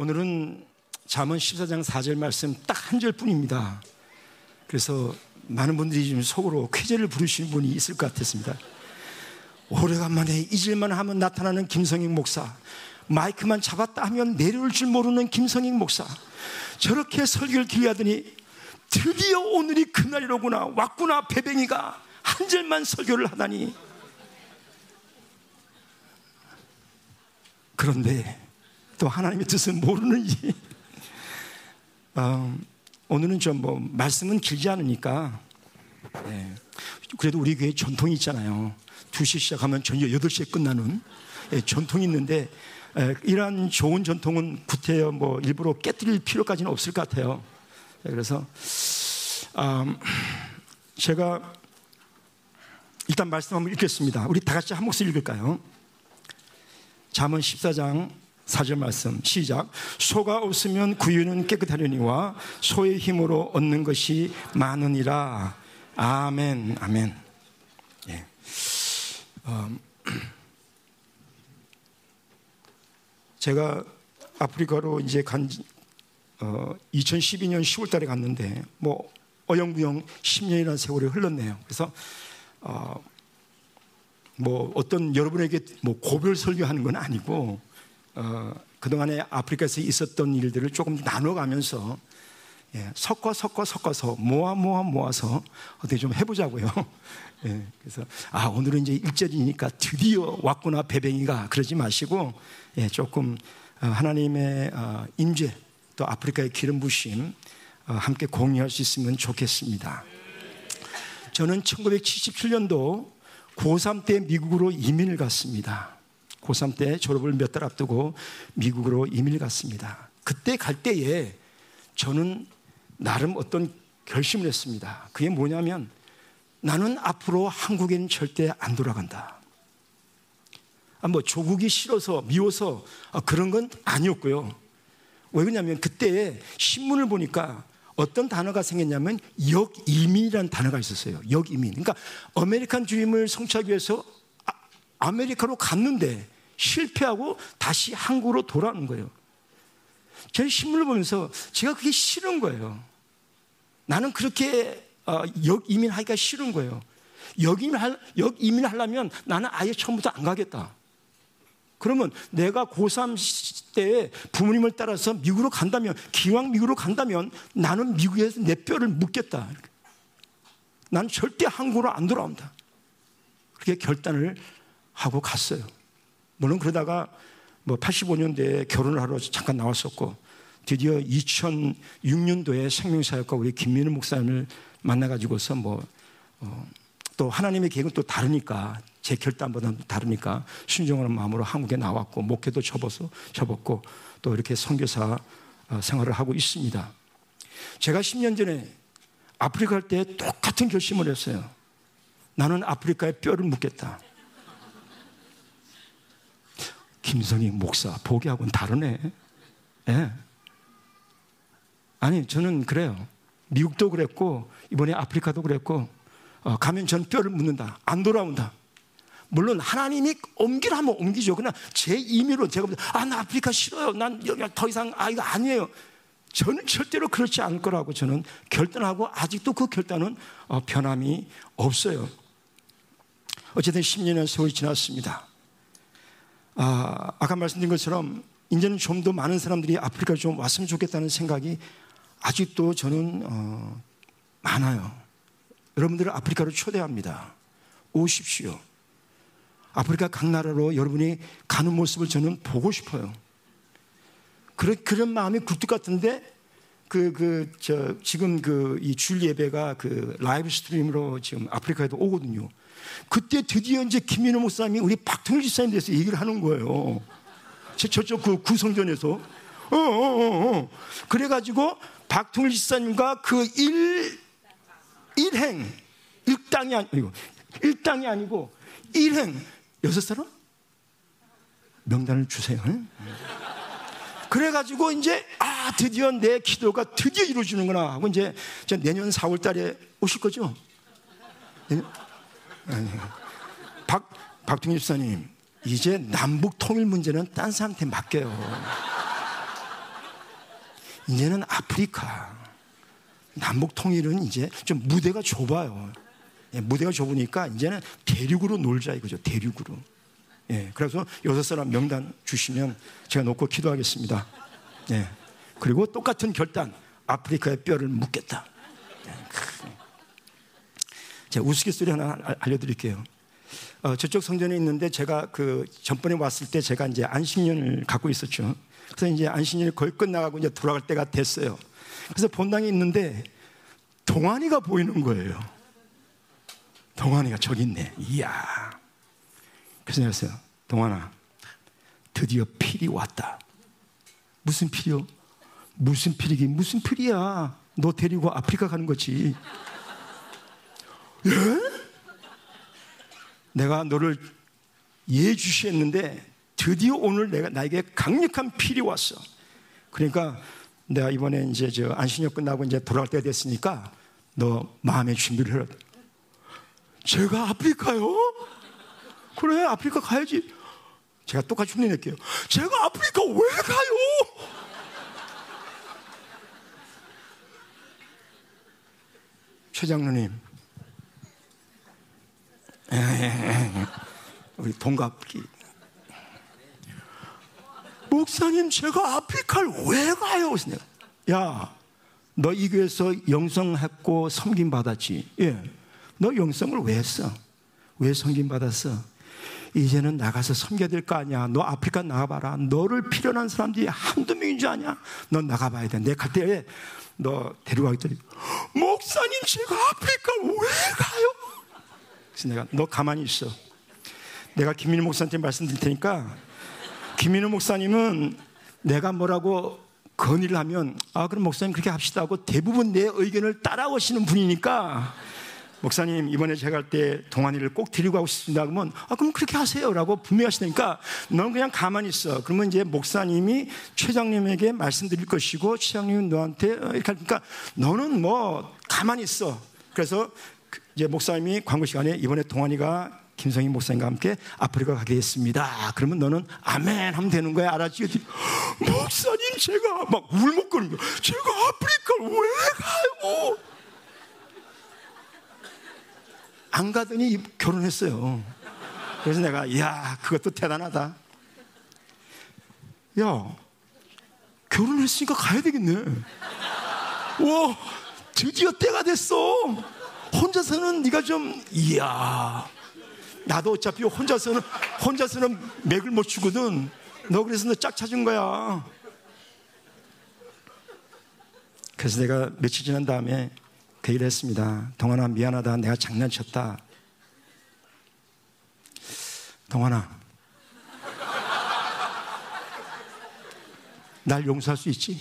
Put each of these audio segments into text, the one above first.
오늘은 잠언 14장 4절 말씀 딱 한 절뿐입니다. 그래서 많은 분들이 지금 속으로 쾌제를 부르시는 분이 있을 것 같았습니다. 오래간만에 잊을만 하면 나타나는 김성익 목사. 마이크만 잡았다 하면 내려올 줄 모르는 김성익 목사. 저렇게 설교를 기하더니 드디어 오늘이 그날이로구나. 왔구나, 배뱅이가. 한 절만 설교를 하다니. 그런데 또 하나님의 뜻은 모르는지. 어, 오늘은 좀 뭐 말씀은 길지 않으니까. 네. 그래도 우리 교회 전통이 있잖아요. 2시 시작하면 저녁 8시에 끝나는 예, 전통이 있는데 에, 이러한 좋은 전통은 구태여 뭐 일부러 깨뜨릴 필요까지는 없을 것 같아요. 예, 그래서 음, 제가 일단 말씀 한번 읽겠습니다. 우리 다 같이 한 목소리 읽을까요? 잠언 14장 4절 말씀 시작 소가 없으면 구유는 깨끗하려니와 소의 힘으로 얻는 것이 많으니라 아멘 아멘 예. 음, 제가 아프리카로 이제 간 어, 2012년 10월 달에 갔는데 뭐 어영부영 10년이라는 세월이 흘렀네요. 그래서 어, 뭐 어떤 여러분에게 뭐 고별 설교하는 건 아니고 어, 그동안에 아프리카에서 있었던 일들을 조금 나눠가면서 예, 섞어 섞어 섞어서 모아 모아 모아서 어떻게 좀 해보자고요. 예, 그래서 아 오늘은 이제 일절이니까 드디어 왔구나 배뱅이가 그러지 마시고 예, 조금 어, 하나님의 어, 임재 또 아프리카의 기름 부심 어, 함께 공유할 수 있으면 좋겠습니다. 저는 1977년도 고3 때 미국으로 이민을 갔습니다. 고3 때 졸업을 몇 달 앞두고 미국으로 이민을 갔습니다. 그때 갈 때에 저는 나름 어떤 결심을 했습니다. 그게 뭐냐면 나는 앞으로 한국에는 절대 안 돌아간다. 아, 뭐 조국이 싫어서 미워서 아, 그런 건 아니었고요. 왜 그러냐면 그때 신문을 보니까 어떤 단어가 생겼냐면 역이민이라는 단어가 있었어요. 역이민. 그러니까 American Dream을 성취하기 위해서 아메리카로 갔는데 실패하고 다시 한국으로 돌아오는 거예요. 저는 신문을 보면서 제가 그게 싫은 거예요. 나는 그렇게 어, 역이민하기가 싫은 거예요. 역이민 역이민 하려면 나는 아예 처음부터 안 가겠다. 그러면 내가 고3 때에 부모님을 따라서 미국으로 간다면, 기왕 미국으로 간다면 나는 미국에서 내 뼈를 묻겠다. 난 절대 한국으로 안 돌아온다. 그렇게 결단을 하고 갔어요. 물론 그러다가 뭐 85년도에 결혼을 하러 잠깐 나왔었고 드디어 2006년도에 생명사역과 우리 김민우 목사님을 만나가지고서 뭐, 어, 또 하나님의 계획은 또 다르니까 제 결단보다는 다르니까 순종하는 마음으로 한국에 나왔고 목회도 접어서 접었고 또 이렇게 선교사 어, 생활을 하고 있습니다. 제가 10년 전에 아프리카 갈 때 똑같은 결심을 했어요. 나는 아프리카에 뼈를 묻겠다. 김성희 목사 보기하고는 다르네. 예. 아니 저는 그래요. 미국도 그랬고 이번에 아프리카도 그랬고 어, 가면 전 뼈를 묻는다. 안 돌아온다. 물론 하나님이 옮기라 하면 옮기죠. 그러나 제 임의로 제가 아, 나 아프리카 싫어요. 난 여기 더 이상 아 이거 아니에요. 저는 절대로 그렇지 않을 거라고 저는 결단하고 아직도 그 결단은 어, 변함이 없어요. 어쨌든 10년의 세월이 지났습니다. 아, 아까 말씀드린 것처럼 이제는 좀 더 많은 사람들이 아프리카에 좀 왔으면 좋겠다는 생각이 아직도 저는 어, 많아요. 여러분들을 아프리카로 초대합니다. 오십시오. 아프리카 각 나라로 여러분이 가는 모습을 저는 보고 싶어요. 그런, 그런 마음이 굴뚝 같은데, 그, 그, 저, 지금 그, 이 주일 예배가 그 live stream으로 지금 아프리카에도 오거든요. 그때 드디어 이제 김민호 목사님이 우리 박통일 집사님 대해서 얘기를 하는 거예요. 저, 저쪽 그 구성전에서. 어, 어, 어, 어. 그래가지고 박통일 집사님과 그 일, 일행, 일당이 아니고, 일당이 아니고, 일행, 여섯 사람? 명단을 주세요. 그래가지고 이제 아 드디어 내 기도가 드디어 이루어지는구나 하고 이제 내년 4월 달에 오실 거죠? 박 박동일 집사님 이제 남북 통일 문제는 딴 사람한테 맡겨요. 이제는 아프리카 남북 통일은 이제 좀 무대가 좁아요. 예, 무대가 좁으니까 이제는 대륙으로 놀자 이거죠. 대륙으로. 예, 그래서 여섯 사람 명단 주시면 제가 놓고 기도하겠습니다. 예, 그리고 똑같은 결단 아프리카의 뼈를 묻겠다. 예, 제가 우스갯소리 하나 알려드릴게요. 어, 저쪽 성전에 있는데 제가 그 전번에 왔을 때 제가 이제 안식년을 갖고 있었죠. 그래서 이제 안식년이 거의 끝나가고 이제 돌아갈 때가 됐어요. 그래서 본당에 있는데 동안이가 보이는 거예요. 동안이가 저기 있네. 이야. 그래서 내가 어요 동안아, 드디어 필이 왔다. 무슨 필이요? 무슨 필이긴 무슨 필이야? 너 데리고 아프리카 가는 거지. 예? 내가 너를 예주시했는데 드디어 오늘 내가 나에게 강력한 필이 왔어. 그러니까 내가 이번에 이제 저 안신역 끝나고 이제 돌아갈 때가 됐으니까 너 마음의 준비를 해라. 제가 아프리카요? 그래, 아프리카 가야지. 제가 똑같이 흉내 낼게요. 제가 아프리카 왜 가요? 최 장로님, 우리 동갑기. 목사님, 제가 아프리카를 왜 가요? 야, 너 이 교회에서 영성했고 섬김 받았지. 예. 너 영성을 왜 했어? 왜 섬김 받았어? 이제는 나가서 섬겨야 될 거 아니야. 너 아프리카 나가봐라. 너를 필요한 사람들이 한두 명인 줄 아냐? 너 나가봐야 돼. 내갈때너 데려가겠더니 목사님 제가 아프리카 왜 가요? 그래서 내가 너 가만히 있어. 내가 김민우 목사한테 말씀드릴 테니까 김민우 목사님은 내가 뭐라고 건의를 하면 아 그럼 목사님 그렇게 합시다. 하고 대부분 내 의견을 따라오시는 분이니까 목사님 이번에 제가 갈때 동안이를 꼭 데리고 가고 싶습니다. 그러면 아 그럼 그렇게 하세요라고 분명히 하시니까 너는 그냥 가만히 있어. 그러면 이제 목사님이 최장님에게 말씀드릴 것이고 최장님은 너한테 이렇게 하니까 너는 뭐 가만히 있어. 그래서 그 이제 목사님이 광고 시간에 이번에 동안이가 김성희 목사님과 함께 아프리카 가게 됐습니다. 그러면 너는 아멘 하면 되는 거야. 알았지? 목사님 제가 막 울먹거리는 거야. 제가 아프리카를 왜 가요? 안 가더니 결혼했어요. 그래서 내가, 야 그것도 대단하다. 야, 결혼했으니까 가야 되겠네. 와, 드디어 때가 됐어. 혼자서는 네가 좀, 이야. 나도 어차피 혼자서는, 혼자서는 맥을 못 추거든. 너 그래서 너 짝 찾은 거야. 그래서 내가 며칠 지난 다음에 그 일을 했습니다. 동환아, 미안하다. 내가 장난쳤다. 동환아, 날 용서할 수 있지?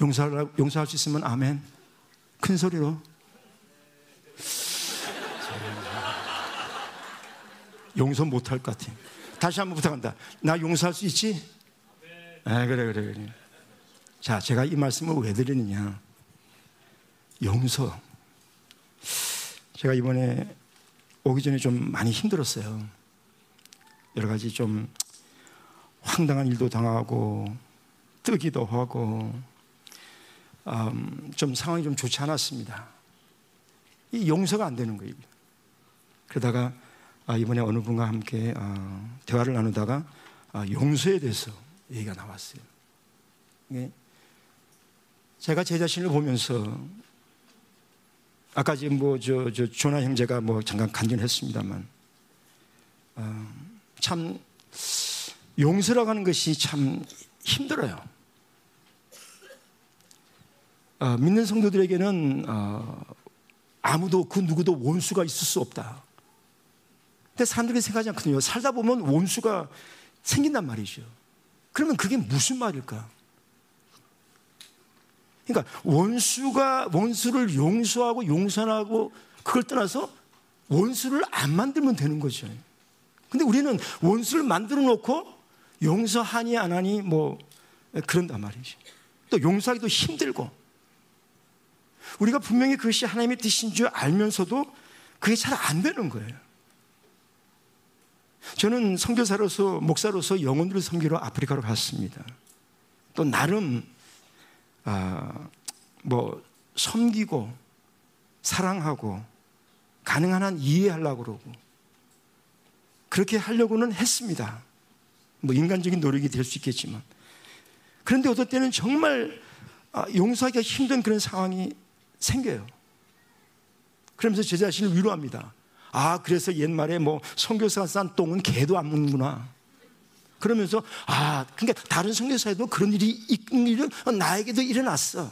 용서할, 용서할 수 있으면 아멘. 큰 소리로. 용서 못할 것 같아. 다시 한번 부탁한다. 나 용서할 수 있지? 아, 그래, 그래, 그래. 자, 제가 이 말씀을 왜 드리느냐. 용서. 제가 이번에 오기 전에 좀 많이 힘들었어요. 여러 가지 좀 황당한 일도 당하고 뜨기도 하고 음, 좀 상황이 좀 좋지 않았습니다. 이 용서가 안 되는 거예요. 그러다가 아, 이번에 어느 분과 함께 어, 대화를 나누다가 아, 용서에 대해서 얘기가 나왔어요. 제가 제 자신을 보면서 아까 지금 뭐저 저 조나 형제가 뭐 잠깐 간증했습니다만 어, 참 용서라고 하는 것이 참 힘들어요. 어, 믿는 성도들에게는 어, 아무도 그 누구도 원수가 있을 수 없다. 근데 사람들이 생각하지 않거든요. 살다 보면 원수가 생긴단 말이죠. 그러면 그게 무슨 말일까? 그러니까 원수가 원수를 용서하고 용서하고 그걸 떠나서 원수를 안 만들면 되는 거죠. 근데 우리는 원수를 만들어 놓고 용서하니 안 하니 뭐 그런단 말이죠. 또 용서하기도 힘들고 우리가 분명히 그것이 하나님의 뜻인 줄 알면서도 그게 잘 안 되는 거예요. 저는 선교사로서 목사로서 영혼들을 섬기러 아프리카로 갔습니다. 또 나름 아, 뭐 섬기고 사랑하고 가능한 한 이해하려고 그러고 그렇게 하려고는 했습니다. 뭐 인간적인 노력이 될 수 있겠지만 그런데 어떨 때는 정말 아, 용서하기가 힘든 그런 상황이 생겨요. 그러면서 제 자신을 위로합니다. 아, 그래서 옛말에 뭐 성교사가 싼 똥은 개도 안 먹는구나. 그러면서 아, 그러니까 다른 성교사에도 그런 일이 일은 나에게도 일어났어.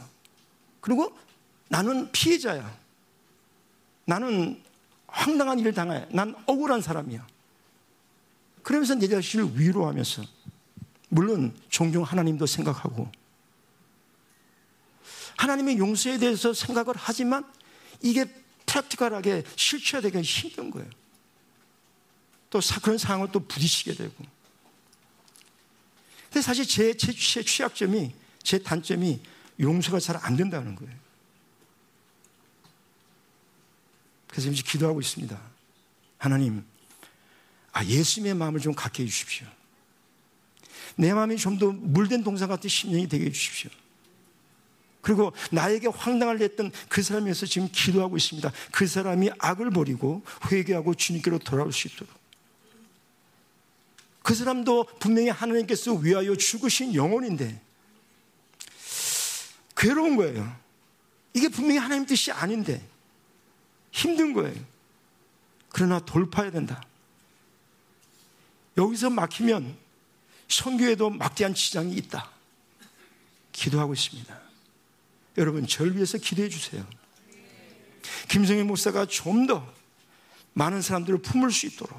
그리고 나는 피해자야. 나는 황당한 일을 당해. 난 억울한 사람이야. 그러면서 내 자신을 위로하면서 물론 종종 하나님도 생각하고 하나님의 용서에 대해서 생각을 하지만 이게 프랙티컬하게 실체화되기가 힘든 거예요. 또 그런 상황을 또 부딪히게 되고. 근데 사실 제, 제, 제 취약점이, 제 단점이 용서가 잘 안 된다는 거예요. 그래서 이제 기도하고 있습니다. 하나님, 아, 예수님의 마음을 좀 갖게 해주십시오. 내 마음이 좀 더 물된 동상 같은 심령이 되게 해주십시오. 그리고 나에게 황당을 냈던 그 사람에서 지금 기도하고 있습니다. 그 사람이 악을 버리고 회개하고 주님께로 돌아올 수 있도록. 그 사람도 분명히 하나님께서 위하여 죽으신 영혼인데 괴로운 거예요. 이게 분명히 하나님 뜻이 아닌데 힘든 거예요. 그러나 돌파해야 된다. 여기서 막히면 선교에도 막대한 지장이 있다. 기도하고 있습니다. 여러분, 절 위해서 기도해 주세요. 김성희 목사가 좀 더 많은 사람들을 품을 수 있도록.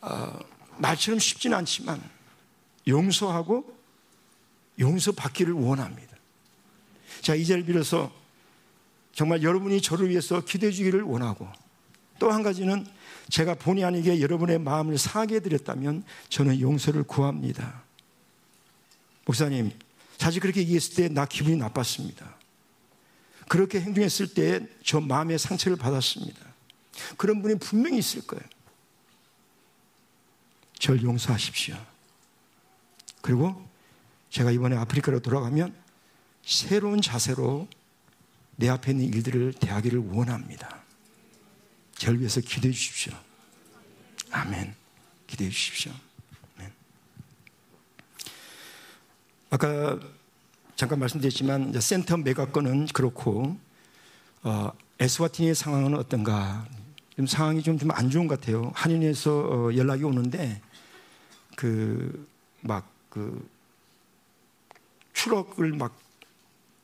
어, 말처럼 쉽지는 않지만 용서하고 용서받기를 원합니다. 자, 이 자리를 빌어서 정말 여러분이 저를 위해서 기도해 주기를 원하고 또 한 가지는 제가 본의 아니게 여러분의 마음을 상하게 해드렸다면 저는 용서를 구합니다. 목사님, 사실 그렇게 얘기했을 때 나 기분이 나빴습니다. 그렇게 행동했을 때 저 마음의 상처를 받았습니다. 그런 분이 분명히 있을 거예요. 절 용서하십시오. 그리고 제가 이번에 아프리카로 돌아가면 새로운 자세로 내 앞에 있는 일들을 대하기를 원합니다. 절 위해서 기도해 주십시오. 아멘. 기도해 주십시오. 아까 잠깐 말씀드렸지만 센터 매각건은 그렇고 어, 에스와티니의 상황은 어떤가? 좀 상황이 좀 좀 안 좋은 것 같아요. 한인에서 어, 연락이 오는데 그 막그 그 트럭을 막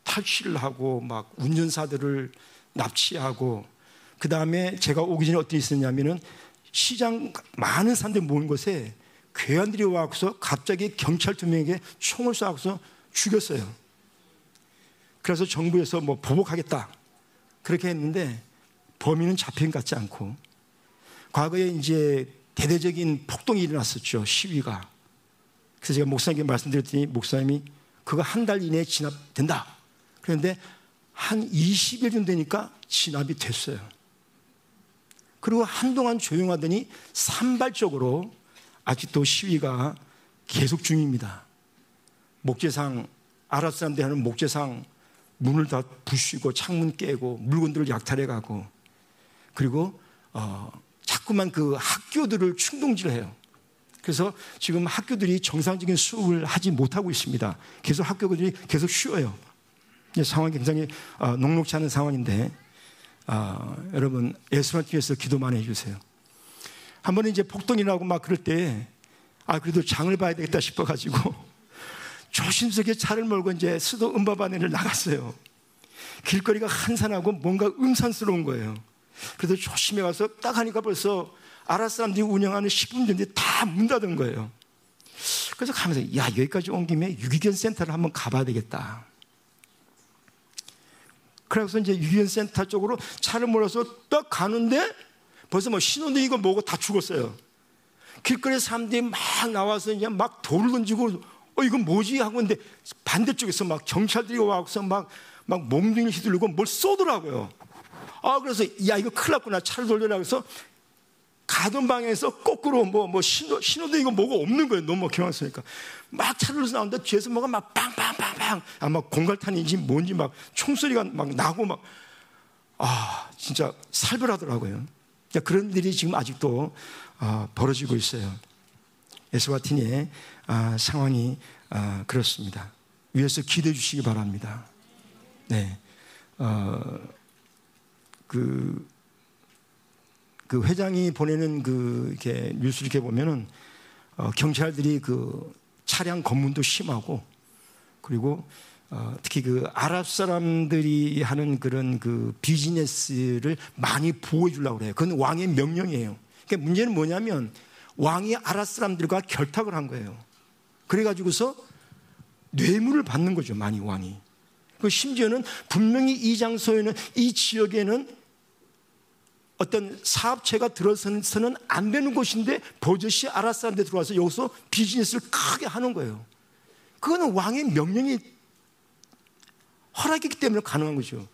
탈취를 하고 막 운전사들을 납치하고 그 다음에 제가 오기 전에 어떻게 있었냐면은 시장 많은 사람들이 모인 곳에 괴한들이 와서 갑자기 경찰 두 명에게 총을 쏴서 죽였어요. 그래서 정부에서 뭐 보복하겠다. 그렇게 했는데 범인은 잡힌 것 같지 않고 과거에 이제 대대적인 폭동이 일어났었죠. 시위가. 그래서 제가 목사님께 말씀드렸더니 목사님이 그거 한 달 이내에 진압된다. 그런데 한 20일 좀 되니까 진압이 됐어요. 그리고 한동안 조용하더니 산발적으로 아직도 시위가 계속 중입니다. 목재상 아랍 사람들 하는 목재상 문을 다 부수고 창문 깨고 물건들을 약탈해 가고 그리고 어, 자꾸만 그 학교들을 충동질해요. 그래서 지금 학교들이 정상적인 수업을 하지 못하고 있습니다. 계속 학교들이 계속 쉬어요. 상황이 굉장히 어, 녹록지 않은 상황인데 어, 여러분 예수님 위해서 기도 많이 해주세요. 한 번은 이제 폭동이 나고 막 그럴 때, 아, 그래도 장을 봐야 되겠다 싶어가지고, 조심스럽게 차를 몰고 이제 수도 음바바네를 나갔어요. 길거리가 한산하고 뭔가 음산스러운 거예요. 그래도 조심해 가서 딱 하니까 벌써 아랍 사람들이 운영하는 식품점들이 다 문 닫은 거예요. 그래서 가면서, 야, 여기까지 온 김에 유기견 센터를 한번 가봐야 되겠다. 그래서 이제 유기견 센터 쪽으로 차를 몰아서 딱 가는데 벌써 뭐 신혼등이고 뭐고 다 죽었어요. 길거리에 사람들이 막 나와서 이제 막 돌을 던지고 어 이건 뭐지 하고 있는데 반대쪽에서 막 경찰들이 와서 막막 몽둥이를 휘두르고 뭘 쏘더라고요. 아 그래서 야 이거 큰일 났구나 차를 돌려라 그래서 가던 방에서 거꾸로 뭐, 뭐 신호, 신호도 이거 뭐가 없는 거예요. 너무 경황스러니까. 막 차를 서 나오는데 뒤에서 뭐가 막 빵빵빵빵. 아마 공갈탄인지 뭔지 막 총소리가 막 나고 막, 아, 진짜 살벌하더라고요. 그런 일이 지금 아직도 아, 벌어지고 있어요. 에스와틴의 아, 상황이 아, 그렇습니다. 위에서 기대해 주시기 바랍니다. 네. 어, 그, 그 회장이 보내는 그 이렇게 뉴스 이렇게 보면은 어, 경찰들이 그 차량 검문도 심하고 그리고 어, 특히 그 아랍 사람들이 하는 그런 그 비즈니스를 많이 보호해 주려고 그래요. 그건 왕의 명령이에요. 그러니까 문제는 뭐냐면 왕이 아랍 사람들과 결탁을 한 거예요. 그래가지고서 뇌물을 받는 거죠, 많이 왕이. 그 심지어는 분명히 이 장소에는 이 지역에는 어떤 사업체가 들어서는 안 되는 곳인데 버젓이 아랍 사람들 들어와서 여기서 비즈니스를 크게 하는 거예요. 그거는 왕의 명령이 허락이기 때문에 가능한 거죠.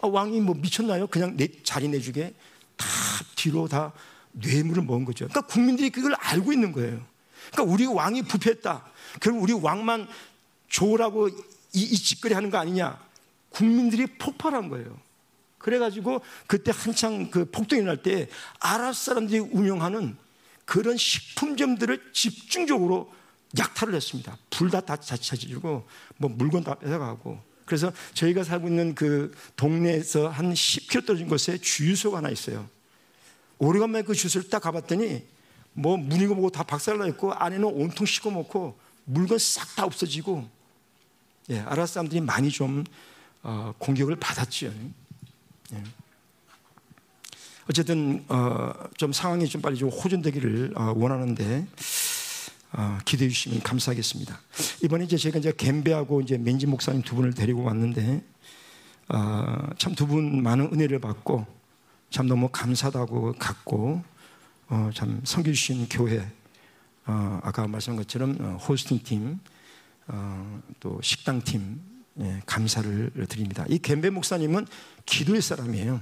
아, 왕이 뭐 미쳤나요? 그냥 내 자리 내주게 다 뒤로 다 뇌물을 먹은 거죠. 그러니까 국민들이 그걸 알고 있는 거예요. 그러니까 우리 왕이 부패했다. 그럼 우리 왕만 좋으라고 이, 이 짓거리 하는 거 아니냐? 국민들이 폭발한 거예요. 그래가지고 그때 한창 그 폭동이 날 때 아랍 사람들이 운영하는 그런 식품점들을 집중적으로 약탈을 했습니다. 불 다 다차지고 뭐 물건 다 뺏어가고 그래서 저희가 살고 있는 그 동네에서 한 10km 떨어진 곳에 주유소가 하나 있어요. 오래간만에 그 주유소를 딱 가봤더니 뭐 문이고 뭐고 다 박살나 있고 안에는 온통 씻고 먹고 물건 싹 다 없어지고 예, 아랍 사람들이 많이 좀 어, 공격을 받았죠. 예. 어쨌든 어, 좀 상황이 좀 빨리 좀 호전되기를 어, 원하는데 어, 기대해 주시면 감사하겠습니다. 이번에 이제 제가 이제 겜베하고 이제 맨지 목사님 두 분을 데리고 왔는데 어, 참두 분 많은 은혜를 받고 참 너무 감사하다고 갖고 어, 참 섬겨 주신 교회 어, 아까 말씀한 것처럼 어, 호스팅 팀, 어, 또 식당 팀 예, 감사를 드립니다. 이 겜베 목사님은 기도의 사람이에요.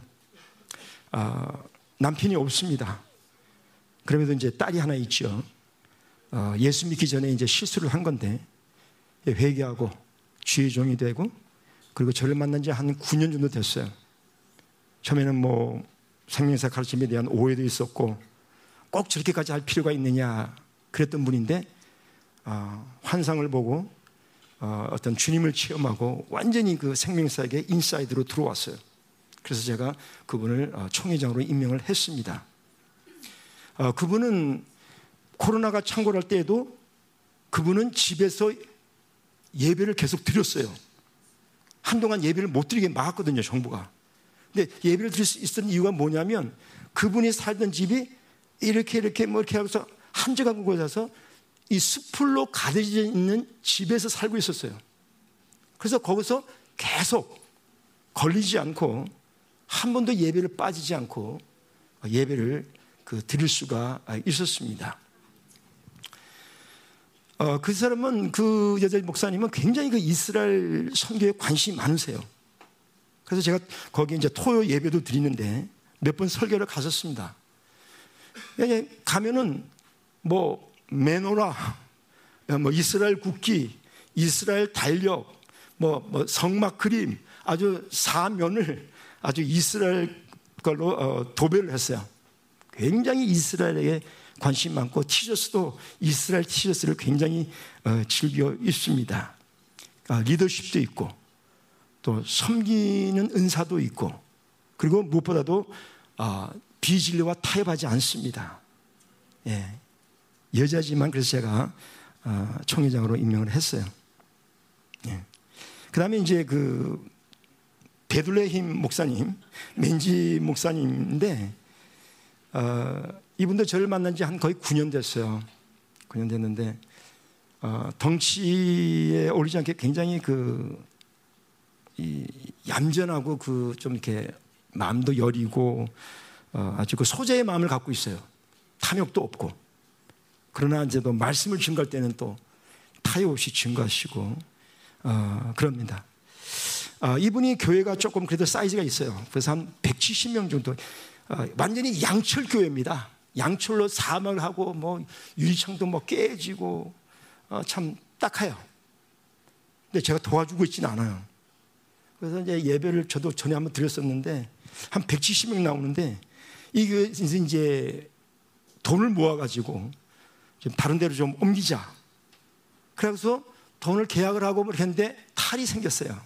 어, 남편이 없습니다. 그럼에도 이제 딸이 하나 있죠. 어, 예수 믿기 전에 이제 실수를 한 건데 회개하고 주의 종이 되고 그리고 저를 만난 지 한 9년 정도 됐어요. 처음에는 뭐 생명사 가르침에 대한 오해도 있었고 꼭 저렇게까지 할 필요가 있느냐 그랬던 분인데 어, 환상을 보고 어, 어떤 주님을 체험하고 완전히 그 생명사에게 인사이드로 들어왔어요. 그래서 제가 그분을 어, 총회장으로 임명을 했습니다. 어, 그분은 코로나가 창궐할 때에도 그분은 집에서 예배를 계속 드렸어요. 한동안 예배를 못 드리게 막았거든요, 정부가. 근데 예배를 드릴 수 있었던 이유가 뭐냐면 그분이 살던 집이 이렇게 이렇게 뭐 이렇게 하고서 한 적한 곳에서 이 숲풀로 가려져 있는 집에서 살고 있었어요. 그래서 거기서 계속 걸리지 않고 한 번도 예배를 빠지지 않고 예배를 그 드릴 수가 있었습니다. 어, 그 사람은 그 여자 목사님은 굉장히 그 이스라엘 선교에 관심이 많으세요. 그래서 제가 거기 이제 토요 예배도 드리는데 몇 번 설교를 갔었습니다. 가면은 뭐 메노라, 뭐 이스라엘 국기, 이스라엘 달력, 뭐, 뭐 성막 그림 아주 사면을 아주 이스라엘 걸로 어, 도배를 했어요. 굉장히 이스라엘에게 관심 많고 티셔츠도 이스라엘 티셔츠를 굉장히 어, 즐겨 입습니다. 아, 리더십도 있고 또 섬기는 은사도 있고 그리고 무엇보다도 아, 비진리와 타협하지 않습니다. 예. 여자지만 그래서 제가 아, 총회장으로 임명을 했어요. 예. 그 다음에 이제 그 베들레힘 목사님, 맨지 목사님인데 어, 이분도 저를 만난 지 한 거의 9년 됐어요. 9년 됐는데 어, 덩치에 어울리지 않게 굉장히 그 이, 얌전하고 그 좀 이렇게 마음도 여리고 어, 아주 그 소재의 마음을 갖고 있어요. 탐욕도 없고 그러나 이제도 말씀을 증거할 때는 또 타협 없이 증거하시고 어, 그럽니다. 어, 이분이 교회가 조금 그래도 사이즈가 있어요. 그래서 한 170명 정도 어, 완전히 양철 교회입니다. 양철로 사망을 하고 뭐 유리창도 뭐 깨지고 어, 참 딱해요. 근데 제가 도와주고 있지는 않아요. 그래서 이제 예배를 저도 전에 한번 드렸었는데 한 170명 나오는데 이게 이제 돈을 모아가지고 좀 다른 데로 좀 옮기자. 그래서 돈을 계약을 하고 뭐 했는데 탈이 생겼어요.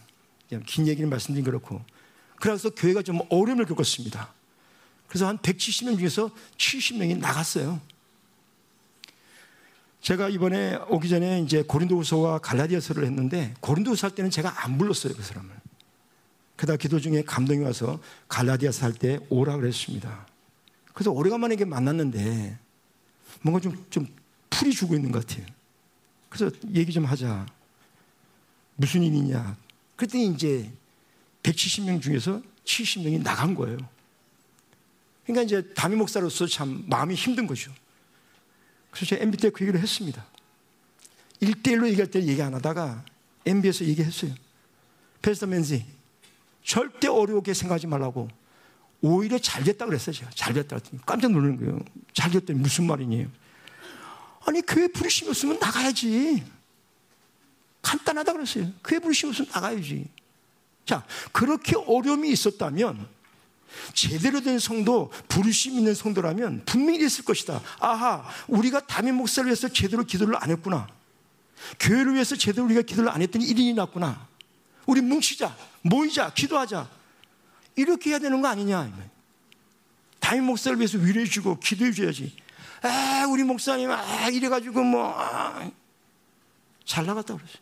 긴 얘기를 말씀드린 그렇고. 그래서 교회가 좀 어려움을 겪었습니다. 그래서 한 170명 중에서 70명이 나갔어요. 제가 이번에 오기 전에 이제 고린도후서와 갈라디아서를 했는데 고린도후서 할 때는 제가 안 불렀어요 그 사람을. 그러다 기도 중에 감동이 와서 갈라디아서 할 때 오라 그랬습니다. 그래서 오래간만에 만났는데 뭔가 좀, 좀 풀이 주고 있는 것 같아요. 그래서 얘기 좀 하자. 무슨 일이냐. 그랬더니 이제 170명 중에서 70명이 나간 거예요. 그러니까 이제 담임 목사로서 참 마음이 힘든 거죠. 그래서 제가 MB 때 그 얘기를 했습니다. 1대1로 얘기할 때 얘기 안 하다가 MB에서 얘기했어요. 페스터 맨지, 절대 어려우게 생각하지 말라고. 오히려 잘 됐다 그랬어요, 제가. 잘 됐다 그랬더니 깜짝 놀라는 거예요. 잘 됐더니 무슨 말이니? 아니, 교회 부르심이 없으면 나가야지. 간단하다 그랬어요. 교회 부르심이 없으면 나가야지. 자, 그렇게 어려움이 있었다면 제대로 된 성도, 부르심 있는 성도라면 분명히 있을 것이다. 아하, 우리가 담임 목사를 위해서 제대로 기도를 안 했구나. 교회를 위해서 제대로 우리가 기도를 안 했더니 일인이 났구나. 우리 뭉치자, 모이자, 기도하자. 이렇게 해야 되는 거 아니냐. 담임 목사를 위해서 위로해주고 기도해줘야지. 아, 우리 목사님, 아, 이래가지고 뭐, 아, 잘 나갔다 그랬어요.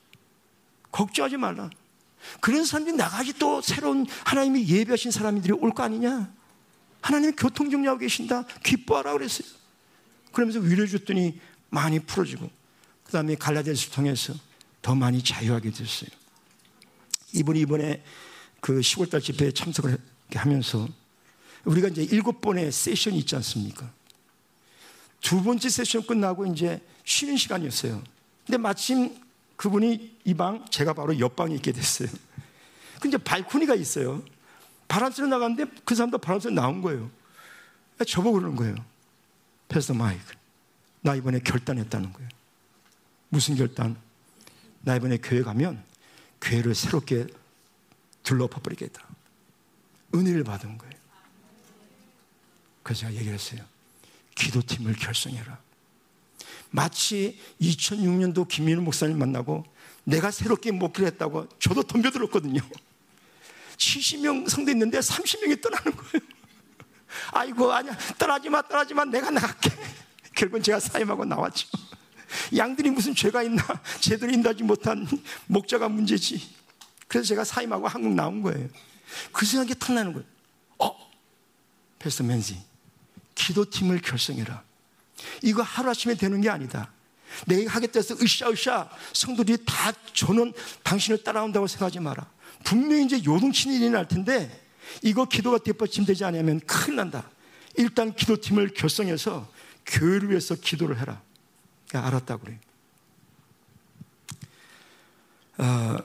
걱정하지 말라. 그런 사람들이 나가지 또 새로운 하나님이 예배하신 사람들이 올 거 아니냐? 하나님이 교통 정리하고 계신다. 기뻐하라 그랬어요. 그러면서 위로해 줬더니 많이 풀어지고 그 다음에 갈라디아서 통해서 더 많이 자유하게 됐어요. 이분이 이번에 그 10월달 집회에 참석을 하면서 우리가 이제 일곱 번의 세션이 있지 않습니까? 두 번째 세션 끝나고 이제 쉬는 시간이었어요. 근데 마침 그분이 이 방, 제가 바로 옆방에 있게 됐어요. 근데 발코니가 있어요. 바람 쐬러 나갔는데 그 사람도 바람 쐬러 나온 거예요. 저보고 그러는 거예요. 패스터 마이크. 나 이번에 결단했다는 거예요. 무슨 결단? 나 이번에 교회 가면 교회를 새롭게 둘러봐 버리겠다. 은혜를 받은 거예요. 그래서 제가 얘기를 했어요. 기도팀을 결성해라. 마치 2006년도 김민우 목사님 만나고 내가 새롭게 목회를 했다고 저도 덤벼들었거든요. 70명 성도 있는데 30명이 떠나는 거예요. 아이고, 아니야. 떠나지 마, 떠나지 마. 내가 나갈게. 결국은 제가 사임하고 나왔죠. 양들이 무슨 죄가 있나? 제대로 인도하지 못한 목자가 문제지. 그래서 제가 사임하고 한국 나온 거예요. 그 생각이 탁 나는 거예요. 어? 패스터 맨지, 기도팀을 결성해라. 이거 하루아침에 되는 게 아니다. 내가 하겠다 해서 으쌰으쌰 성도들이 다 저는 당신을 따라온다고 생각하지 마라. 분명히 이제 요동치는 일이 날 텐데 이거 기도가 뒷받침되지 않으면 큰일 난다. 일단 기도팀을 결성해서 교회를 위해서 기도를 해라. 알았다고 그래요. 어,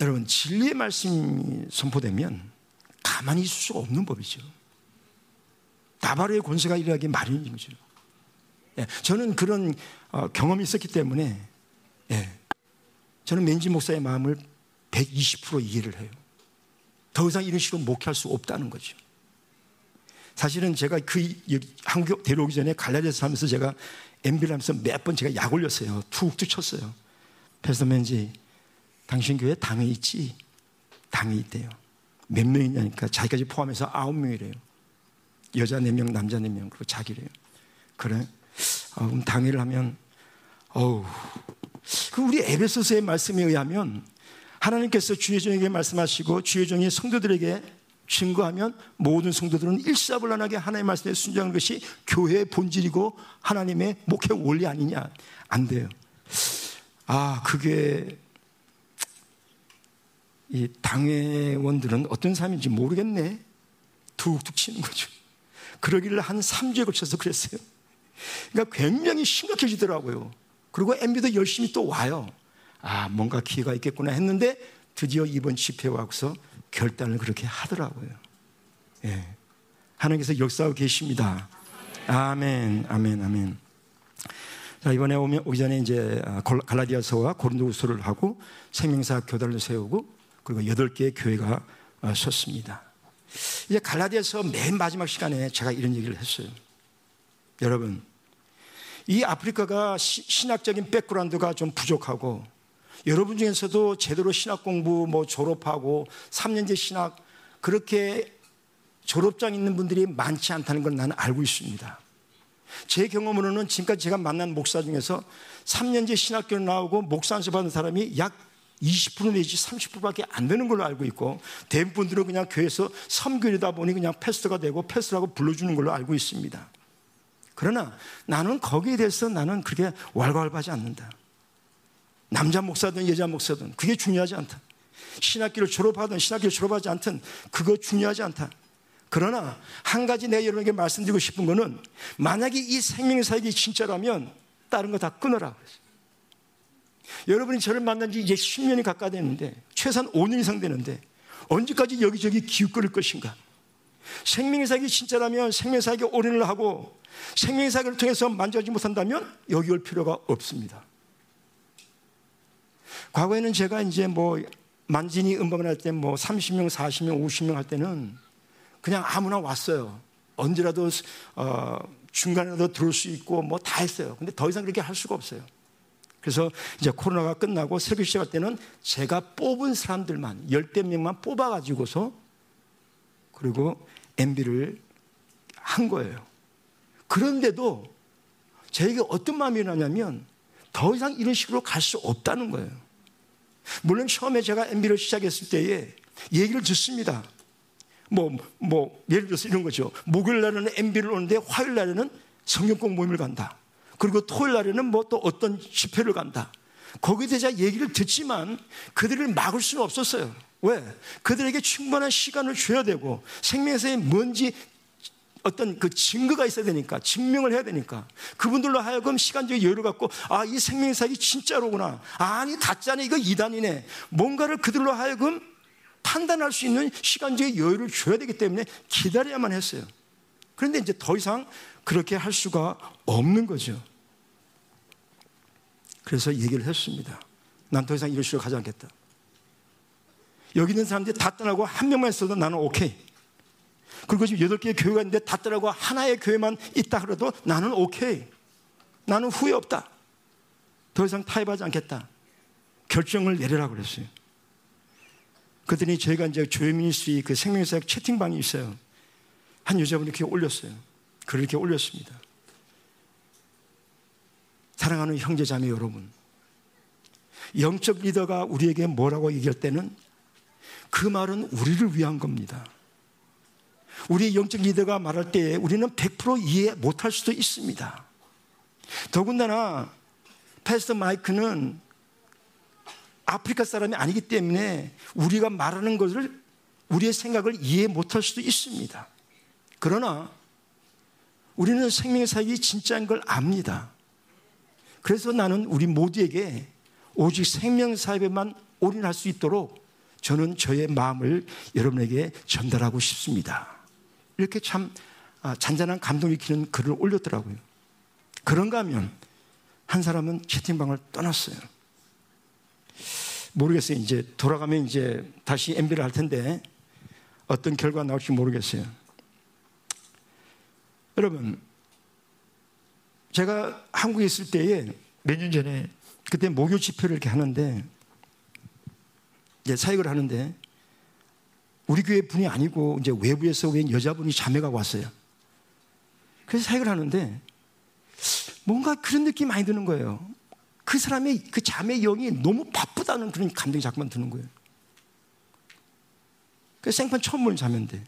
여러분 진리의 말씀이 선포되면 가만히 있을 수가 없는 법이죠. 나바로의 권세가 일어나기 마련인 거죠. 예, 저는 그런 어, 경험이 있었기 때문에 예, 저는 맨지 목사의 마음을 120% 이해를 해요. 더 이상 이런 식으로 목회할 수 없다는 거죠. 사실은 제가 그 한국 데려오기 전에 갈라디아서 하면서 제가 MB를 하면서 몇 번 제가 약 올렸어요. 툭툭 쳤어요. 그래서 맨지 당신 교회 당에 있지? 당에 있대요. 몇 명이냐니까 자기까지 포함해서 아홉 명이래요. 여자 4명, 남자 4명, 그리고 자기래요. 그래? 어, 그럼 당회를 하면, 어우. 그 우리 에베소서의 말씀에 의하면 하나님께서 주의 종에게 말씀하시고 주의 종이 성도들에게 증거하면 모든 성도들은 일사불란하게 하나님의 말씀에 순종하는 것이 교회의 본질이고 하나님의 목회 원리 아니냐? 안 돼요. 아, 그게 이 당회원들은 어떤 사람인지 모르겠네. 툭툭 치는 거죠. 그러기를 한 3주에 걸쳐서 그랬어요. 그러니까 굉장히 심각해지더라고요. 그리고 MB도 열심히 또 와요. 아, 뭔가 기회가 있겠구나 했는데 드디어 이번 집회 와서 결단을 그렇게 하더라고요. 예. 하나님께서 역사하고 계십니다. 아멘, 아멘, 아멘. 자, 이번에 오면, 오기 전에 이제 아, 갈라디아서와 고린도후서를 하고 생명사 교단을 세우고 그리고 여덟 개의 교회가 아, 섰습니다. 이제 갈라디아서 맨 마지막 시간에 제가 이런 얘기를 했어요. 여러분, 이 아프리카가 시, 신학적인 백그라운드가 좀 부족하고 여러분 중에서도 제대로 신학 공부 뭐 졸업하고 3년제 신학 그렇게 졸업장 있는 분들이 많지 않다는 걸 나는 알고 있습니다. 제 경험으로는 지금까지 제가 만난 목사 중에서 3년제 신학교를 나오고 목사 안수 받은 사람이 약 20% 내지 30%밖에 안 되는 걸로 알고 있고 대부분들은 그냥 교회에서 섬교이다 보니 그냥 패스터가 되고 패스라고 불러주는 걸로 알고 있습니다. 그러나 나는 거기에 대해서 나는 그렇게 왈가왈부하지 않는다. 남자 목사든 여자 목사든 그게 중요하지 않다. 신학교를 졸업하든 신학교를 졸업하지 않든 그거 중요하지 않다. 그러나 한 가지 내가 여러분에게 말씀드리고 싶은 거는 만약에 이 생명의 사역이 진짜라면 다른 거 다 끊어라. 여러분이 저를 만난 지 이제 10년이 가까이 됐는데 최소한 5년 이상 되는데 언제까지 여기저기 기웃거릴 것인가? 생명의 사역이 진짜라면 생명의 사역에 올인을 하고 생명의 사역을 통해서 만족하지 못한다면 여기 올 필요가 없습니다. 과거에는 제가 이제 뭐 만진이 음반을 할 때 뭐 30명, 40명, 50명 할 때는 그냥 아무나 왔어요. 언제라도 어, 중간에라도 들어올 수 있고 뭐 다 했어요. 근데 더 이상 그렇게 할 수가 없어요. 그래서 이제 코로나가 끝나고 설교 시작할 때는 제가 뽑은 사람들만 열대 명만 뽑아가지고서 그리고 MB를 한 거예요. 그런데도 저에게 어떤 마음이 나냐면 더 이상 이런 식으로 갈 수 없다는 거예요. 물론 처음에 제가 MB를 시작했을 때에 얘기를 듣습니다. 뭐, 뭐, 예를 들어서 이런 거죠. 목요일 날에는 MB를 오는데 화요일 날에는 성경 공 모임을 간다. 그리고 토요일 날에는 뭐 또 어떤 집회를 간다. 거기에 대해서 얘기를 듣지만 그들을 막을 수는 없었어요. 왜? 그들에게 충분한 시간을 줘야 되고 생명에서의 뭔지 어떤 그 증거가 있어야 되니까 증명을 해야 되니까 그분들로 하여금 시간적 여유를 갖고 아 이 생명의 사역이 진짜로구나 아니 가짜네 이거 이단이네 뭔가를 그들로 하여금 판단할 수 있는 시간적 여유를 줘야 되기 때문에 기다려야만 했어요 그런데 이제 더 이상 그렇게 할 수가 없는 거죠 그래서 얘기를 했습니다 난 더 이상 이런 식으로 가지 않겠다 여기 있는 사람들이 다 떠나고 한 명만 있어도 나는 오케이 그리고 지금 여덟 개의 교회가 있는데 다 떠나고 하나의 교회만 있다 그래도 나는 오케이. 나는 후회 없다. 더 이상 타협하지 않겠다. 결정을 내려라 그랬어요. 그랬더니 저희가 이제 조혜민 씨 그 생명사역 채팅방이 있어요. 한 여자분이 이렇게 올렸어요. 글을 이렇게 올렸습니다. 사랑하는 형제 자매 여러분. 영적 리더가 우리에게 뭐라고 얘기할 때는 그 말은 우리를 위한 겁니다. 우리 영적 리더가 말할 때 우리는 100% 이해 못할 수도 있습니다. 더군다나 패스터 마이크는 아프리카 사람이 아니기 때문에 우리가 말하는 것을 우리의 생각을 이해 못할 수도 있습니다. 그러나 우리는 생명의 사역이 진짜인 걸 압니다. 그래서 나는 우리 모두에게 오직 생명 사역에만 올인할 수 있도록 저는 저의 마음을 여러분에게 전달하고 싶습니다. 이렇게 참 아, 잔잔한 감동 일으키는 글을 올렸더라고요. 그런가 하면 한 사람은 채팅방을 떠났어요. 모르겠어요. 이제 돌아가면 이제 다시 MB를 할 텐데 어떤 결과가 나올지 모르겠어요. 여러분, 제가 한국에 있을 때에 몇 년 전에 그때 목요 집회를 이렇게 하는데 이제 사역을 하는데 우리 교회 분이 아니고 이제 외부에서 온 여자분이 자매가 왔어요. 그래서 사역을 하는데 뭔가 그런 느낌이 많이 드는 거예요. 그 사람의 그 자매 영이 너무 바쁘다는 그런 감정이 자꾸만 드는 거예요. 그 생판 처음 보는 자매인데.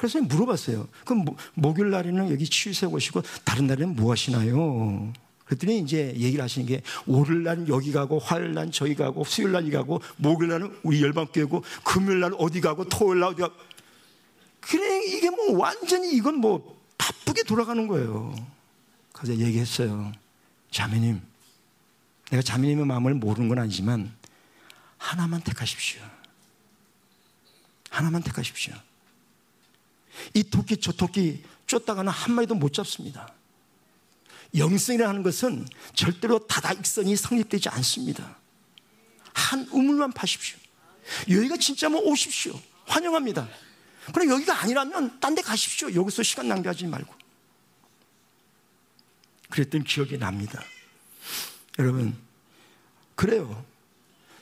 그래서 물어봤어요. 그럼 목요일 날에는 여기 치유세 오시고 다른 날에는 뭐 하시나요? 그랬더니 이제 얘기를 하시는 게 월요일 날 여기 가고 화요일 날 저기 가고 수요일 날 여기 가고 목요일 날은 우리 열방교회고 금요일 날 어디 가고 토요일 날 어디 가고 그래 이게 뭐 완전히 이건 뭐 바쁘게 돌아가는 거예요. 그래서 얘기했어요. 자매님, 내가 자매님의 마음을 모르는 건 아니지만 하나만 택하십시오. 하나만 택하십시오. 이 토끼 저 토끼 쫓다가는 한 마리도 못 잡습니다. 영성이라는 것은 절대로 다다익선이 성립되지 않습니다. 한 우물만 파십시오. 여기가 진짜면 오십시오. 환영합니다. 그럼 여기가 아니라면 딴 데 가십시오. 여기서 시간 낭비하지 말고. 그랬던 기억이 납니다. 여러분, 그래요.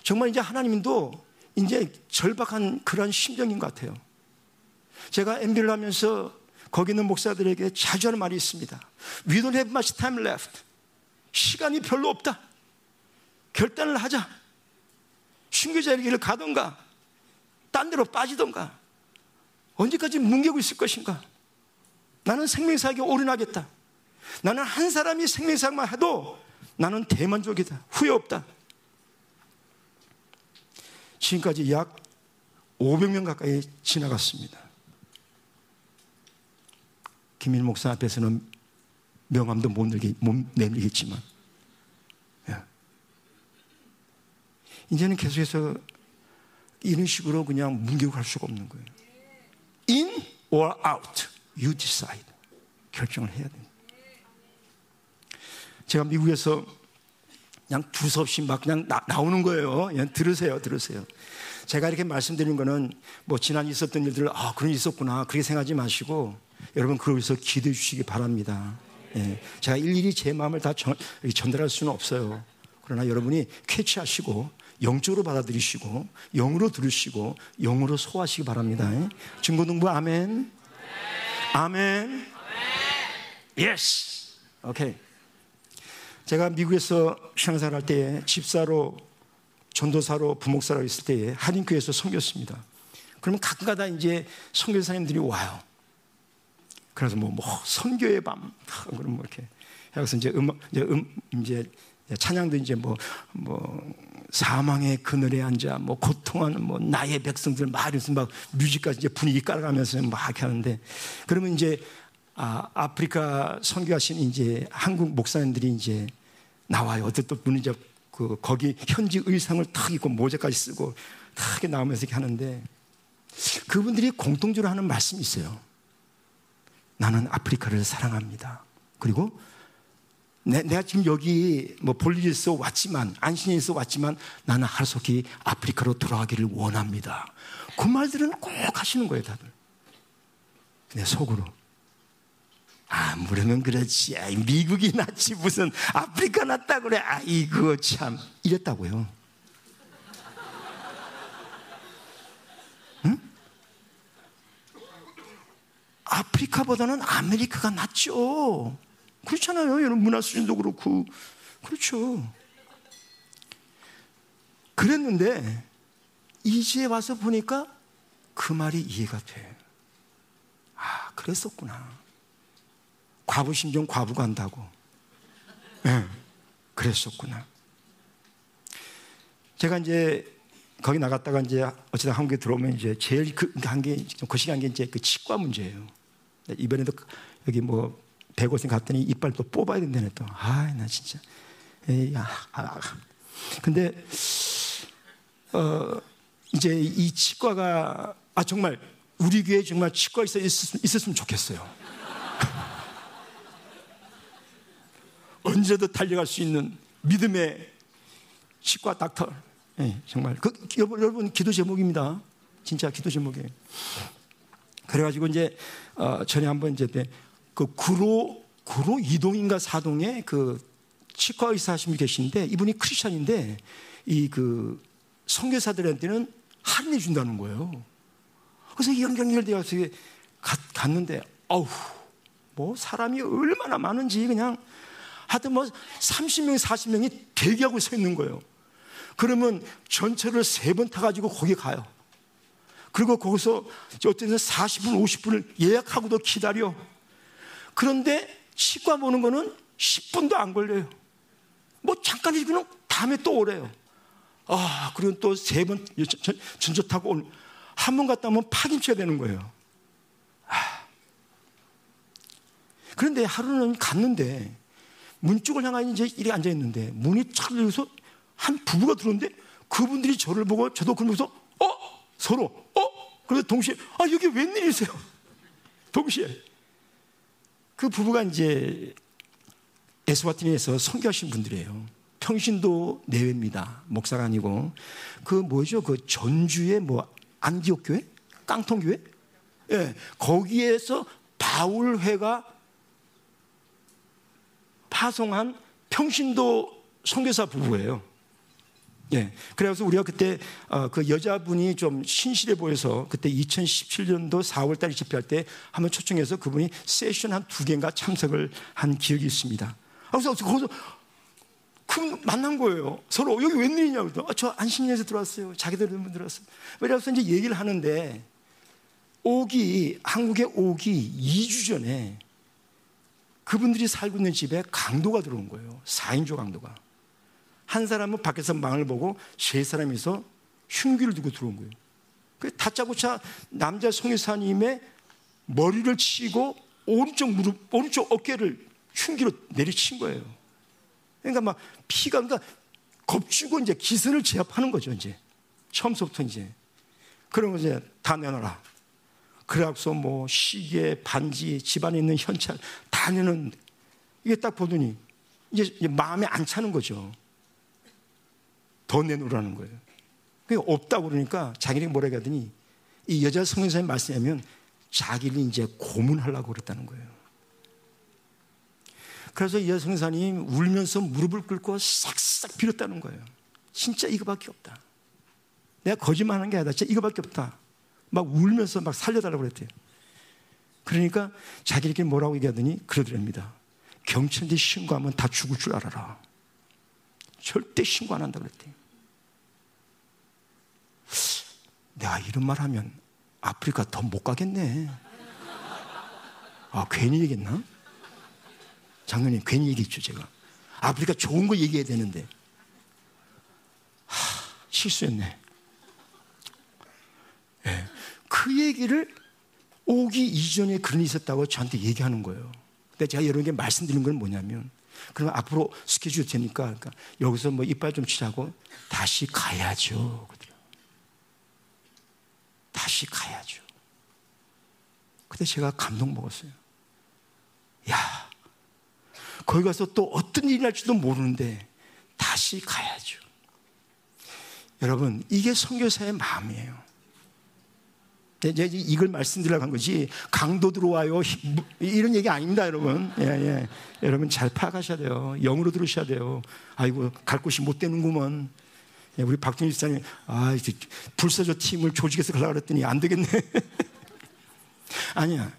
정말 이제 하나님도 이제 절박한 그런 심정인 것 같아요. 제가 MB를 하면서 거기 있는 목사들에게 자주 하는 말이 있습니다. We don't have much time left. 시간이 별로 없다. 결단을 하자. 순교자의 길을 가던가, 딴 데로 빠지던가, 언제까지 뭉개고 있을 것인가? 나는 생명사역에 올인하겠다. 나는 한 사람이 생명사역만 해도 나는 대만족이다. 후회 없다. 지금까지 약 500명 가까이 지나갔습니다. 김일 목사 앞에서는 명함도 못, 내기, 못 내밀겠지만, 예. 이제는 계속해서 이런 식으로 그냥 갈 수가 없는 거예요. In or out, you decide. 결정을 해야 됩니다. 제가 미국에서 그냥 두서없이 막 그냥 나, 오는 거예요. 그냥 들으세요, 들으세요. 제가 이렇게 말씀드리는 거는 뭐 지난 있었던 일들, 아, 그런 일 있었구나. 그렇게 생각하지 마시고, 여러분, 그러면서 기도해 주시기 바랍니다. 예, 제가 일일이 제 마음을 다 전, 전달할 수는 없어요. 그러나 여러분이 catch하시고, 영적으로 받아들이시고, 영으로 들으시고, 영으로 소화하시기 바랍니다. 증거동부 아멘. 아멘. Yes. Okay. 제가 미국에서 신앙생활 할 때에 집사로 전도사로 부목사로 있을 때에 한인교회에서 섬겼습니다. 그러면 가끔가다 이제 선교사님들이 와요. 그래서 뭐, 뭐 선교의 밤 그럼 뭐 이렇게 해서 이제 음악 이제 음 이제 찬양도 이제 뭐 뭐 사망의 그늘에 앉아 뭐 고통하는 뭐 나의 백성들 막 이러면서 막 뮤직까지 이제 분위기 깔아가면서 막 하는데 그러면 이제 아, 아프리카 선교하신 이제 한국 목사님들이 이제 나와요. 또 분이 이제 그 거기 현지 의상을 탁 입고 모자까지 쓰고 탁 나오면서 이렇게 하는데 그분들이 공통적으로 하는 말씀이 있어요. 나는 아프리카를 사랑합니다. 그리고 내, 가 지금 여기 뭐 있어 왔지만 있어 왔지만 나는 하루속히 아프리카로 돌아가기를 원합니다. 그 말들은 꼭 하시는 거예요, 다들. 내 속으로 아무르면 그렇지. 미국이 낫지 무슨 아프리카 낫다 그래. 아이고 참 이랬다고요. 아프리카보다는 아메리카가 낫죠. 그렇잖아요. 여러분 문화 수준도 그렇고 그렇죠. 그랬는데 이제 와서 보니까 그 말이 이해가 돼. 아, 그랬었구나. 과부 심정 과부가 한다고. 네, 그랬었구나. 제가 이제 거기 나갔다가 이제 어쩌다 한국에 들어오면 이제 제일 그 한게 거시기한 게 이제 그 치과 문제예요. 이번에도 여기 뭐 백오생 갔더니 이빨 또 뽑아야 된다네 또. 아, 나 진짜. 에이, 아, 아. 근데 어 이제 이 치과가 아 정말 우리 교회 정말 치과 있어 있었으면 좋겠어요. 언제도 달려갈 수 있는 믿음의 치과 닥터. 네, 정말. 그, 여러분, 기도 제목입니다. 진짜 기도 제목이에요. 그래가지고 이제, 어, 전에 한번 이제 그 구로, 구로 이동인가 사동에 그 치과 의사 하신 분 계신데 이분이 크리스찬인데 이그 성교사들한테는 할인해 준다는 거예요. 그래서 연결되어서 갔는데, 어우, 뭐 사람이 얼마나 많은지 그냥 하여튼 뭐 30명, 40명이 대기하고 서 있는 거예요. 그러면 전철을 세 번 타가지고 거기 가요. 그리고 거기서 어쨌든 40분, 50분을 예약하고도 기다려. 그런데 치과 보는 거는 10분도 안 걸려요. 뭐 잠깐 이기는 다음에 또 오래요. 아, 그리고 또 세 번 전철 타고 한 번 갔다 오면 파김치가 되는 거예요. 아. 그런데 하루는 갔는데 문 쪽을 향하여 이제 이렇게 앉아 있는데 문이 쫙 열려서 한 부부가 들어오는데 그분들이 저를 보고 저도 그러면서 어 서로 어 그래서 동시에 아 여기 웬일이세요? 동시에 그 부부가 이제 에스와티니에서 선교하신 분들이에요. 평신도 내외입니다. 목사가 아니고 그 뭐죠? 그 전주의 뭐 안디옥 교회, 깡통 교회, 예, 거기에서 바울회가 파송한 평신도 선교사 부부예요. 예. 그래서 우리가 그때 어, 그 여자분이 좀 신실해 보여서 그때 2017년도 4월달에 집회할 때 한번 초청해서 그분이 세션 한 두 개인가 참석을 한 기억이 있습니다. 그래서 거기서 그 만난 거예요. 서로 여기 웬일이냐고. 아, 저 안식년에서 들어왔어요. 자기들 분 들어왔어요. 그래서 이제 얘기를 하는데 오기 한국에 오기 2주 전에 그분들이 살고 있는 집에 강도가 들어온 거예요. 4인조 강도가. 한 사람은 밖에서 망을 보고 세 사람이서 흉기를 두고 들어온 거예요. 그 다짜고짜 남자 송유사님의 머리를 치고 오른쪽 무릎, 오른쪽 어깨를 흉기로 내리친 거예요. 그러니까 막 피가 그러니까 겁주고 이제 기선을 제압하는 거죠, 이제. 처음부터 이제. 그런 거 이제 다 내놔라. 그래갖고 뭐 시계, 반지, 집안에 있는 현찰 다 내는 이게 딱 보더니 이제 마음에 안 차는 거죠. 더 내놓으라는 거예요. 그게 없다고 그러니까 자기네가 뭐라 하더니 이 여자 성경사님 말씀하면 자기를 이제 고문하려고 그랬다는 거예요. 그래서 이 여자 성사님 울면서 무릎을 꿇고 싹싹 빌었다는 거예요. 진짜 이거밖에 없다. 내가 거짓말하는 게 아니라 진짜 이거밖에 없다. 막 울면서 막 살려달라고 그랬대요. 그러니까 자기들끼리 뭐라고 얘기하더니 그러더랍니다. 경찰대 신고하면 다 죽을 줄 알아라. 절대 신고 안 한다 그랬대요. 내가 이런 말 하면 아프리카 더 못 가겠네. 아, 괜히 얘기했나? 장로님, 괜히 얘기했죠, 제가. 아프리카 좋은 거 얘기해야 되는데. 하, 실수했네. 네. 그 얘기를 오기 이전에 그런 일이 있었다고 저한테 얘기하는 거예요. 근데 제가 여러분께 말씀드린 건 뭐냐면, 그럼 앞으로 스케줄 되니까, 그러니까 여기서 뭐 이빨 좀 치자고 다시 가야죠. 다시 가야죠. 근데 제가 감동 먹었어요. 야, 거기 가서 또 어떤 일이 날지도 모르는데 다시 가야죠. 여러분, 이게 선교사의 마음이에요. 이제 이걸 말씀드리려고 한 거지, 강도 들어와요. 이런 얘기 아닙니다, 여러분. 예, 예. 여러분 잘 파악하셔야 돼요. 영으로 들으셔야 돼요. 아이고, 갈 곳이 못 되는구먼. 예, 우리 박준희 집사님, 아, 불사조 팀을 조직해서 가려고 그랬더니 안 되겠네. 아니야.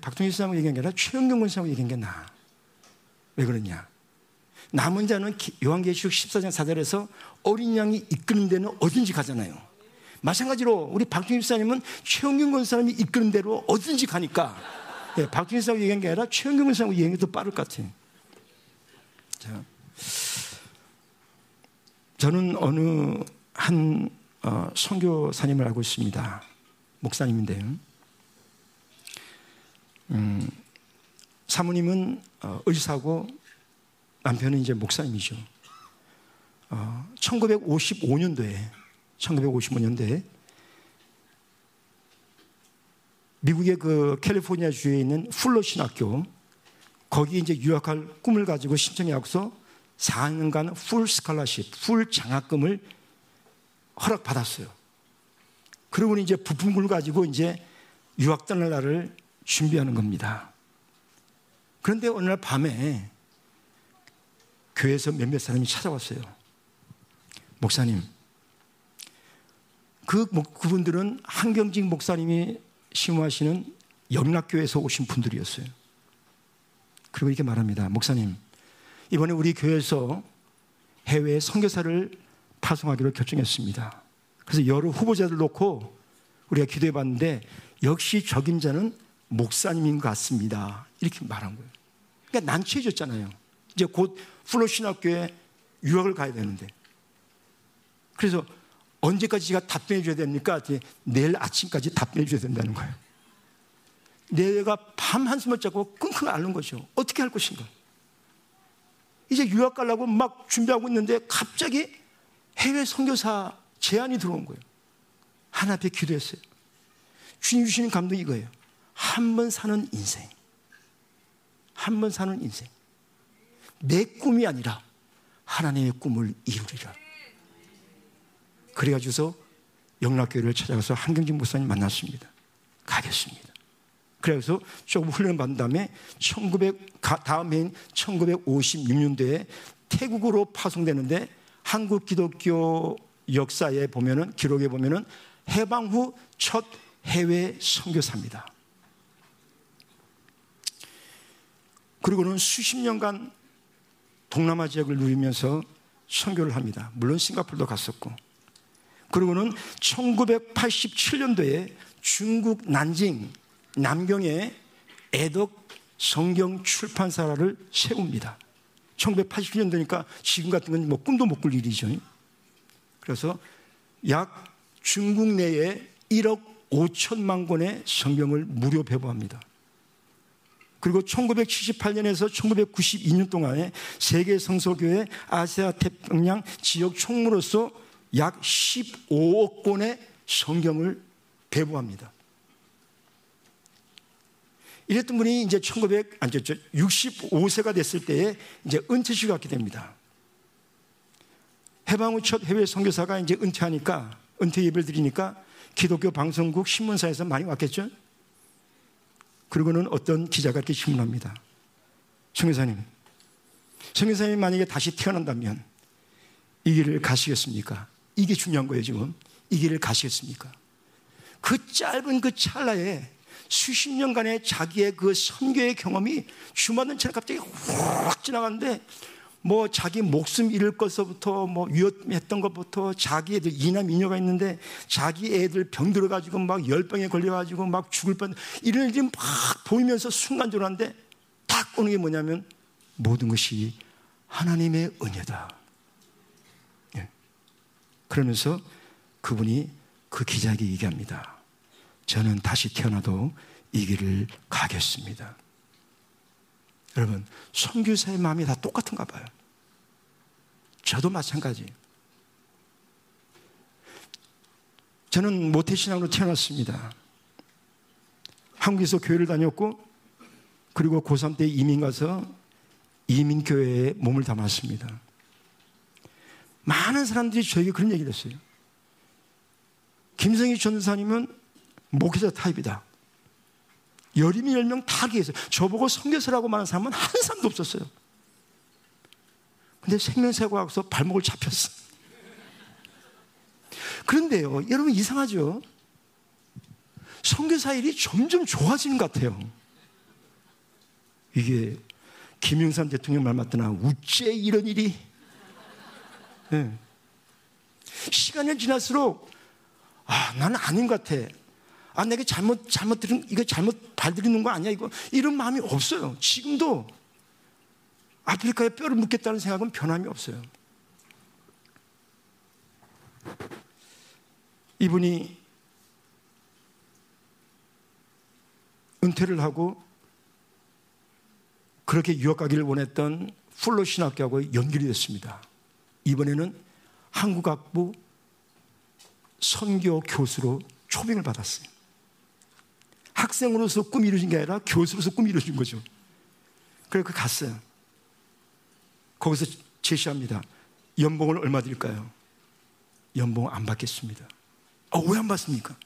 박준희 집사님 얘기한 게 아니라 최영경 권사하고 얘기한 게 나아. 왜 그러냐? 남은 자는 요한계시록 14장 4절에서 어린 양이 이끄는 데는 어딘지 가잖아요. 마찬가지로 우리 박준희 집사님은 최영경 권사님이 이끄는 대로 어딘지 가니까 예, 박준희 집사님 얘기한 게 아니라 최영경 권사님 얘기한 게 더 빠를 것 같아요. 자. 저는 어느 한 어, 선교사님을 알고 있습니다. 목사님인데요. 음, 사모님은 어, 의사고 남편은 이제 목사님이죠. 어, 1955년도에 1955년도에 미국의 그 캘리포니아 주에 있는 풀러 신학교 거기 이제 유학할 꿈을 가지고 신청해 갖고서 4년간 full scholarship, full 장학금을 허락받았어요. 그러고 이제 부푼 꿈을 가지고 이제 유학 떠날 날을 준비하는 겁니다. 그런데 어느 날 밤에 교회에서 몇몇 사람이 찾아왔어요. 목사님, 그 그분들은 한경직 목사님이 심호하시는 영락교회에서 오신 분들이었어요. 그리고 이렇게 말합니다. 목사님, 이번에 우리 교회에서 해외 선교사를 파송하기로 결정했습니다. 그래서 여러 후보자들 놓고 우리가 기도해 봤는데 역시 적임자는 목사님인 것 같습니다. 이렇게 말한 거예요. 그러니까 난처해졌잖아요. 이제 곧 플로신학교에 유학을 가야 되는데. 그래서 언제까지 제가 답변해 줘야 됩니까? 내일 아침까지 답변해 줘야 된다는 거예요. 내가 밤 한숨을 자고 끙끙 앓는 거죠. 어떻게 할 것인가? 이제 유학 가려고 막 준비하고 있는데 갑자기 해외 선교사 제안이 들어온 거예요. 하나 앞에 기도했어요. 주님 주시는 감동이 이거예요. 한 번 사는 인생. 한 번 사는 인생. 내 꿈이 아니라 하나님의 꿈을 이루리라. 그래가지고서 영락교회를 찾아가서 한경진 목사님 만났습니다. 가겠습니다. 그래서 조금 훈련을 받은 다음에 1900, 다음 해인 1956년도에 태국으로 파송되는데 한국 기독교 역사에 보면은 기록에 보면은 해방 후 첫 해외 선교사입니다. 그리고는 수십 년간 동남아 지역을 누리면서 선교를 합니다. 물론 싱가폴도 갔었고. 그리고는 1987년도에 중국 난징 남경에 애덕 성경 출판사를 세웁니다. 1980년도니까 지금 같은 건 뭐 꿈도 못 꿀 일이죠. 그래서 약 중국 내에 1억 5천만 권의 성경을 무료 배부합니다. 그리고 1978년에서 1992년 동안에 세계 성서교회 아시아 태평양 지역 총무로서 약 15억 권의 성경을 배부합니다. 이랬던 분이 이제 1900, 아니, 65세가 됐을 때에 이제 은퇴식 갖게 됩니다. 해방 후 첫 해외 선교사가 이제 은퇴하니까, 은퇴 예배를 드리니까 기독교 방송국 신문사에서 많이 왔겠죠? 그리고는 어떤 기자가 이렇게 질문합니다. 성교사님, 성교사님 만약에 다시 태어난다면 이 길을 가시겠습니까? 이게 중요한 거예요, 지금. 이 길을 가시겠습니까? 그 짧은 그 찰나에 수십 년간의 자기의 그 선교의 경험이 주마등처럼 갑자기 확 지나가는데 뭐 자기 목숨 잃을 것서부터 뭐 위험했던 것부터 자기 애들 이남 이녀가 있는데 자기 애들 병 들어가지고 막 열병에 걸려가지고 막 죽을 뻔 이런 일이 막 보이면서 순간적으로 한데 딱 오는 게 뭐냐면 모든 것이 하나님의 은혜다. 예. 그러면서 그분이 그 기자에게 얘기합니다. 저는 다시 태어나도 이 길을 가겠습니다. 여러분, 선교사의 마음이 다 똑같은가 봐요. 저도 마찬가지. 저는 모태신앙으로 태어났습니다. 한국에서 교회를 다녔고, 그리고 고3 때 이민 가서 이민교회에 몸을 담았습니다. 많은 사람들이 저에게 그런 얘기를 했어요. 김성희 전사님은 목회자 타입이다. 열이면 열명 다 계세요. 저보고 성교사라고 말하는 사람은 한 사람도 없었어요. 근데 생명사고학서 발목을 잡혔어. 그런데요, 여러분 이상하죠? 성교사 일이 점점 좋아지는 것 같아요. 이게 김영삼 대통령 말 맞더나 우째 이런 일이 네. 시간이 지날수록 아 나는 아닌 것 같아 아, 내가 잘못, 잘못 들은, 이거 잘못 발들이는 거 아니야? 이거, 이런 마음이 없어요. 지금도 아프리카에 뼈를 묻겠다는 생각은 변함이 없어요. 이분이 은퇴를 하고 그렇게 유학 가기를 원했던 풀로 신학교하고 연결이 됐습니다. 이번에는 한국학부 선교 교수로 초빙을 받았어요. 학생으로서 꿈이 이루어진 게 아니라 교수로서 꿈이 이루어진 거죠. 그래서 그 갔어요. 거기서 제시합니다. 연봉을 얼마 드릴까요? 연봉 안 받겠습니다. 아, 어, 왜 안 받습니까?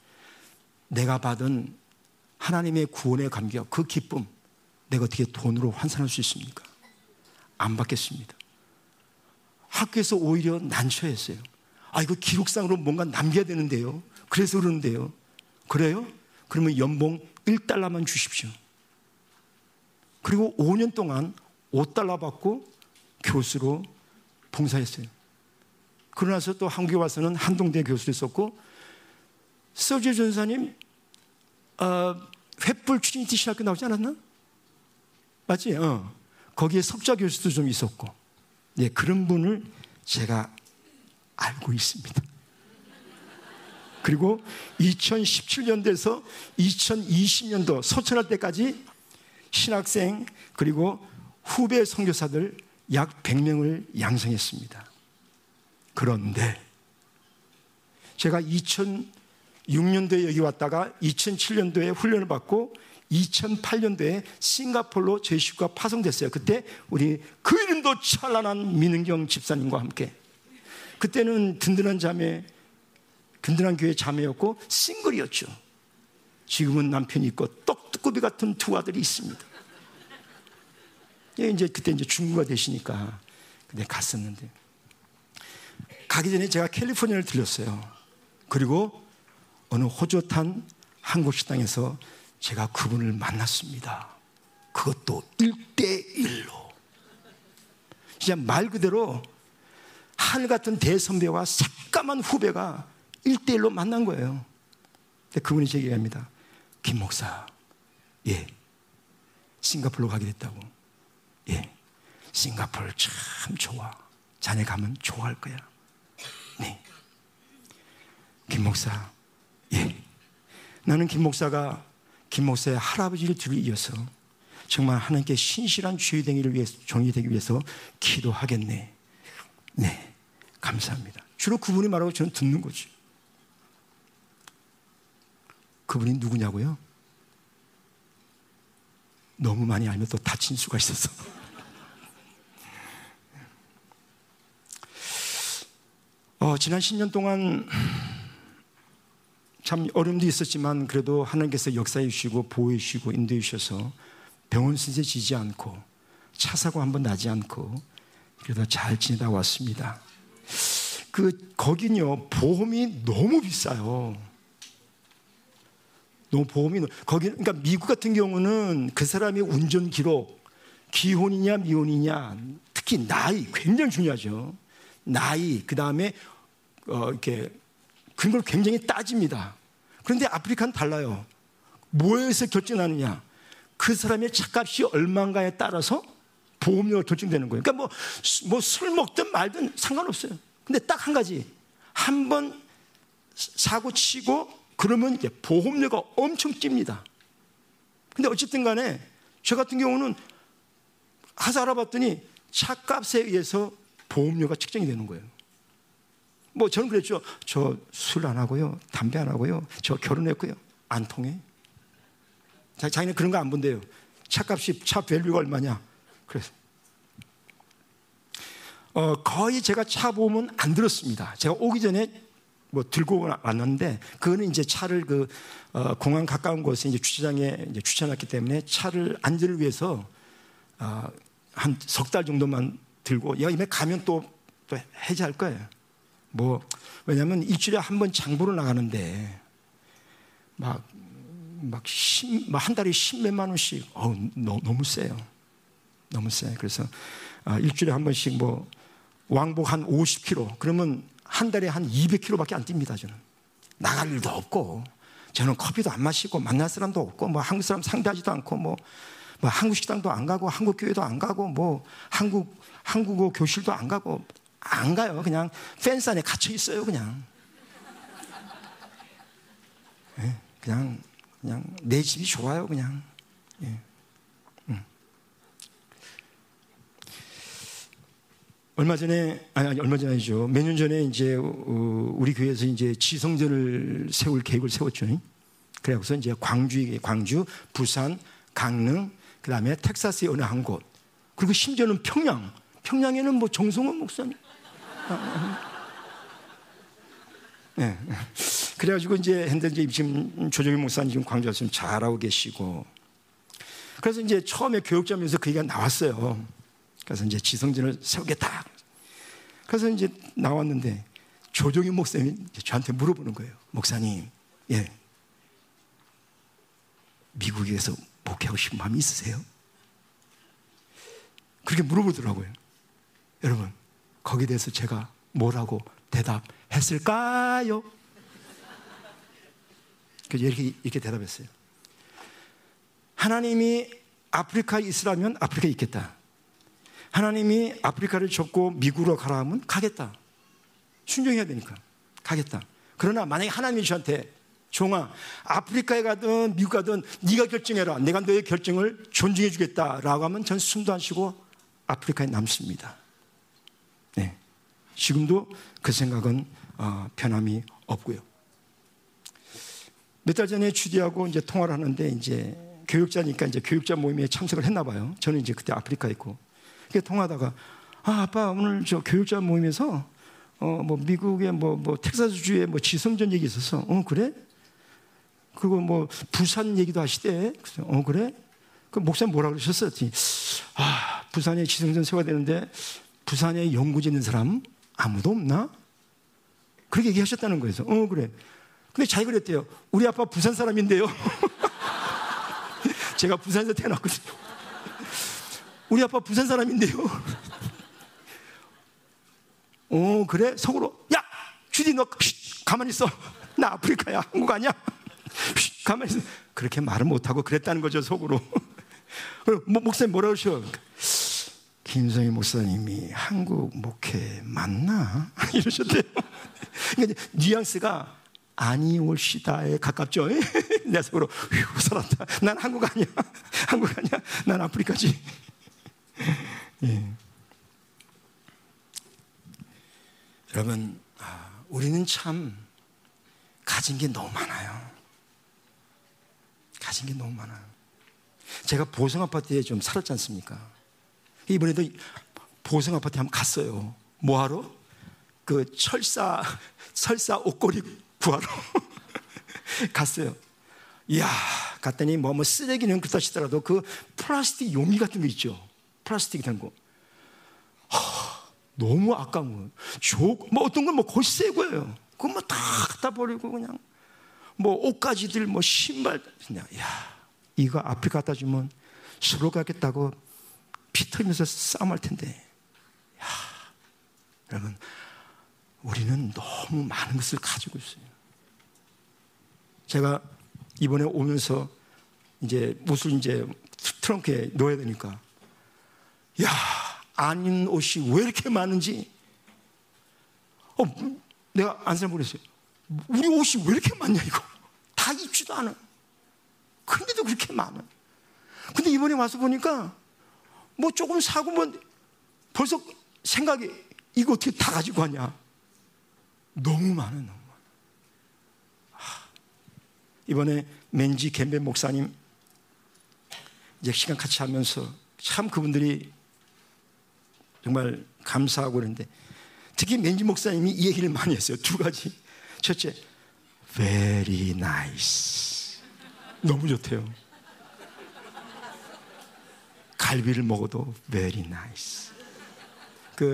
내가 받은 하나님의 구원의 감격, 그 기쁨, 내가 어떻게 돈으로 환산할 수 있습니까? 안 받겠습니다. 학교에서 오히려 난처했어요. 아, 이거 기록상으로 뭔가 남겨야 되는데요. 그래서 그러는데요. 그래요? 그러면 연봉 1달러만 주십시오. 그리고 5년 동안 5달러 받고 교수로 봉사했어요. 그러고 나서 또 한국에 와서는 한동대 교수로 있었고 서재 전도사님 어, 횃불 트리니티 신학교 나오지 않았나? 맞지? 어. 거기에 석좌 교수도 좀 있었고 네, 그런 분을 제가 알고 있습니다. 그리고 2017년도에서 2020년도 소천할 때까지 신학생 그리고 후배 선교사들 약 100명을 양성했습니다. 그런데 제가 2006년도에 여기 왔다가 2007년도에 훈련을 받고 2008년도에 싱가폴로 식구가 파송됐어요. 그때 우리 그 이름도 찬란한 민은경 집사님과 함께 그때는 든든한 자매, 든든한 교회 자매였고 싱글이었죠. 지금은 남편이 있고 떡두꺼비 같은 두 아들이 있습니다. 예, 이제 그때 이제 중국가 되시니까 그때 갔었는데 가기 전에 제가 캘리포니아를 들렸어요. 그리고 어느 호젓한 한국 식당에서 제가 그분을 만났습니다. 그것도 1대1로. 진짜 말 그대로 하늘 같은 대선배와 새까만 후배가 1대1로 만난 거예요. 근데 그분이 제게 얘기합니다. 김 목사, 예. 싱가폴로 가게 됐다고. 예. 싱가폴 참 좋아. 자네 가면 좋아할 거야. 네. 김 목사, 예. 나는 김 목사가 김 목사의 할아버지를 뒤를 이어서 정말 하나님께 신실한 주의 되기를 위해서 종이 되기 위해서 기도하겠네. 네. 감사합니다. 주로 그분이 말하고 저는 듣는 거지. 그분이 누구냐고요? 너무 많이 알면 또 다친 수가 있어서. 어, 지난 10년 동안 참 어려움도 있었지만 그래도 하나님께서 역사해 주시고 보호해 주시고 인도해 주셔서 병원 신세 지지 않고 차 사고 한 번 나지 않고 그래도 잘 지내다 왔습니다. 그 거긴요 보험이 너무 비싸요. 너무 보험이 거기 그러니까 미국 같은 경우는 그 사람의 운전 기록 기혼이냐 미혼이냐 특히 나이 굉장히 중요하죠. 나이 그 다음에 어, 이렇게 그런 걸 굉장히 따집니다. 그런데 아프리카는 달라요. 뭐에서 결정하느냐? 그 사람의 차값이 얼마인가에 따라서 보험료가 결정되는 거예요. 그러니까 뭐, 뭐 술 먹든 말든 상관없어요. 근데 딱 한 가지. 한 번 사고 치고 그러면 이제 보험료가 엄청 찝니다. 근데 어쨌든 간에 저 같은 경우는 하사 알아봤더니 차값에 의해서 보험료가 책정이 되는 거예요. 뭐 저는 그랬죠. 저 술 안 하고요. 담배 안 하고요. 저 결혼했고요. 안 통해. 자기는 그런 거 안 본대요. 차값이 차 value가 얼마냐. 그래서 어, 거의 제가 차 보험은 안 들었습니다. 제가 오기 전에 뭐 들고 왔는데 그거는 이제 차를 그 어, 공항 가까운 곳에 이제 주차장에 이제 주차해놨기 때문에 차를 안전을 위해서 어, 한석 달 정도만 들고 여기 가면 또, 또 해지할 거예요. 뭐 왜냐하면 일주일에 한 번 장보러 나가는데 막 막한 달에 십몇만 원씩 어 너무 세요. 너무 세. 그래서 아, 일주일에 한 번씩 뭐 왕복 한 50km 그러면 한 달에 한 200km밖에 안 뜁니다 저는 나갈 일도 없고 저는 커피도 안 마시고 만날 사람도 없고 뭐 한국 사람 상대하지도 않고 뭐, 뭐 한국 식당도 안 가고 한국 교회도 안 가고 뭐 한국 한국어 교실도 안 가고 안 가요. 그냥 펜스 안에 갇혀 있어요. 그냥. 네, 그냥 그냥 내 집이 좋아요. 그냥. 예. 음. 얼마 전에 아니, 아니 얼마 전이죠. 몇 년 전에 이제 어, 우리 교회에서 이제 지성전을 세울 계획을 세웠죠. 그래서 이제 광주 광주, 부산, 강릉, 그다음에 텍사스의 어느 한 곳, 그리고 심지어는 평양. 평양에는 뭐 정성원 목사님, 네. 그래가지고 이제 이제 지금 조정희 목사님 지금 광주에서 잘하고 계시고 그래서 이제 처음에 교육자면서 그 얘기가 나왔어요. 그래서 이제 지성진을 세우겠다. 그래서 이제 나왔는데 조정희 목사님이 저한테 물어보는 거예요. 목사님, 예. 미국에서 목회하고 싶은 마음이 있으세요? 그렇게 물어보더라고요. 여러분, 거기에 대해서 제가 뭐라고 대답했을까요? 이렇게, 이렇게 대답했어요. 하나님이 아프리카에 있으라면 아프리카에 있겠다. 하나님이 아프리카를 접고 미국으로 가라 하면 가겠다. 순종해야 되니까. 가겠다. 그러나 만약에 하나님이 저한테 종아 아프리카에 가든 미국 가든 네가 결정해라. 내가 너의 결정을 존중해 주겠다라고 하면 전 숨도 안 쉬고 아프리카에 남습니다. 네. 지금도 그 생각은 어, 변함이 없고요. 몇 달 전에 주디하고 이제 통화를 하는데 이제 교육자니까 이제 교육자 모임에 참석을 했나 봐요. 저는 이제 그때 아프리카에 있고. 그게 통하다가 아, 아빠 오늘 저 교육자 모임에서 어, 뭐 미국의 뭐, 뭐 텍사스주의 뭐 지성전 얘기 있어서 어, 그래? 그리고 뭐 부산 얘기도 하시대. 그래서 어, 그래? 그 목사님 뭐라 그러셨어요? 아, 부산에 지성전 세워야 되는데 부산에 연구지 있는 사람 아무도 없나? 그렇게 얘기하셨다는 거예요. 어, 그래. 근데 자기가 그랬대요. 우리 아빠 부산 사람인데요. 제가 부산에서 태어났거든요. 우리 아빠 부산 사람인데요. 어, 그래? 속으로, 야! 주디, 너, 가만히 있어. 나 아프리카야. 한국 아니야? 가만히 있어. 그렇게 말을 못하고 그랬다는 거죠, 속으로. 뭐, 목사님 뭐라 그러셔? 김성희 목사님이 한국 목회 맞나? 이러셨대요. 그러니까 뉘앙스가 아니 올시다에 가깝죠. 내 속으로 휴 살았다. 난 한국 아니야. 한국 아니야. 난 아프리카지. 예. 여러분, 아, 우리는 참 가진 게 너무 많아요. 가진 게 너무 많아요. 제가 보성 아파트에 좀 살았지 않습니까? 이번에도 보성 아파트에 한번 갔어요. 뭐하러? 그 철사, 설사 옷걸이 구하러 갔어요. 이야, 갔더니 뭐, 뭐 쓰레기는 그렇다 치더라도 그 플라스틱 용기 같은 거 있죠. 플라스틱 된 거. 하, 너무 아까운. 조, 뭐 어떤 건뭐새 거예요. 그거 뭐 다 갖다 버리고 그냥 뭐 옷가지들 뭐 신발 그냥 야 이거 앞에 갖다 주면 서로 가겠다고 피 털면서 싸움할 텐데 야 여러분 우리는 너무 많은 것을 가지고 있어요. 제가 이번에 오면서 이제 옷을 이제 트렁크에 넣어야 되니까 야 아닌 옷이 왜 이렇게 많은지 어 내가 안살 모르겠어요. 우리 옷이 왜 이렇게 많냐 이거 다 입지도 않아. 근데도 그렇게 많아. 근데 이번에 와서 보니까 뭐 조금 사고 뭐 벌써 생각이 이거 어떻게 다 가지고 왔냐. 너무 많아, 너무 많아. 이번에 맨지 겜베 목사님 이제 시간 같이 하면서 참 그분들이 정말 감사하고 그러는데 특히 맨지 목사님이 이 얘기를 많이 했어요. 두 가지. 첫째, very nice. 너무 좋대요. 갈비를 먹어도 very nice. 그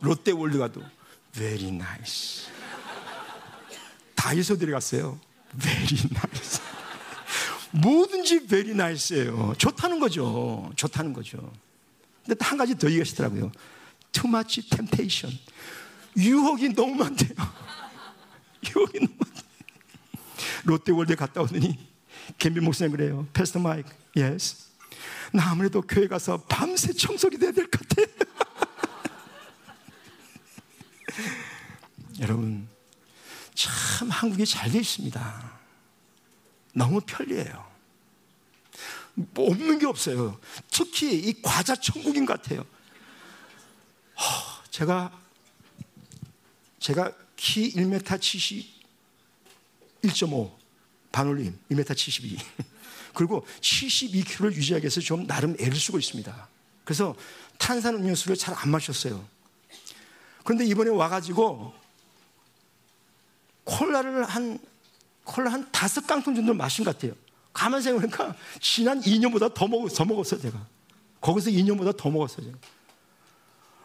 롯데월드 가도 very nice. 다이소 들어갔어요. very nice. 뭐든지 very nice예요. 좋다는 거죠. 좋다는 거죠. 근데 한 가지 더 얘기하시더라고요. Too much temptation. 유혹이 너무 많대요. 유혹이 너무 많대. 롯데월드에 갔다 오더니 갬비 목사님 그래요. 패스터 마이크, yes. 나 아무래도 교회 가서 밤새 청소기 돼야 될 것 같아. 여러분, 참 한국이 잘 돼 있습니다. 너무 편리해요. 뭐 없는 게 없어요. 특히 이 과자 천국인 것 같아요. 허, 제가 제가 키 1m 70 1.5 반올림 1m 72 그리고 72kg를 유지하기 위해서 좀 나름 애를 쓰고 있습니다. 그래서 탄산 음료수를 잘 안 마셨어요. 그런데 이번에 와가지고 콜라를 한 콜라 한 다섯 깡통 정도 마신 것 같아요. 가만 생각해보니까 지난 2년보다 더 먹었어, 더 먹었어요, 제가. 거기서 2년보다 더 먹었어요, 제가.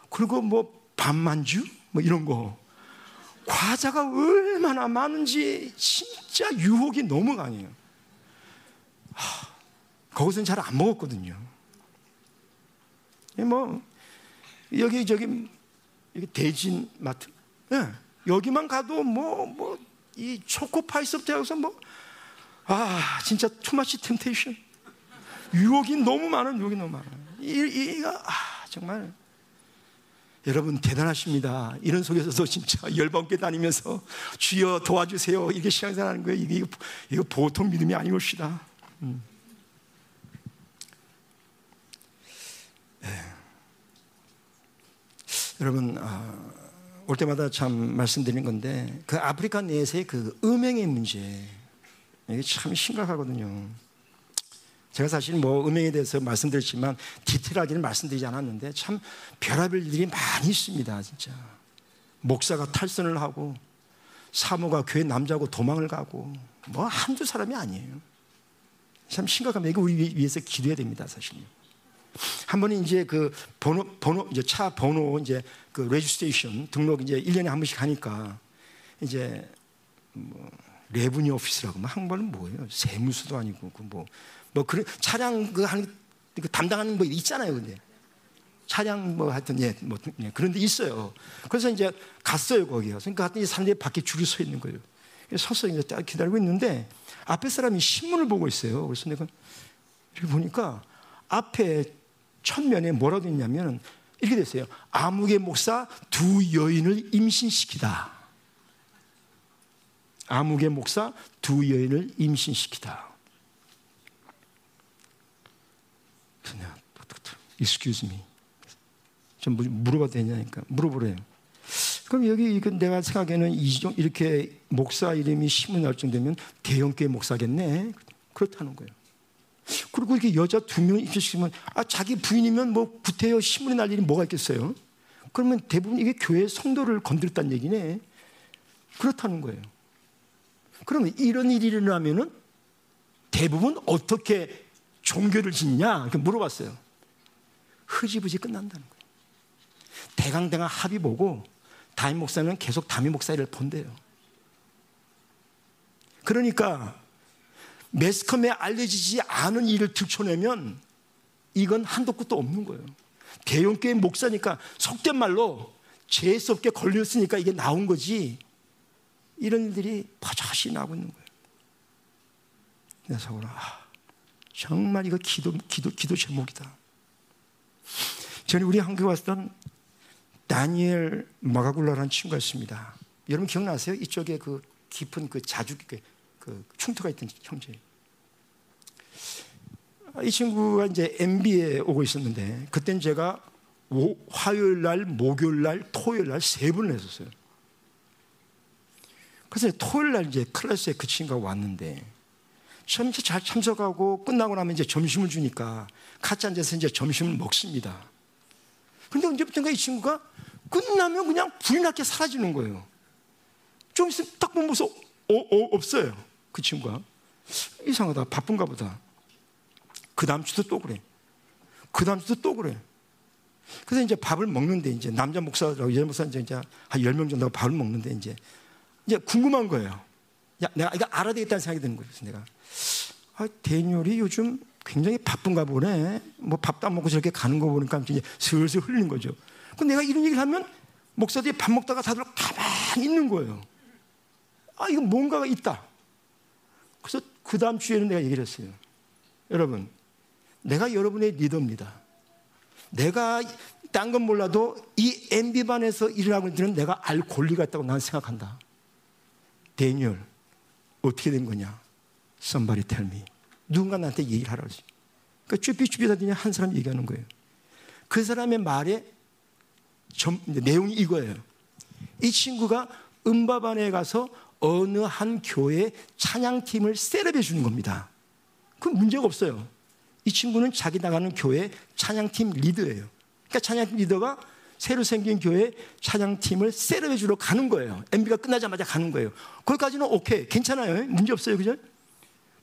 그리고 뭐 밥만주? 뭐 이런 거. 과자가 얼마나 많은지 진짜 유혹이 너무 강해요. 하, 거기서는 잘 안 먹었거든요. 뭐, 여기, 저기, 여기 대진 마트. 네. 여기만 가도 뭐, 뭐, 이 초코파이서부터 해서 뭐, 아, 진짜 투마치 템테이션. 유혹이 너무 많은 유혹이 너무 많아. 이, 이, 아, 정말. 여러분 대단하십니다. 이런 속에서도 진짜 열번께 다니면서 주여 도와주세요. 이게 신앙생활하는 거예요. 이게 이거 보통 믿음이 것이다. 음. 네. 여러분 아, 올 때마다 참 말씀드리는 건데 그 아프리카 내에서의 그 음행의 문제 이게 참 심각하거든요. 제가 사실 뭐 음행에 대해서 말씀드렸지만 디테일하게는 말씀드리지 않았는데 참 별의별 일이 많이 있습니다, 진짜. 목사가 탈선을 하고 사모가 교회 남자고 도망을 가고 뭐 한두 사람이 아니에요. 참 심각합니다. 이거 우리 위해서 기도해야 됩니다, 사실요. 한 번은 이제 그 번호, 번호, 이제 차 번호 이제 그 레지스테이션 등록 이제 1년에 한 번씩 하니까 이제 뭐 레브니 오피스라고 뭐 한번은 뭐예요? 세무서도 아니고 그 뭐 뭐 그런 차량 그 하는 그 담당하는 뭐 있잖아요, 근데 차량 뭐 하여튼 예, 뭐 예, 그런 데 있어요. 그래서 이제 갔어요 거기요. 그러니까 하여튼 사람들이 밖에 줄이 서 있는 거예요. 서서 이제 딱 기다리고 있는데 앞에 사람이 신문을 보고 있어요. 그래서 내가 이렇게 보니까 앞에 첫면에 뭐라고 했냐면 이렇게 됐어요. 아무개 목사 두 여인을 임신시키다. 아무개 목사 두 여인을 임신시키다. 그냥 excuse me. 좀 물어봐도 되냐니까 물어보래요. 그럼 여기 내가 생각에는 이렇게 목사 이름이 신문 날 정도면 대형교회 목사겠네. 그렇다는 거예요. 그리고 이렇게 여자 두 명 입시시면 아 자기 부인이면 뭐 구태여 신문에 날 일이 뭐가 있겠어요? 그러면 대부분 이게 교회 성도를 건드렸다는 얘기네. 그렇다는 거예요. 그러면 이런 일이 일어나면은 대부분 어떻게 종교를 짓냐? 물어봤어요. 흐지부지 끝난다는 거예요. 대강대강 합의 보고 담임 목사는 계속 담임 목사를 본대요. 그러니까 매스컴에 알려지지 않은 일을 들춰내면 이건 한도 끝도 없는 거예요. 대형교회 목사니까 속된 말로 재수 없게 걸렸으니까 이게 나온 거지. 이런 일들이 버젓이 나고 있는 거예요. 그래서 아, 정말 이거 기도, 기도, 기도 제목이다. 저는 우리 한국에 왔던 다니엘 마가굴라라는 친구가 있습니다. 여러분 기억나세요? 이쪽에 그 깊은 그 자주 그, 그 충터가 있던 형제. 이 친구가 이제 MB에 오고 있었는데 그땐 제가 오, 화요일 날, 목요일 날, 토요일 날 세 번을 했었어요. 그래서 토요일 날 이제 클래스에 그 친구가 왔는데 처음 잘 참석하고 끝나고 나면 이제 점심을 주니까 같이 앉아서 이제 점심을 먹습니다. 근데 언제부턴가 이 친구가 끝나면 그냥 불이 나게 사라지는 거예요. 좀 있으면 딱 보면 서 어, 어, 없어요. 그 친구가. 이상하다. 바쁜가 보다. 그 다음 주도 또 그래. 그 다음 주도 또 그래. 그래서 이제 밥을 먹는데 이제 남자 목사라고 여자 목사 이제 한 10명 정도가 밥을 먹는데 이제 이제 궁금한 거예요. 야, 내가 이거 알아야 되겠다는 생각이 드는 거예요. 그래서 내가 아, 대니얼이 요즘 굉장히 바쁜가 보네. 뭐 밥도 안 먹고 저렇게 가는 거 보니까 이제 슬슬 흘리는 거죠. 근데 내가 이런 얘기를 하면 목사들이 밥 먹다가 다들 가만히 있는 거예요. 아, 이거 뭔가가 있다. 그래서 그 다음 주에는 내가 얘기를 했어요. 여러분, 내가 여러분의 리더입니다. 내가 딴 건 몰라도 이 MB반에서 일어나고 있는 내가 알 권리가 있다고 나는 생각한다. 데니얼, 어떻게 된 거냐? Somebody tell me. 누군가 나한테 얘기를 하라지. 그러니까 쭈삐쭈삐하더니 한 사람 얘기하는 거예요. 그 사람의 말에 점, 내용이 이거예요. 이 친구가 음바반에 가서 어느 한 교회 찬양팀을 셋업해 주는 겁니다. 그 문제가 없어요. 이 친구는 자기 나가는 교회 찬양팀 리더예요. 그러니까 찬양팀 리더가 새로 생긴 교회 찬양팀을 셋업해 주러 가는 거예요. MB가 끝나자마자 가는 거예요. 거기까지는 오케이. 괜찮아요. 문제 없어요. 그죠?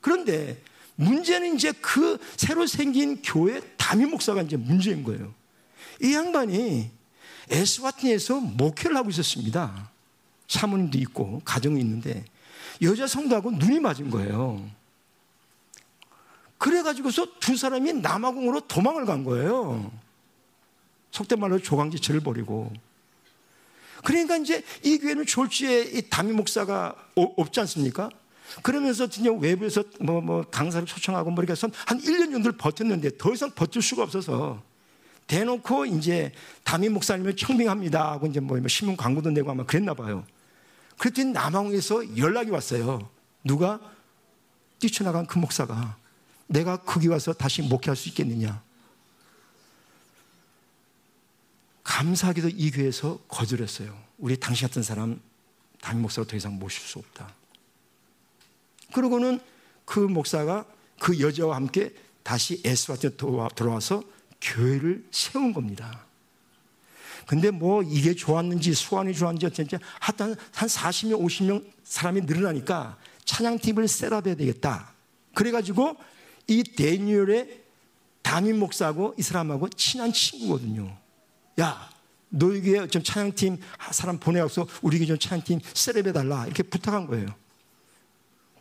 그런데 문제는 이제 그 새로 생긴 교회 담임 목사가 이제 문제인 거예요. 이 양반이 에스와틴에서 목회를 하고 있었습니다. 사모님도 있고 가정이 있는데 여자 성도하고 눈이 맞은 거예요. 그래가지고서 두 사람이 남아공으로 도망을 간 거예요. 속된 말로 조강지처를 버리고. 그러니까 이제 이 교회는 졸지에 이 담임 목사가 없지 않습니까? 그러면서 그냥 외부에서 뭐, 뭐 강사를 초청하고 뭐 이렇게 해서 한 1년 정도를 버텼는데 더 이상 버틸 수가 없어서 대놓고 이제 담임 목사님을 청빙합니다 하고 이제 뭐 신문 광고도 내고 아마 그랬나 봐요. 그랬더니 남항에서 연락이 왔어요. 누가? 뛰쳐나간 그 목사가 내가 거기 와서 다시 목회할 수 있겠느냐. 감사하게도 이 교회에서 거절했어요. 우리 당신 같은 사람 담임 목사로 더 이상 모실 수 없다. 그러고는 그 목사가 그 여자와 함께 다시 에스라한테 돌아와서 교회를 세운 겁니다. 근데 뭐 이게 좋았는지 수완이 좋았는지 어쩐지 하여튼 한 40명, 50명 사람이 늘어나니까 찬양팀을 셋업해야 되겠다. 그래가지고 이 데니엘의 담임 목사하고 이 사람하고 친한 친구거든요. 야, 너에게 좀 찬양팀 사람 보내서 우리에게 좀 찬양팀 셋업해달라. 이렇게 부탁한 거예요.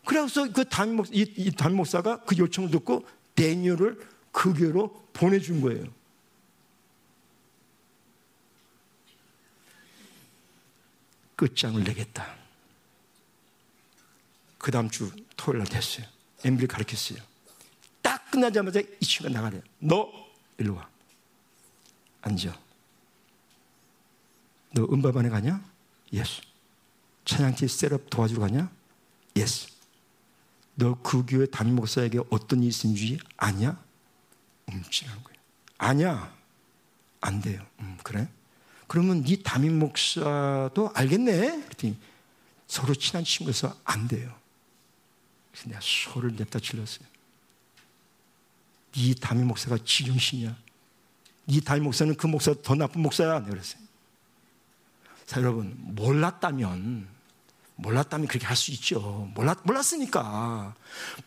그래서 그 담임 목사, 이, 이 담임 목사가 그 요청을 듣고 데니엘을 그 교회로 보내준 거예요. 끝장을 내겠다. 그 다음 주 토요일 날 됐어요. MB를 가르쳤어요. 딱 끝나자마자 이 친구가 나가래요. 너 일로 와. 앉아. 너 음바바네 가냐? Yes. 찬양팀 setup 도와주러 가냐? Yes. 너 그 교회 담임 목사에게 어떤 일이 있는지 아냐? 움찔하는 거예요. 아냐? 안대요. 음, 그래? 그러면 네 담임 목사도 알겠네? 그랬더니 서로 친한 친구여서 안 돼요. 그래서 내가 소를 냅다 질렀어요. 네 담임 목사가 지정신이야. 네 담임 목사는 그 목사 더 나쁜 목사야. 내가 그랬어요. 자, 여러분, 몰랐다면, 몰랐다면 그렇게 할 수 있죠. 몰랐, 몰랐으니까.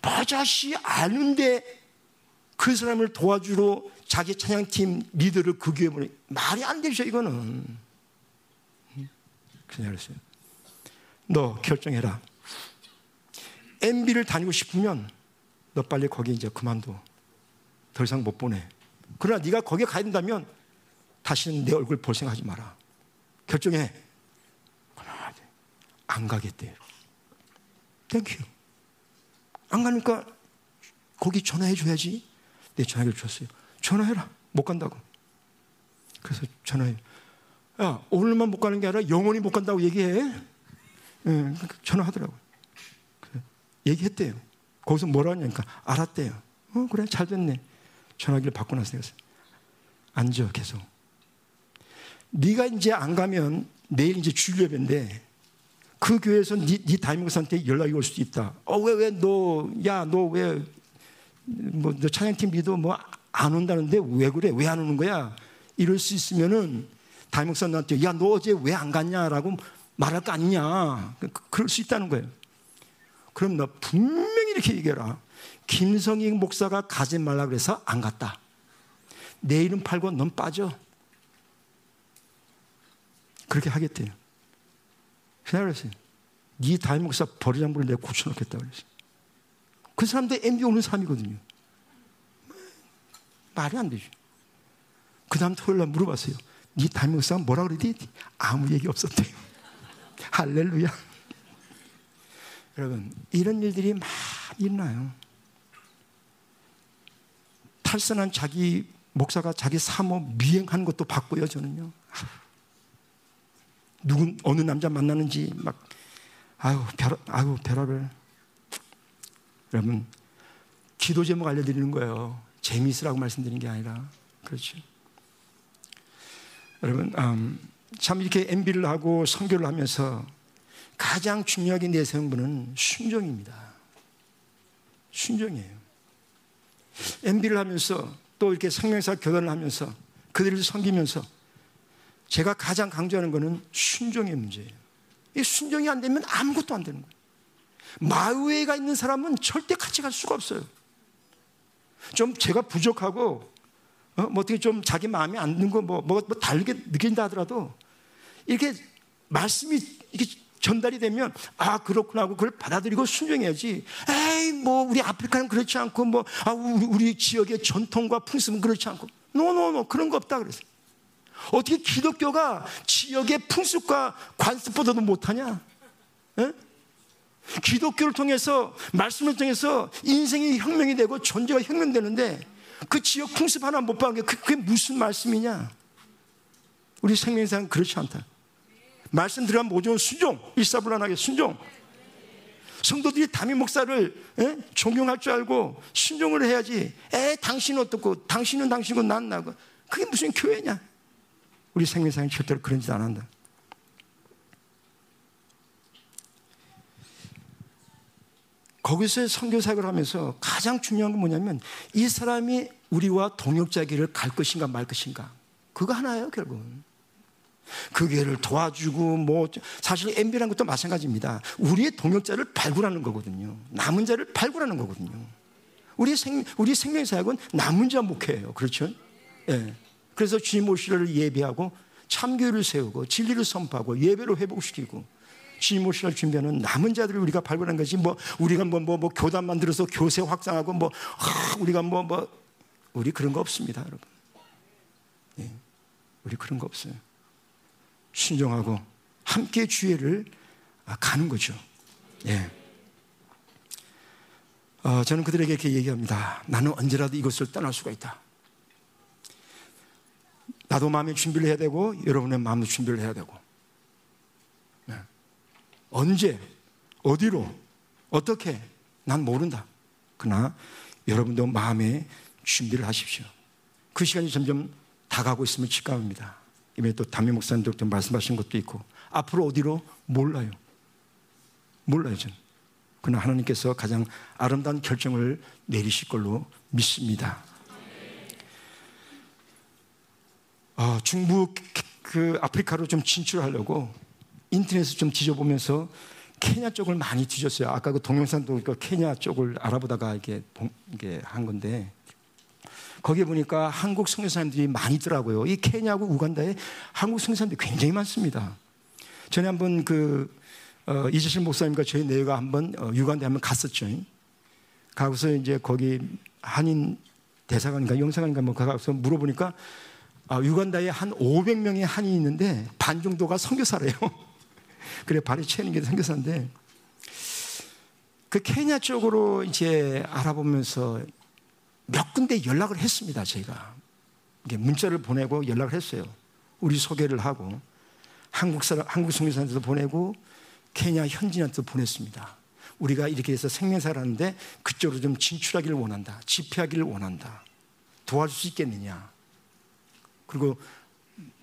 버젓이 아는데 그 사람을 도와주러 자기 찬양팀 리더를 그 교회 보내 말이 안 되죠, 이거는. 그냥 그랬어요. 너 결정해라. MB를 다니고 싶으면 너 빨리 거기 이제 그만둬. 더 이상 못 보내. 그러나 네가 거기에 가야 된다면 다시는 내 얼굴 볼 생각하지 마라. 결정해. 안 가겠대. Thank you. 안 가니까 거기 전화해 줘야지. 내 전화기를 줬어요. 전화해라. 못 간다고. 그래서 전화해. 야, 오늘만 못 가는 게 아니라 영원히 못 간다고 얘기해. 예, 전화하더라고. 얘기했대요. 거기서 뭐라 하냐니까 알았대요. 어, 그래, 잘 됐네. 전화기를 받고 나서 앉아, 계속. 네가 이제 안 가면 내일 이제 주일 예배인데 그 교회에서 네, 네 담임목사한테 연락이 올 수도 있다. 어, 왜, 왜, 너, 야, 너 왜, 뭐, 너 찬양팀 리더 뭐 안 온다는데 왜 그래? 왜 안 오는 거야? 이럴 수 있으면은 담임 목사 나한테, 야, 너 어제 왜 안 갔냐라고 말할 거 아니냐. 그, 그럴 수 있다는 거예요. 그럼 너 분명히 이렇게 얘기해라. 김성희 목사가 가지 말라 그래서 안 갔다. 내 이름 팔고 넌 빠져. 그렇게 하겠대요. 그냥 그랬어요. 네 담임 목사 버리장 부를 내가 고쳐놓겠다 그랬어요. 그 사람들 MB 오는 사람이거든요. 말이 안 되죠. 그 다음 토요일 날 물어봤어요. 네 담임 목사가 뭐라 그랬지? 아무 얘기 없었대요. 할렐루야. 여러분, 이런 일들이 많이 일어나요. 탈선한 자기 목사가 자기 사모 미행하는 것도 봤고요, 저는요. 누군 어느 남자 만나는지 막 아유 별 아유 별별 여러분 기도 제목 알려드리는 거예요. 재미있으라고 말씀드리는 게 아니라 그렇죠. 여러분 음, 참 이렇게 MB를 하고 선교를 하면서 가장 중요하게 내세운 분은 순종입니다. 순종이에요. MB를 하면서 또 이렇게 생명사 교단을 하면서 그들을 섬기면서 제가 가장 강조하는 것은 순종의 문제예요. 이 순종이 안 되면 아무것도 안 되는 거예요. 마우에가 있는 사람은 절대 같이 갈 수가 없어요. 좀 제가 부족하고 어? 뭐 어떻게 좀 자기 마음에 안 드는 거뭐 뭐, 뭐 다르게 느낀다 하더라도 이렇게 말씀이 이렇게 전달이 되면 아 그렇구나 하고 그걸 받아들이고 순종해야지. 에이 뭐 우리 아프리카는 그렇지 않고 뭐 아, 우리, 우리 지역의 전통과 풍습은 그렇지 않고 노노노 그런 거 없다 그래서 어떻게 기독교가 지역의 풍습과 관습보다도 못하냐? 에? 기독교를 통해서 말씀을 통해서 인생이 혁명이 되고 존재가 혁명되는데 그 지역 풍습 하나 못 받은 게 그게 무슨 말씀이냐? 우리 생명상 그렇지 않다. 말씀 들어간 모든 순종, 일사불란하게 순종. 성도들이 담임 목사를 에? 존경할 줄 알고 순종을 해야지. 에, 당신은 어떻고, 당신은 당신이고, 난 나고. 그게 무슨 교회냐? 우리 생명상이 절대로 그런 짓 안 한다. 거기서 선교사역을 하면서 가장 중요한 건 뭐냐면 이 사람이 우리와 동역자 길을 갈 것인가 말 것인가. 그거 하나예요, 결국은. 그 교회를 도와주고 뭐 사실 MB라는 것도 마찬가지입니다. 우리의 동역자를 발굴하는 거거든요. 남은 자를 발굴하는 거거든요. 우리 생 우리 생명 사역은 남은 자 목회예요. 그렇죠? 예. 그래서 주님 오시를 예배하고 참교를 세우고 진리를 선포하고 예배를 회복시키고 주님 오시를 준비하는 남은 자들을 우리가 발굴한 거지 뭐 우리가 뭐뭐 뭐, 뭐 교단 만들어서 교세 확장하고 뭐 아, 우리가 뭐뭐 뭐, 우리 그런 거 없습니다, 여러분. 예. 우리 그런 거 없어요. 신종하고 함께 주의를 가는 거죠. 예. 어, 저는 그들에게 이렇게 얘기합니다. 나는 언제라도 이것을 떠날 수가 있다. 나도 마음의 준비를 해야 되고 여러분의 마음의 준비를 해야 되고 네. 언제 어디로 어떻게 난 모른다. 그러나 여러분도 마음의 준비를 하십시오. 그 시간이 점점 다가고 있으면 직감합니다. 이번에 또 담임 목사님들도 말씀하신 것도 있고 앞으로 어디로 몰라요. 몰라요 저는. 그러나 하나님께서 가장 아름다운 결정을 내리실 걸로 믿습니다. 아, 중부 그 아프리카로 좀 진출하려고 인터넷을 좀 뒤져보면서 케냐 쪽을 많이 뒤졌어요. 아까 그 동영상도 그 케냐 쪽을 알아보다가 이게, 한 건데 거기에 보니까 한국 성교사님들이 많이 있더라고요. 이 케냐하고 우간다에 한국 성교사님들이 굉장히 많습니다. 전에 한번 그 어, 이재실 목사님과 저희 내가 한번 어, 유간다에 한번 갔었죠. 가서 이제 거기 한인 대사관인가 영사관인가 뭐 가서 물어보니까 아, 유간다에 한 500명의 한인이 있는데 반 정도가 선교사래요. 그래 발이 채는 게 선교사인데 그 케냐 쪽으로 이제 알아보면서 몇 군데 연락을 했습니다. 제가 문자를 보내고 연락을 했어요. 우리 소개를 하고 한국 사람 한국 선교사한테도 보내고 케냐 현지인한테도 보냈습니다. 우리가 이렇게 해서 생명사를 하는데 그쪽으로 좀 진출하기를 원한다. 집회하기를 원한다. 도와줄 수 있겠느냐. 그리고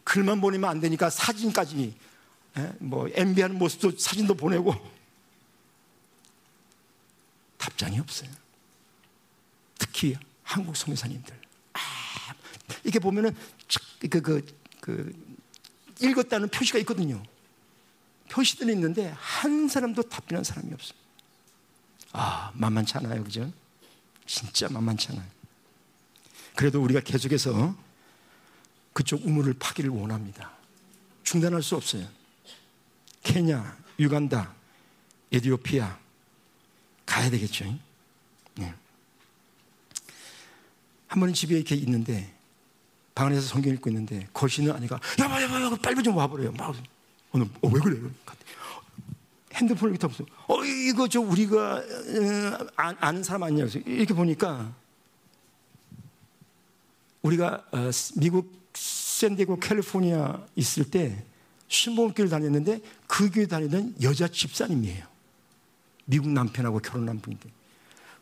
글만 보내면 안 되니까 사진까지 예? 뭐 MB하는 모습도 사진도 보내고 답장이 없어요. 특히 한국 성교사님들. 아, 이렇게 보면은 그, 그, 그, 읽었다는 표시가 있거든요. 표시들이 있는데 한 사람도 답변한 사람이 없어요. 아, 만만치 않아요. 그죠? 진짜 만만치 않아요. 그래도 우리가 계속해서 그쪽 우물을 파기를 원합니다. 중단할 수 없어요. 케냐, 유간다, 에디오피아 가야 되겠죠. 네. 한 번은 집에 이렇게 있는데 방 안에서 성경 읽고 있는데 거시는 아니가 야봐 야봐 야봐 빨리 좀 와버려요. 막 오늘 어, 왜 그래? 핸드폰을 이렇게 보면서 어 이거 저 우리가 어, 아는 사람 아니냐 이렇게 보니까 우리가 어, 미국 샌디에고 캘리포니아 있을 때 신봉교를 다녔는데 그 교회 다니던 여자 집사님이에요. 미국 남편하고 결혼한 분인데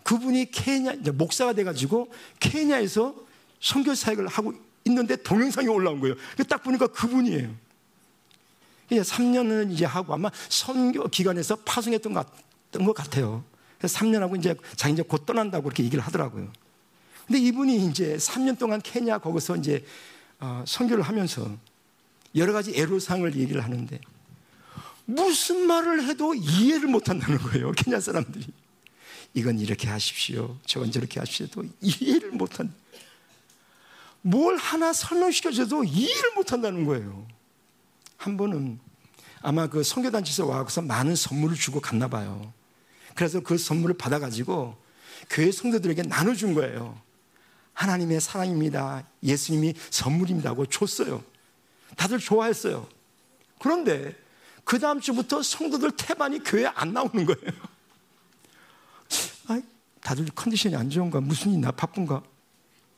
그분이 케냐 목사가 돼가지고 케냐에서 선교 사역을 하고 있는데 동영상이 올라온 거예요. 딱 보니까 그분이에요. 이제 3년은 이제 하고 아마 선교 기관에서 파송했던 것, 것 같아요. 그래서 3년하고 이제 자기 이제 곧 떠난다고 그렇게 얘기를 하더라고요. 근데 이분이 이제 3년 동안 케냐 거기서 이제 어, 선교를 하면서 여러 가지 애로상을 얘기를 하는데 무슨 말을 해도 이해를 못 한다는 거예요. 케냐 사람들이. 이건 이렇게 하십시오. 저건 저렇게 하십시오. 이해를 못 한. 뭘 하나 설명시켜줘도 이해를 못 한다는 거예요. 한 번은 아마 그 선교단체에서 와서 많은 선물을 주고 갔나 봐요. 그래서 그 선물을 받아가지고 교회 성도들에게 나눠준 거예요. 하나님의 사랑입니다. 예수님이 선물입니다고 줬어요. 다들 좋아했어요. 그런데 그 다음 주부터 성도들 태반이 교회에 안 나오는 거예요. 아 다들 컨디션이 안 좋은가? 무슨 일나 바쁜가?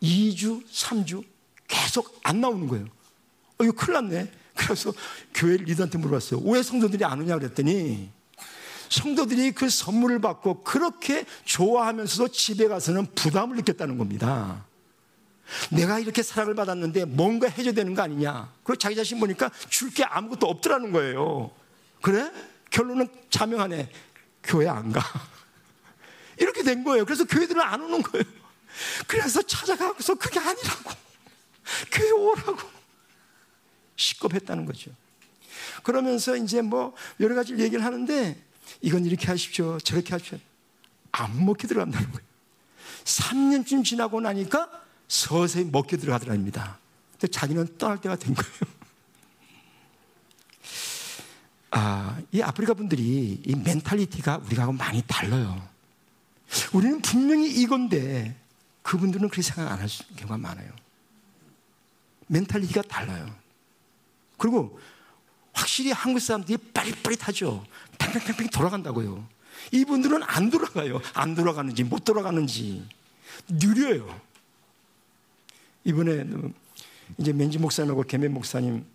2주, 3주 계속 안 나오는 거예요. 어, 이거 큰일 났네. 그래서 교회 리더한테 물어봤어요. 왜 성도들이 안 오냐 그랬더니 성도들이 그 선물을 받고 그렇게 좋아하면서도 집에 가서는 부담을 느꼈다는 겁니다. 내가 이렇게 사랑을 받았는데 뭔가 해줘야 되는 거 아니냐. 그리고 자기 자신 보니까 줄 게 아무것도 없더라는 거예요. 그래? 결론은 자명하네. 교회 안 가. 이렇게 된 거예요. 그래서 교회들은 안 오는 거예요. 그래서 찾아가서 그게 아니라고. 교회 오라고. 시겁했다는 거죠. 그러면서 이제 뭐 여러 가지 얘기를 하는데 이건 이렇게 하십시오. 저렇게 하십시오. 안 먹게 들어간다는 거예요. 3년쯤 지나고 나니까 서서히 먹게 들어가더랍니다. 근데 자기는 떠날 때가 된 거예요. 아, 이 아프리카 분들이 이 멘탈리티가 우리하고 많이 달라요. 우리는 분명히 이건데 그분들은 그렇게 생각 안할 경우가 많아요. 멘탈리티가 달라요. 그리고 확실히 한국 사람들이 빠릿빠릿하죠. 팽팽팽팽 돌아간다고요. 이분들은 안 돌아가요. 안 돌아가는지 못 돌아가는지 느려요. 이번에 이제 맨지 목사님하고 개맨 목사님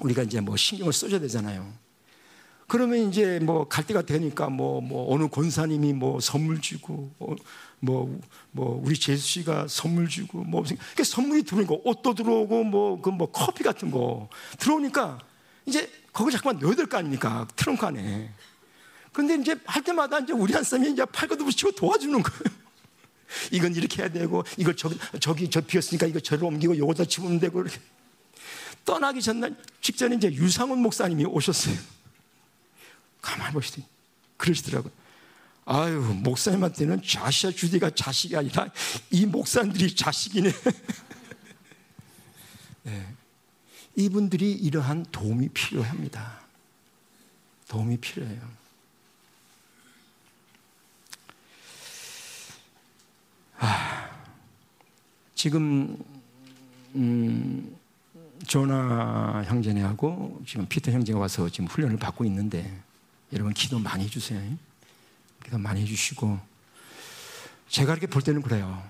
우리가 이제 뭐 신경을 써줘야 되잖아요. 그러면 이제 뭐 갈 때가 되니까 뭐, 뭐 어느 권사님이 뭐 선물 주고 어, 뭐, 뭐 우리 제수 씨가 선물 주고 뭐 그러니까 선물이 들어오니까 옷도 들어오고 뭐 그뭐 뭐 커피 같은 거 들어오니까 이제 거기 자꾸만 넣어야 될 거 아닙니까 트렁크 안에. 근데 이제 할 때마다 이제 우리 한 사람이 이제 팔 것도 붙이고 도와주는 거예요. 이건 이렇게 해야 되고 이걸 저기 저기 저 비었으니까 이거 저를 옮기고 요거다 집으면 되고 이렇게 떠나기 전날 직전에 이제 유상훈 목사님이 오셨어요. 가만히 보시더니 그러시더라고요. 아유, 목사님한테는 자시아 주디가 자식이 아니라 이 목사님들이 자식이네. 네. 이분들이 이러한 도움이 필요합니다. 도움이 필요해요. 아, 지금 음, 조나 형제네하고 지금 피터 형제가 와서 지금 훈련을 받고 있는데 여러분 기도 많이 해주세요. 기도 많이 해주시고 제가 이렇게 볼 때는 그래요.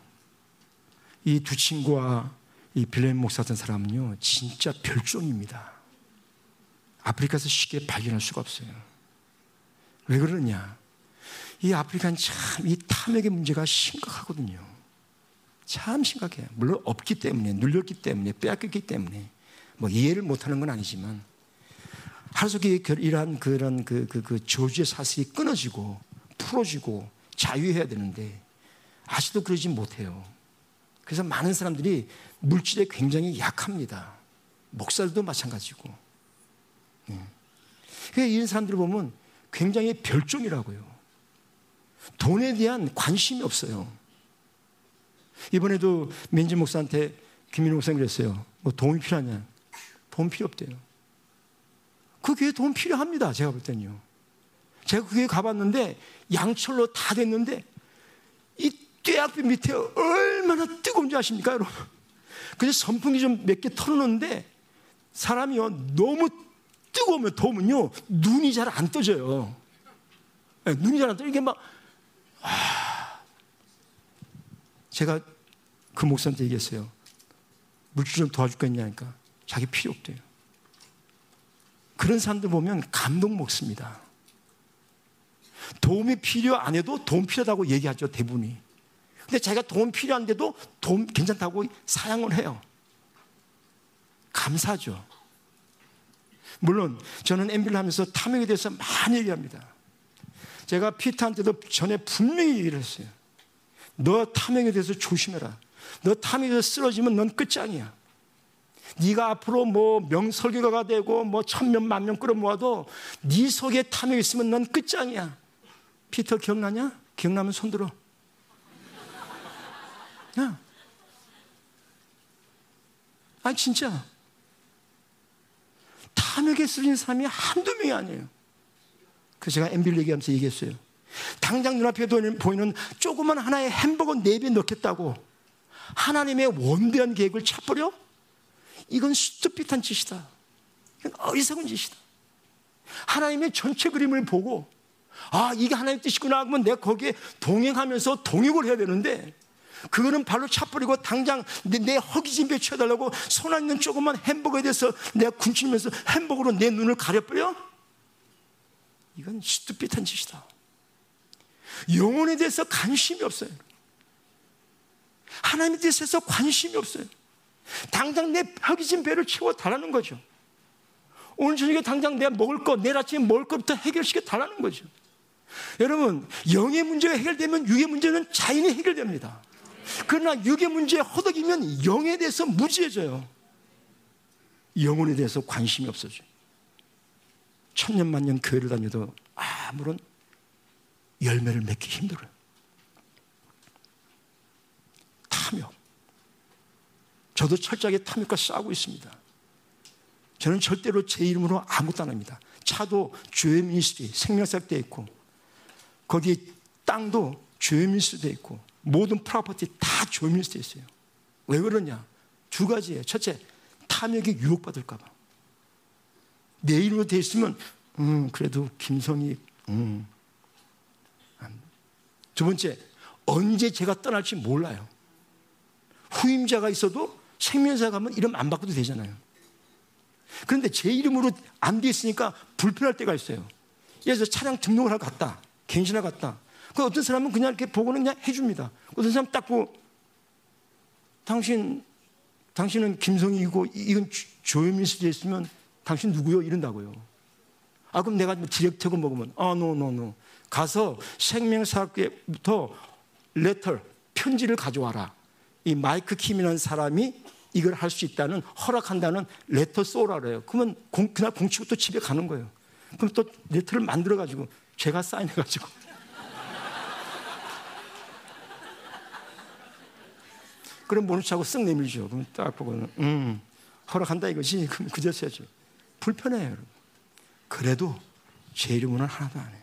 이 두 친구와 이 빌레 목사 같은 사람은요 진짜 별종입니다. 아프리카에서 쉽게 발견할 수가 없어요. 왜 그러냐? 이 아프리카는 참 이 탐욕의 문제가 심각하거든요. 참 심각해요. 물론 없기 때문에, 눌렸기 때문에, 빼앗겼기 때문에, 뭐 이해를 못하는 건 아니지만, 하루 속에 이러한 그런 그, 그, 그 저주의 사슬이 끊어지고 풀어지고 자유해야 되는데 아직도 그러지 못해요. 그래서 많은 사람들이 물질에 굉장히 약합니다. 목사들도 마찬가지고. 네. 이런 사람들을 보면 굉장히 별종이라고요. 돈에 대한 관심이 없어요. 이번에도 민지 목사한테 김민호 목사님 그랬어요. 뭐 도움이 필요하냐? 돈 필요 없대요. 그 교회 돈 필요합니다. 제가 볼 때는요. 제가 그 교회 가봤는데 양철로 다 됐는데 이 떼약비 밑에 얼마나 뜨거운지 아십니까, 여러분? 그래서 선풍기 좀 몇 개 털어놓는데 사람이요 너무 뜨거우면 더우면요 눈이 잘 안 떠져요. 네, 눈이 잘 안 떠. 이게 막 아, 제가 그 목사한테 얘기했어요. 물질 좀 도와줄겠냐니까 자기 필요 없대요. 그런 사람들 보면 감동 먹습니다. 도움이 필요 안 해도 도움 필요하다고 얘기하죠, 대부분이. 근데 자기가 도움 필요한데도 도움 괜찮다고 사양을 해요. 감사죠. 물론 저는 MB를 하면서 탐욕에 대해서 많이 얘기합니다. 제가 피터한테도 전에 분명히 얘기를 했어요. 너 탐욕에 대해서 조심해라. 너 탐욕에 대해서 쓰러지면 넌 끝장이야. 네가 앞으로 뭐 명설교가가 되고 뭐 천명 만명 끌어모아도 네 속에 탐욕이 있으면 넌 끝장이야. 피터 기억나냐? 기억나면 손들어. 야. 아니 진짜 탐욕에 쓰러진 사람이 한두 명이 아니에요. 그래서 제가 MB를 얘기하면서 얘기했어요. 당장 눈앞에 보이는 조그만 하나의 햄버거 네 배 넣겠다고 하나님의 원대한 계획을 차버려? 이건 스투핏한 짓이다. 이건 어리석은 짓이다. 하나님의 전체 그림을 보고 아 이게 하나님의 뜻이구나 하면 내가 거기에 동행하면서 동역을 해야 되는데 그거는 발로 차버리고 당장 내, 내 허기짐에 쳐달라고 손 안에 있는 조그만 햄버거에 대해서 내가 군침면서 햄버거로 내 눈을 가려버려? 이건 시뚜핏한 짓이다. 영혼에 대해서 관심이 없어요. 하나님에 대해서 관심이 없어요. 당장 내 허기진 배를 채워 달라는 거죠. 오늘 저녁에 당장 내가 먹을 것, 내일 아침에 먹을 것부터 해결시켜 달라는 거죠. 여러분, 영의 문제가 해결되면 육의 문제는 자연히 해결됩니다. 그러나 육의 문제에 허덕이면 영에 대해서 무지해져요. 영혼에 대해서 관심이 없어져요. 천년 만년 교회를 다녀도 아무런 열매를 맺기 힘들어요. 탐욕. 저도 철저하게 탐욕과 싸우고 있습니다. 저는 절대로 제 이름으로 아무것도 안 합니다. 차도 주의 미니스트리 생명사돼 있고 거기 땅도 주의 미니스트리돼 있고 모든 프로퍼티 다 주의 미니스트리에 있어요. 왜 그러냐? 두 가지예요. 첫째, 탐욕에 유혹받을까 봐. 내 이름으로 돼 있으면 음, 그래도 김성희 음. 두 번째, 언제 제가 떠날지 몰라요. 후임자가 있어도 생명사 가면 이름 안 바꿔도 되잖아요. 그런데 제 이름으로 안 돼 있으니까 불편할 때가 있어요. 예를 들어 차량 등록을 하러 갔다. 갱신하 갔다. 그 어떤 사람은 그냥 이렇게 보고는 그냥 해줍니다. 어떤 사람 딱 보고 당신 당신은 김성희이고 이건 조현민 수재 있으면 당신 누구요? 이런다고요. 아 그럼 내가 디렉터고 먹으면 아 노 노노 no, no. 가서 생명사학회부터 레터 편지를 가져와라. 이 마이크 킴이라는 사람이 이걸 할 수 있다는 허락한다는 레터 쏘라 그래요. 그러면 공, 그날 공치고 또 집에 가는 거예요. 그럼 또 레터를 만들어 가지고 제가 사인해 가지고 그럼 모르차고 쓱 내밀죠. 그럼 딱 보고는 음 허락한다 이것이 그럼 그저 써야죠. 불편해요, 여러분. 그래도 제 이름은 하나도 안 해요.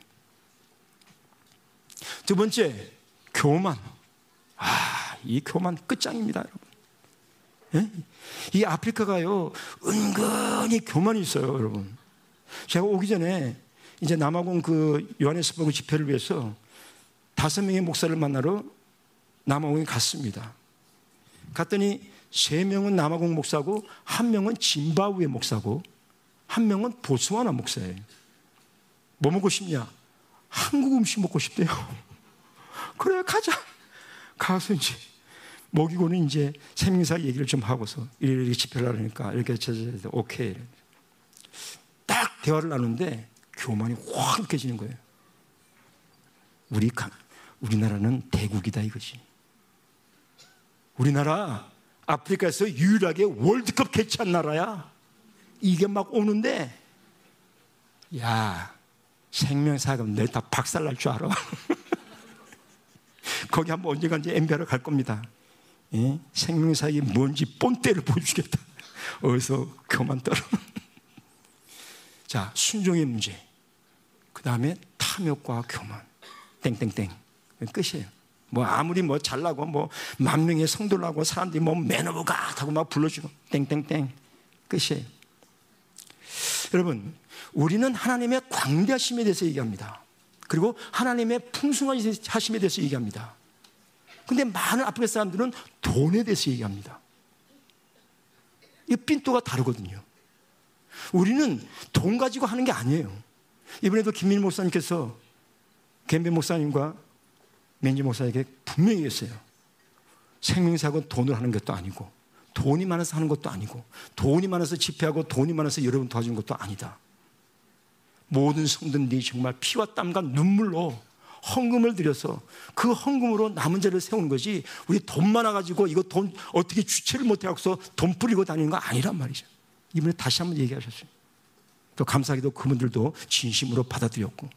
두 번째, 교만. 아, 이 교만 끝장입니다, 여러분. 예? 이 아프리카가요, 은근히 교만이 있어요, 여러분. 제가 오기 전에 이제 남아공 그 요하네스버그 집회를 위해서 다섯 명의 목사를 만나러 남아공에 갔습니다. 갔더니 세 명은 남아공 목사고 한 명은 짐바브웨 목사고 한 명은 보스와나 목사예요. 뭐 먹고 싶냐? 한국 음식 먹고 싶대요. 그래 가자. 가서 이제 먹이고는 이제 생명사 얘기를 좀 하고서 이렇게 집회를 하니까 이렇게 저저 오케이. 딱 대화를 나누는데 교만이 확 느껴지는 거예요. 우리 우리나라는 대국이다 이거지. 우리나라 아프리카에서 유일하게 월드컵 개최한 나라야. 이게 막 오는데, 야, 생명사가 내다 박살날 줄 알아. 거기 한번 이제 엠비하러 갈 겁니다. 예? 생명사이 뭔지 본때를 보여주겠다. 어디서 그만 떨어. 자, 순종의 문제. 그 다음에 탐욕과 교만. 땡땡땡. 끝이에요. 뭐 아무리 뭐 잘나고 뭐 만 명의 성도를 하고 사람들이 뭐 매너가 하고 막 불러주고 땡땡땡 끝이에요. 여러분, 우리는 하나님의 광대하심에 대해서 얘기합니다. 그리고 하나님의 풍성하심에 대해서 얘기합니다. 근데 많은 아프리카 사람들은 돈에 대해서 얘기합니다. 이 핀도가 다르거든요. 우리는 돈 가지고 하는 게 아니에요. 이번에도 김민 목사님께서 겐베 목사님과 맨지 목사에게 분명히 했어요. 생명사고는 돈을 하는 것도 아니고 돈이 많아서 하는 것도 아니고 돈이 많아서 집회하고 돈이 많아서 여러분 도와주는 것도 아니다. 모든 성도들이 정말 피와 땀과 눈물로 헌금을 들여서 그 헌금으로 남은 자를 세우는 것이 우리 돈 많아가지고 이거 돈 어떻게 주체를 못해갖고서 돈 뿌리고 다니는 거 아니란 말이죠. 이번에 다시 한번 얘기하셨어요. 또 감사하게도 그분들도 진심으로 받아들였고.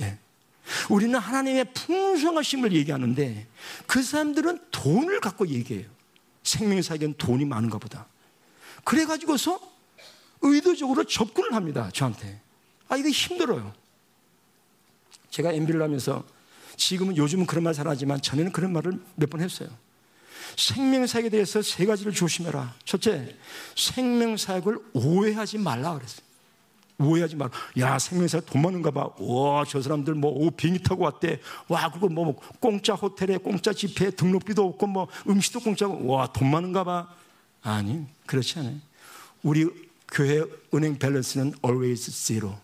예. 우리는 하나님의 풍성하심을 얘기하는데 그 사람들은 돈을 갖고 얘기해요. 생명사에겐 돈이 많은가 보다. 그래가지고서 의도적으로 접근을 합니다. 저한테. 아, 이거 힘들어요. 제가 MB를 하면서 지금은 요즘은 그런 말 잘하지만 전에는 그런 말을 몇 번 했어요. 생명사역에 대해서 세 가지를 조심해라. 첫째, 생명사역을 오해하지 말라 그랬어요. 오해하지 말. 야 생명사 돈 많은가 봐. 와 저 사람들 뭐 오, 비행기 타고 왔대. 와 그거 뭐, 뭐 공짜 호텔에 공짜 집회 등록비도 없고 뭐 음식도 공짜고 와 돈 많은가 봐. 아니 그렇지 않아요. 우리 교회 은행 밸런스는 always zero.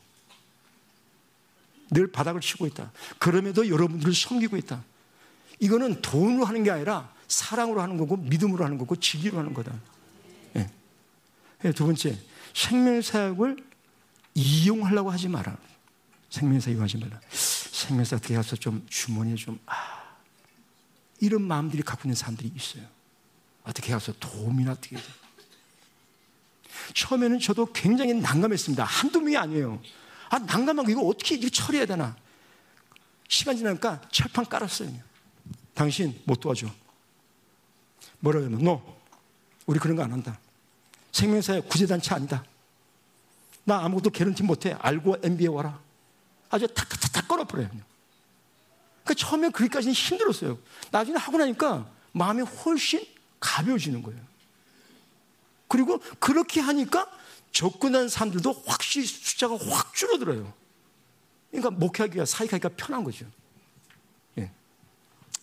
늘 바닥을 치고 있다. 그럼에도 여러분들을 섬기고 있다. 이거는 돈으로 하는 게 아니라 사랑으로 하는 거고 믿음으로 하는 거고 지기로 하는 거다. 네. 두 번째 생명사역을 이용하려고 하지 마라. 생명사 이용하지 말라. 생명사 어떻게 가서 좀 주머니에 좀, 아, 이런 마음들이 갖고 있는 사람들이 있어요. 어떻게 가서 도움이나 어떻게 해야 처음에는 저도 굉장히 난감했습니다. 한두 명이 아니에요. 아, 난감한 이거 어떻게 이거 처리해야 되나? 시간 지나니까 철판 깔았어요. 당신 못 도와줘. 뭐라고 하면, 너, 우리 그런 거 안 한다. 생명사회 구제단체 아니다. 나 아무것도 개런티 못해. 알고 MB에 와라. 아주 탁탁탁 끊어버려요. 그러니까 처음에 그기까지는 힘들었어요. 나중에 하고 나니까 마음이 훨씬 가벼워지는 거예요. 그리고 그렇게 하니까 접근한 사람들도 확실히 숫자가 확 줄어들어요. 그러니까 목회하기가 사역하기가 편한 거죠. 예.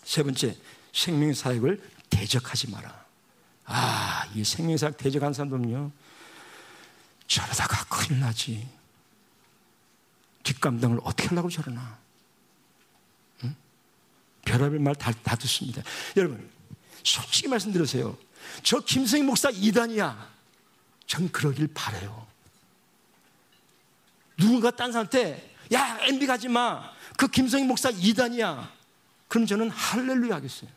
세 번째, 생명 사역을 대적하지 마라. 아, 이 생명 사역 대적한 사람들은요, 저러다가 큰일 나지. 뒷감당을 어떻게 하려고 저러나. 응? 별의별 말 다, 다 듣습니다. 여러분, 솔직히 말씀드리세요. 저 김성희 목사 이단이야. 전 그러길 바래요. 누군가 딴 사람한테 야 MB 가지 마. 그 김성희 목사 이단이야. 그럼 저는 할렐루야 하겠어요.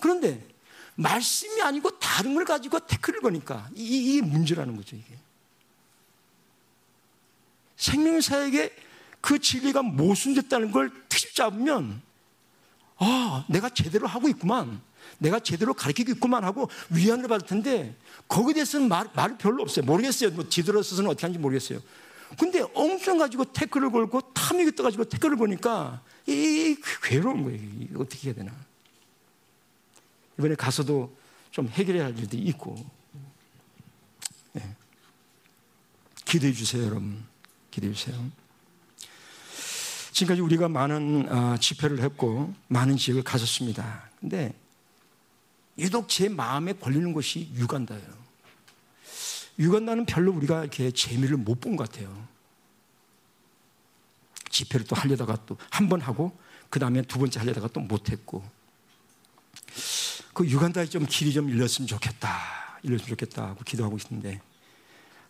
그런데 말씀이 아니고 다른 걸 가지고 태클을 거니까 이, 게 문제라는 거죠 이게. 생명사에게 그 진리가 모순됐다는 걸 트집 잡으면 아 내가 제대로 하고 있구만. 내가 제대로 가르치고 있구만 하고 위안을 받을 텐데 거기에 대해서는 말, 말이 별로 없어요. 모르겠어요. 뭐 뒤돌아서서는 어떻게 하는지 모르겠어요. 근데 엉뚱 가지고 태클을 걸고 탐욕이 떠가지고 태클을 거니까 이 괴로운 거예요. 어떻게 해야 되나 이번에 가서도 좀 해결해야 할 일도 있고. 네. 기도해 주세요 여러분. 기도해 주세요. 지금까지 우리가 많은 어, 집회를 했고 많은 지역을 가졌습니다. 근데 유독 제 마음에 걸리는 것이 유간다예요. 유간다는 별로 우리가 이렇게 재미를 못 본 것 같아요. 집회를 또 하려다가 또 한 번 하고 그 다음에 두 번째 하려다가 또 못했고 그 유간다에 좀 길이 좀 일렀으면 좋겠다. 일렀으면 좋겠다 하고 기도하고 있는데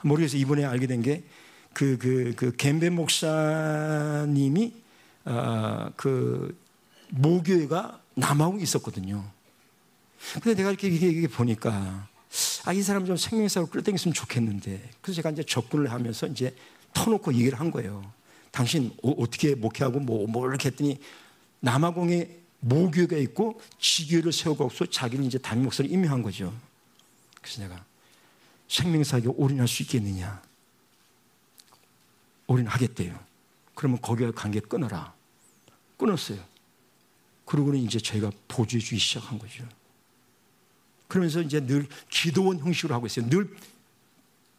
모르겠어요. 이번에 알게 된 게 그, 그, 그, 겐베 목사님이, 어, 그, 모교회가 남하고 있었거든요. 근데 내가 이렇게, 이렇게 보니까, 아, 이 사람 좀 생명사로 끌어당겼으면 좋겠는데. 그래서 제가 이제 접근을 하면서 이제 터놓고 얘기를 한 거예요. 당신 어, 떻게 목회하고 뭐, 뭐 이렇게 했더니 남아공에 모교가 있고 지교를 세우고 없어 자기는 이제 담임 목사를 임명한 거죠. 그래서 내가 생명사역에 올인할 수 있겠느냐? 올인하겠대요. 그러면 거기와 관계 끊어라. 끊었어요. 그러고는 이제 저희가 보조해 주기 시작한 거죠. 그러면서 이제 늘 기도원 형식으로 하고 있어요. 늘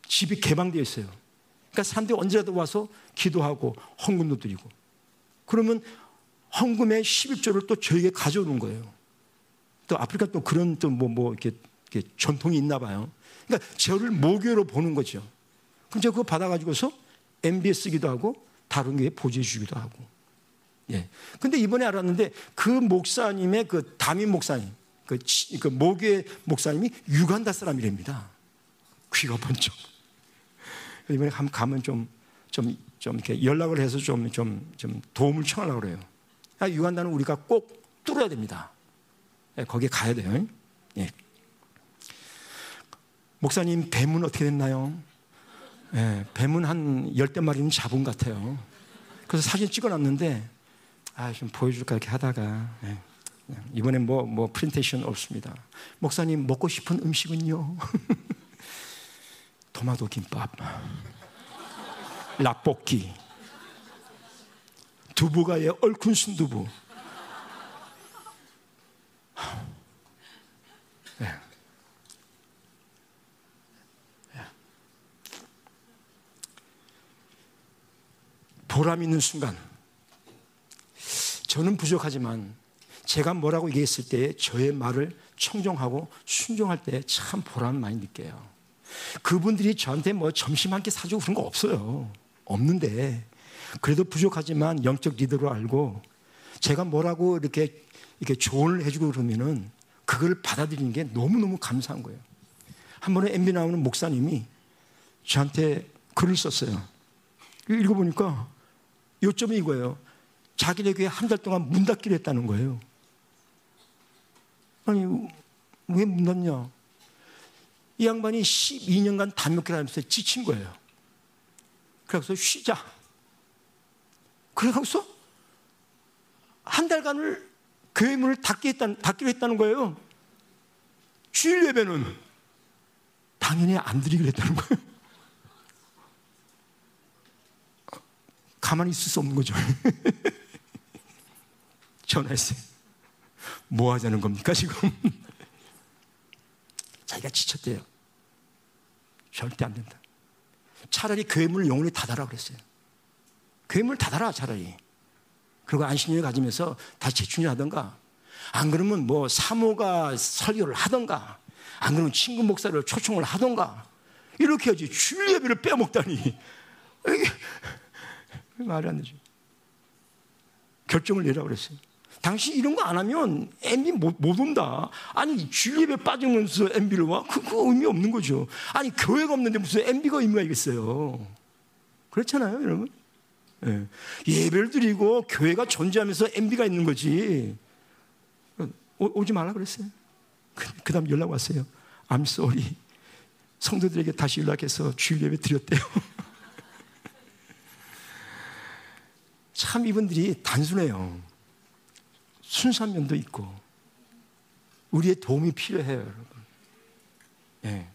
집이 개방되어 있어요. 그러니까 사람들이 언제라도 와서 기도하고 헌금도 드리고. 그러면 헌금의 11조를 또 저에게 가져오는 거예요. 또 아프리카 또 그런 또 뭐, 뭐 이렇게, 이렇게 전통이 있나 봐요. 그러니까 저를 모교로 보는 거죠. 그럼 제가 그거 받아가지고서 MB에 쓰기도 하고 다른 게 보조해 주기도 하고. 예. 근데 이번에 알았는데 그 목사님의 그 담임 목사님, 그, 그 모교의 목사님이 유간다 사람이랍니다. 귀가 번쩍. 이번에 가면 좀, 좀, 좀 이렇게 연락을 해서 좀, 좀, 좀 도움을 청하려고 그래요. 아, 유한다는 우리가 꼭 뚫어야 됩니다. 예, 거기에 가야 돼요. 예. 목사님, 뱀은 어떻게 됐나요? 예, 뱀은 한 열대 마리는 잡은 것 같아요. 그래서 사진 찍어 놨는데, 아, 좀 보여줄까 이렇게 하다가, 예. 이번엔 뭐, 뭐, 프린테이션 없습니다. 목사님, 먹고 싶은 음식은요? 토마토 김밥, 라볶이, 두부가의 얼큰 순두부. 네. 보람 있는 순간, 저는 부족하지만 제가 뭐라고 얘기했을 때 저의 말을 청정하고 순종할 때 참 보람 많이 느껴요. 그분들이 저한테 뭐 점심 한 끼 사주고 그런 거 없어요. 없는데 그래도 부족하지만 영적 리더로 알고 제가 뭐라고 이렇게 이렇게 조언을 해주고 그러면은 그걸 받아들이는 게 너무너무 감사한 거예요. 한 번에 MB 나오는 목사님이 저한테 글을 썼어요. 읽어보니까 요점이 이거예요. 자기네 교회 한 달 동안 문 닫기로 했다는 거예요. 아니, 왜 문 닫냐? 이 양반이 12년간 단독회 다니면서 지친 거예요. 그래서 쉬자. 그래서 한 달간을 교회 문을 닫기 했다는, 닫기로 했다는 거예요. 주일 예배는 당연히 안 드리기로 했다는 거예요. 가만히 있을 수 없는 거죠. 전화했어요. 뭐 하자는 겁니까, 지금? 자기가 지쳤대요. 절대 안 된다. 차라리 교회 문을 영원히 닫아라 그랬어요. 문을 닫아라, 차라리. 그리고 안식년을 가지면서 다시 재충전 하던가. 안 그러면 뭐 사모가 설교를 하던가. 안 그러면 친구 목사를 초청을 하던가. 이렇게 하지. 주일 예배를 빼먹다니. 이게 말이 안 되죠. 결정을 내라 그랬어요. 당신 이런 거 안 하면 MB 못, 못 온다. 아니, 주일예배 빠지면서 MB를 와? 그거 의미 없는 거죠. 아니, 교회가 없는데 무슨 MB가 의미가 있겠어요. 그렇잖아요, 여러분? 예. 예배를 드리고 교회가 존재하면서 MB가 있는 거지. 오, 오지 말라 그랬어요. 그, 그 다음 연락 왔어요. I'm sorry. 성도들에게 다시 연락해서 주일 예배 드렸대요. 참 이분들이 단순해요. 순수한 면도 있고 우리의 도움이 필요해요, 여러분. 예.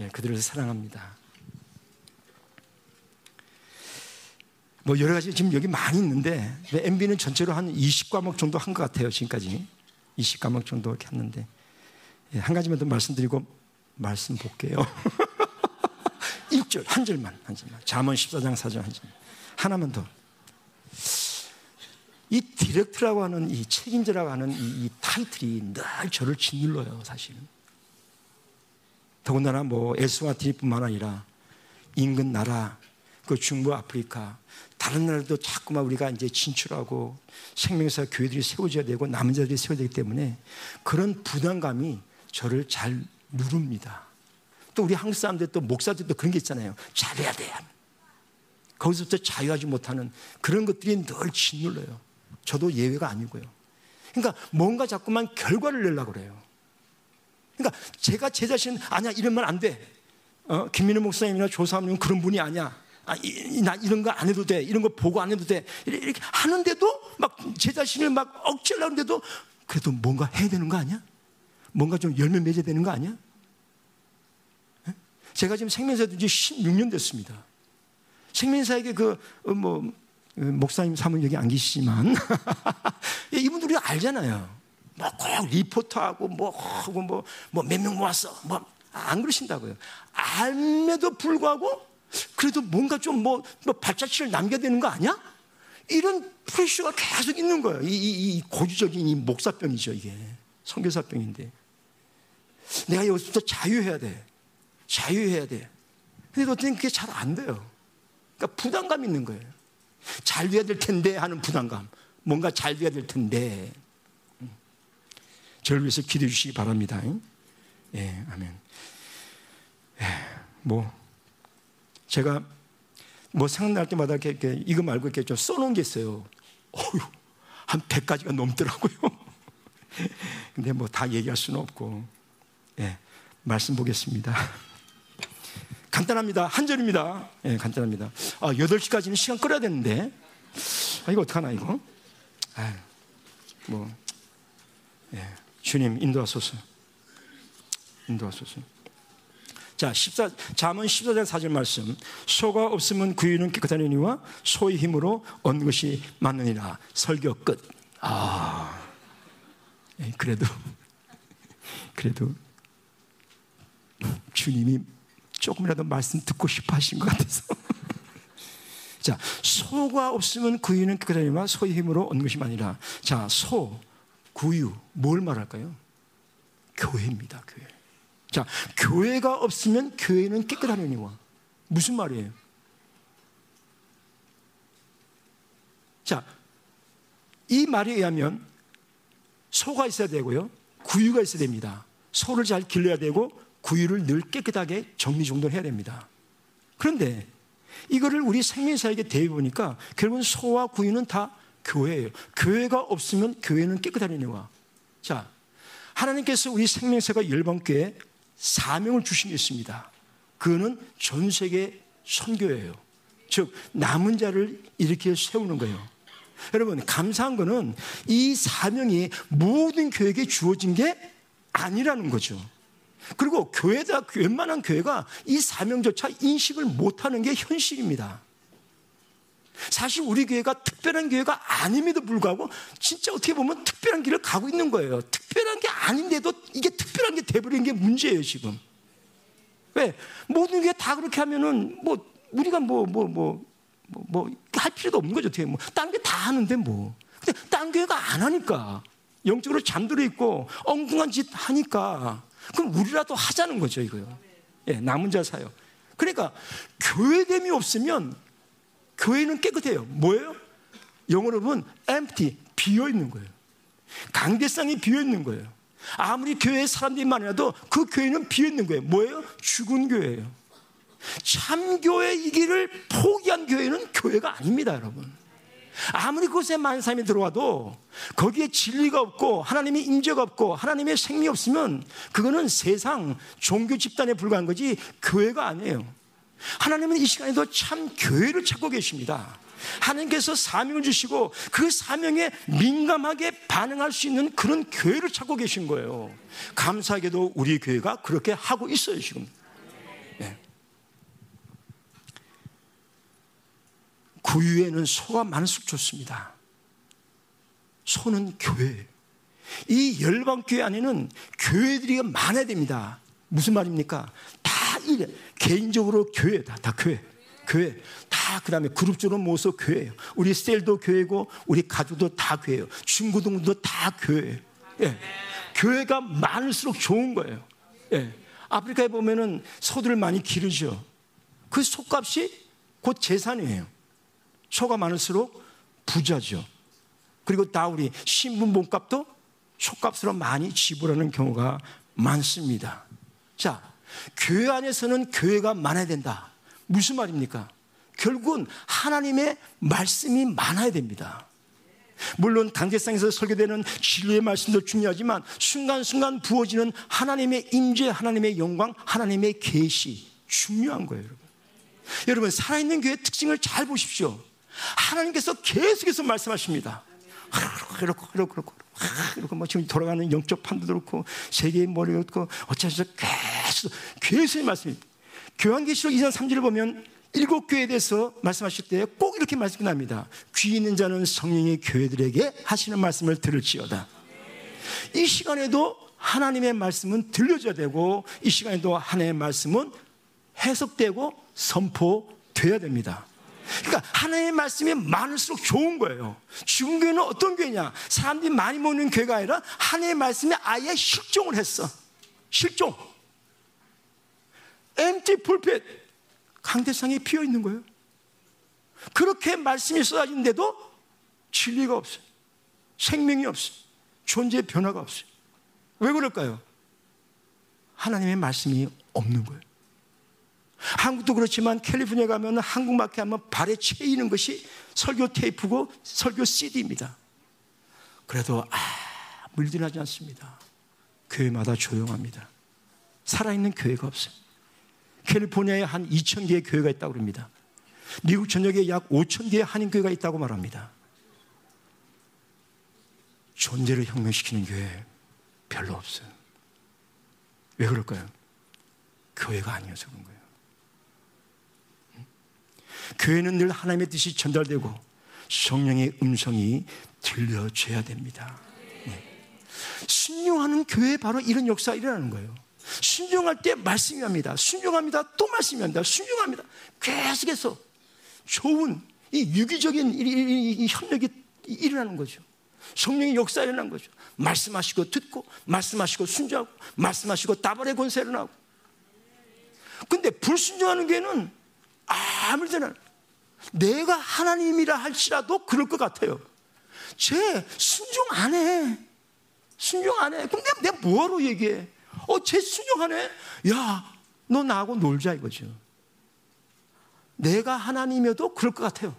예, 그들을 사랑합니다. 뭐 여러 가지 지금 여기 많이 있는데 MB는 전체로 한 20과목 정도 한 것 같아요, 지금까지. 20과목 정도 이렇게 했는데 예, 한 가지만 더 말씀드리고 말씀 볼게요. 1절, 한 절만, 한 절만. 잠언 14장 4절 한 절. 하나만 더. 이 디렉트라고 하는 이 책임자라고 하는 이, 이 타이틀이 늘 저를 짓눌러요, 사실은. 더군다나 뭐 에스와티뿐만 아니라 인근 나라, 그 중부 아프리카, 다른 나라도 자꾸만 우리가 이제 진출하고 생명사 교회들이 세워져야 되고 남은 자들이 세워야 되기 때문에 그런 부담감이 저를 잘 누릅니다. 또 우리 한국 사람들 또 목사들도 그런 게 있잖아요. 잘해야 돼. 거기서부터 자유하지 못하는 그런 것들이 늘 짓눌러요. 저도 예외가 아니고요. 그러니까 뭔가 자꾸만 결과를 내려고 그래요. 그러니까 제가 제 자신 아니야 이러면 안 돼. 어, 김민우 목사님이나 조사님은 그런 분이 아니야. 아, 이, 나 이런 거 안 해도 돼. 이런 거 보고 안 해도 돼. 이렇게 하는데도 막 제 자신을 막 억지를 하는데도 그래도 뭔가 해야 되는 거 아니야? 뭔가 좀 열매 맺어야 되는 거 아니야? 제가 지금 생명사도 이제 16년 됐습니다. 생명사에게 그, 어, 뭐, 그 목사님 사모님 여기 안 계시지만 예, 이분들이 알잖아요. 뭐꼭 리포터하고 뭐 하고 뭐뭐몇 명 모았어 뭐 안 그러신다고요. 알매도 불구하고 그래도 뭔가 좀뭐 뭐 발자취를 남겨야 되는 거 아니야? 이런 프레셔가 계속 있는 거예요. 이, 이, 이 고주적인 이 목사병이죠 이게 선교사병인데 내가 여기서부터 자유해야 돼. 자유해야 돼. 근데 어떤 그게 잘 안 돼요. 그러니까 부담감 있는 거예요. 잘 돼야 될 텐데 하는 부담감. 뭔가 잘 돼야 될 텐데. 음. 저를 위해서 기도해 주시기 바랍니다. 예, 아멘. 예, 뭐, 제가 뭐 생각날 때마다 이렇게, 이렇게 이거 말고 이렇게 좀 써놓은 게 있어요. 어휴, 한 100가지가 넘더라고요. 근데 뭐 다 얘기할 수는 없고. 예, 말씀 보겠습니다. 간단합니다. 한 절입니다. 예, 간단합니다. 아, 8시까지는 시간 끌어야 되는데. 아, 이거 어떡하나, 이거? 아, 뭐, 예, 주님, 인도하소서. 인도하소서. 자, 14, 잠언 14장 4절 말씀. 소가 없으면 구유는 깨끗하니와 소의 힘으로 얻는 것이 맞느니라. 설교 끝. 아, 예, 그래도, 그래도 주님이 조금이라도 말씀 듣고 싶어 하신 것 같아서. 자, 소가 없으면 구유는 깨끗하니와 소의 힘으로 얻는 것이 아니라. 자, 소, 구유, 뭘 말할까요? 교회입니다, 교회. 자, 교회가 없으면 교회는 깨끗하려니와. 무슨 말이에요? 자, 이 말에 의하면 소가 있어야 되고요. 구유가 있어야 됩니다. 소를 잘 길러야 되고 구유를 늘 깨끗하게 정리정돈해야 됩니다. 그런데 이거를 우리 생명사에게 대해 보니까 결국은 소와 구유는 다 교회예요. 교회가 없으면 교회는 깨끗하려니와. 자, 하나님께서 우리 생명사가 열방교회 사명을 주신 게 있습니다. 그거는 전 세계 선교예요. 즉 남은 자를 이렇게 세우는 거예요. 여러분 감사한 거는 이 사명이 모든 교회에게 주어진 게 아니라는 거죠. 그리고 교회다 웬만한 교회가 이 사명조차 인식을 못하는 게 현실입니다. 사실 우리 교회가 특별한 교회가 아님에도 불구하고 진짜 어떻게 보면 특별한 길을 가고 있는 거예요. 특별한 게 아닌데도 이게 특별한 게 돼버린 게 문제예요 지금. 왜 모든 게 다 그렇게 하면은 뭐 우리가 뭐 뭐 뭐 뭐 뭐 할 필요도 없는 거죠. 어떻게 뭐 딴 게 다 하는데 뭐. 근데 딴 교회가 안 하니까 영적으로 잠들어 있고 엉뚱한 짓 하니까 그럼 우리라도 하자는 거죠 이거요. 예, 남은 자 사요. 그러니까 교회됨이 없으면 교회는 깨끗해요. 뭐예요? 영어로 보면 empty, 비어 있는 거예요. 강대상이 비어 있는 거예요. 아무리 교회에 사람들이 많아도 그 교회는 비어 있는 거예요. 뭐예요? 죽은 교회예요. 참교회이기를 포기한 교회는 교회가 아닙니다, 여러분. 아무리 그곳에 많은 사람이 들어와도 거기에 진리가 없고 하나님의 임재가 없고 하나님의 생명이 없으면 그거는 세상 종교 집단에 불과한 거지 교회가 아니에요. 하나님은 이 시간에도 참 교회를 찾고 계십니다. 하나님께서 사명을 주시고 그 사명에 민감하게 반응할 수 있는 그런 교회를 찾고 계신 거예요. 감사하게도 우리 교회가 그렇게 하고 있어요, 지금. 네. 구유에는 소가 많을수록 좋습니다. 소는 교회. 이 열방교회 안에는 교회들이 많아야 됩니다. 무슨 말입니까? 다 이래. 개인적으로 교회다. 다 교회. 교회. 다 그다음에 그룹적으로 모여서 교회예요. 우리 셀도 교회고 우리 가족도 다 교회예요. 중고등도 다 교회예요. 예. 교회가 많을수록 좋은 거예요. 예. 아프리카에 보면은 소들을 많이 기르죠. 그 소값이 곧 재산이에요. 소가 많을수록 부자죠. 그리고 다 우리 신분 몸값도 소값으로 많이 지불하는 경우가 많습니다. 자, 교회 안에서는 교회가 많아야 된다. 무슨 말입니까? 결국은 하나님의 말씀이 많아야 됩니다. 물론 강제상에서 설교되는 진리의 말씀도 중요하지만 순간순간 부어지는 하나님의 임재, 하나님의 영광, 하나님의 계시 중요한 거예요, 여러분. 여러분 살아있는 교회의 특징을 잘 보십시오. 하나님께서 계속해서 말씀하십니다. 그렇고 그렇고 그렇고 그렇고 뭐 지금 돌아가는 영적 판도 그렇고 세계의 머리가 그렇고 어쩌서 계속 계속 말씀입니다. 교환계시록 2장 3절을 보면 일곱 교회에 대해서 말씀하실 때 꼭 이렇게 말씀이 납니다. 귀 있는 자는 성령의 교회들에게 하시는 말씀을 들을지어다. 이 시간에도 하나님의 말씀은 들려줘야 되고 이 시간에도 하나님의 말씀은 해석되고 선포돼야 됩니다. 그러니까 하나님의 말씀이 많을수록 좋은 거예요. 죽은 교회는 어떤 교회냐? 사람들이 많이 모는 교회가 아니라 하나님의 말씀에 아예 실종을 했어. 실종. 엠티 풀핏. 강대상이 피어 있는 거예요. 그렇게 말씀이 쏟아진데도 진리가 없어요. 생명이 없어요. 존재의 변화가 없어요. 왜 그럴까요? 하나님의 말씀이 없는 거예요. 한국도 그렇지만 캘리포니아 가면 한국 마켓 하면 발에 채이는 것이 설교 테이프고 설교 CD입니다. 그래도 아, 물들하지 않습니다. 교회마다 조용합니다. 살아있는 교회가 없어요. 캘리포니아에 한 2천 개의 교회가 있다고 합니다. 미국 전역에 약 5천 개의 한인 교회가 있다고 말합니다. 존재를 혁명시키는 교회 별로 없어요. 왜 그럴까요? 교회가 아니어서 그런 거예요. 교회는 늘 하나님의 뜻이 전달되고 성령의 음성이 들려줘야 됩니다. 네. 순종하는 교회 바로 이런 역사가 일어나는 거예요. 순종할 때 말씀이 합니다. 순종합니다. 또 말씀이 합니다. 순종합니다. 계속해서 좋은 이 유기적인 이, 이, 이 협력이 일어나는 거죠. 성령의 역사 일어난 거죠. 말씀하시고 듣고, 말씀하시고 순종하고, 말씀하시고 다발의 권세 일어나고. 근데 불순종하는 게는 아무리 되나 내가 하나님이라 할지라도 그럴 것 같아요. 쟤 순종 안 해. 순종 안 해. 그럼 내가, 내가 뭐하러 얘기해? 어, 쟤 순종 안 해? 야, 너 나하고 놀자 이거죠. 내가 하나님이어도 그럴 것 같아요.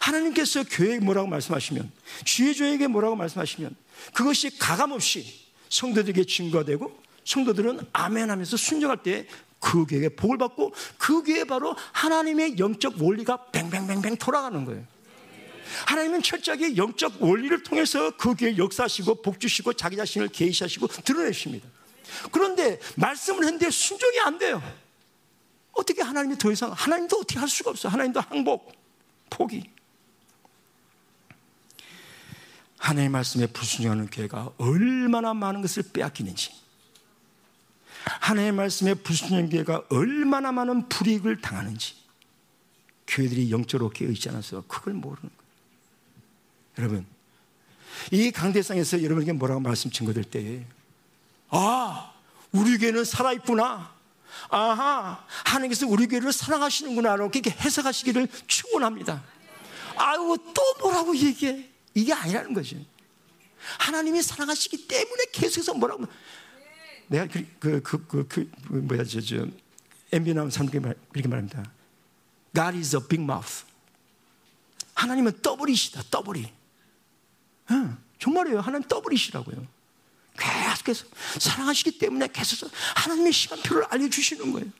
하나님께서 교회에 뭐라고 말씀하시면, 주의조에게 뭐라고 말씀하시면, 그것이 가감없이 성도들에게 증거가 되고, 성도들은 아멘 하면서 순종할 때 그 교회에 복을 받고, 그 교회에 바로 하나님의 영적 원리가 뱅뱅뱅뱅 돌아가는 거예요. 하나님은 철저하게 영적 원리를 통해서 그 교회 역사하시고, 복 주시고, 자기 자신을 계시하시고, 드러내십니다. 그런데 말씀을 했는데 순종이 안 돼요. 어떻게 하나님이 더 이상, 하나님도 어떻게 할 수가 없어요. 하나님도 항복, 포기. 하나님의 말씀에 불순종하는 교회가 얼마나 많은 것을 빼앗기는지, 하나님의 말씀에 불순종하는 교회가 얼마나 많은 불이익을 당하는지, 교회들이 영적으로 깨어있지 않아서 그걸 모르는. 여러분, 이 강대상에서 여러분에게 뭐라고 말씀 증거될 때에, 아, 우리 교회는 살아있구나. 아하, 하나님께서 우리 교회를 사랑하시는구나. 이렇게 해석하시기를 축원합니다. 아유, 또 뭐라고 얘기해? 이게 아니라는 거죠. 하나님이 사랑하시기 때문에 계속해서 뭐라고. 내가 그, 그, 그, 그, 그 뭐야, 저, 저, MB 나온 사람 그렇게, 말, 그렇게 말합니다. God is a big mouth. 하나님은 더블이시다, 더블이. 응, 정말이에요. 하나님 더블이시라고요. 계속해서 사랑하시기 때문에 계속 하나님의 시간표를 알려주시는 거예요.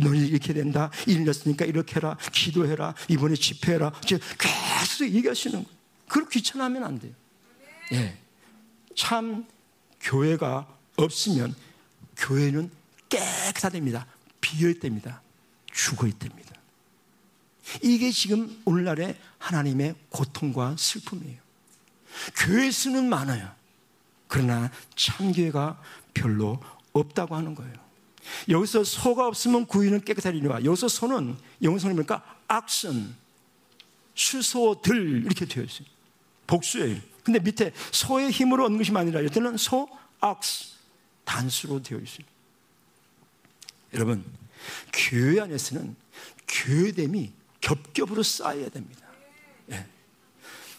너희 이렇게 된다. 일 났으니까 이렇게 해라. 기도해라. 이번에 집회해라. 계속 얘기하시는 거예요. 그걸 귀찮아하면 안 돼요. 예. 참, 교회가 없으면 교회는 깨끗하됩니다. 비어있답니다. 죽어있답니다. 이게 지금 오늘날의 하나님의 고통과 슬픔이에요. 교회 수는 많아요. 그러나 참교회가 별로 없다고 하는 거예요. 여기서 소가 없으면 구유는 깨끗하리니와 여기서 소는 영성이 뭡니까? 악선, 수소들 이렇게 되어 있어요. 복수예요. 근데 밑에 소의 힘으로 얻는 것이 아니라 이때는 소, 악스, 단수로 되어 있어요. 여러분, 교회 안에서는 교회됨이 겹겹으로 쌓여야 됩니다. 예.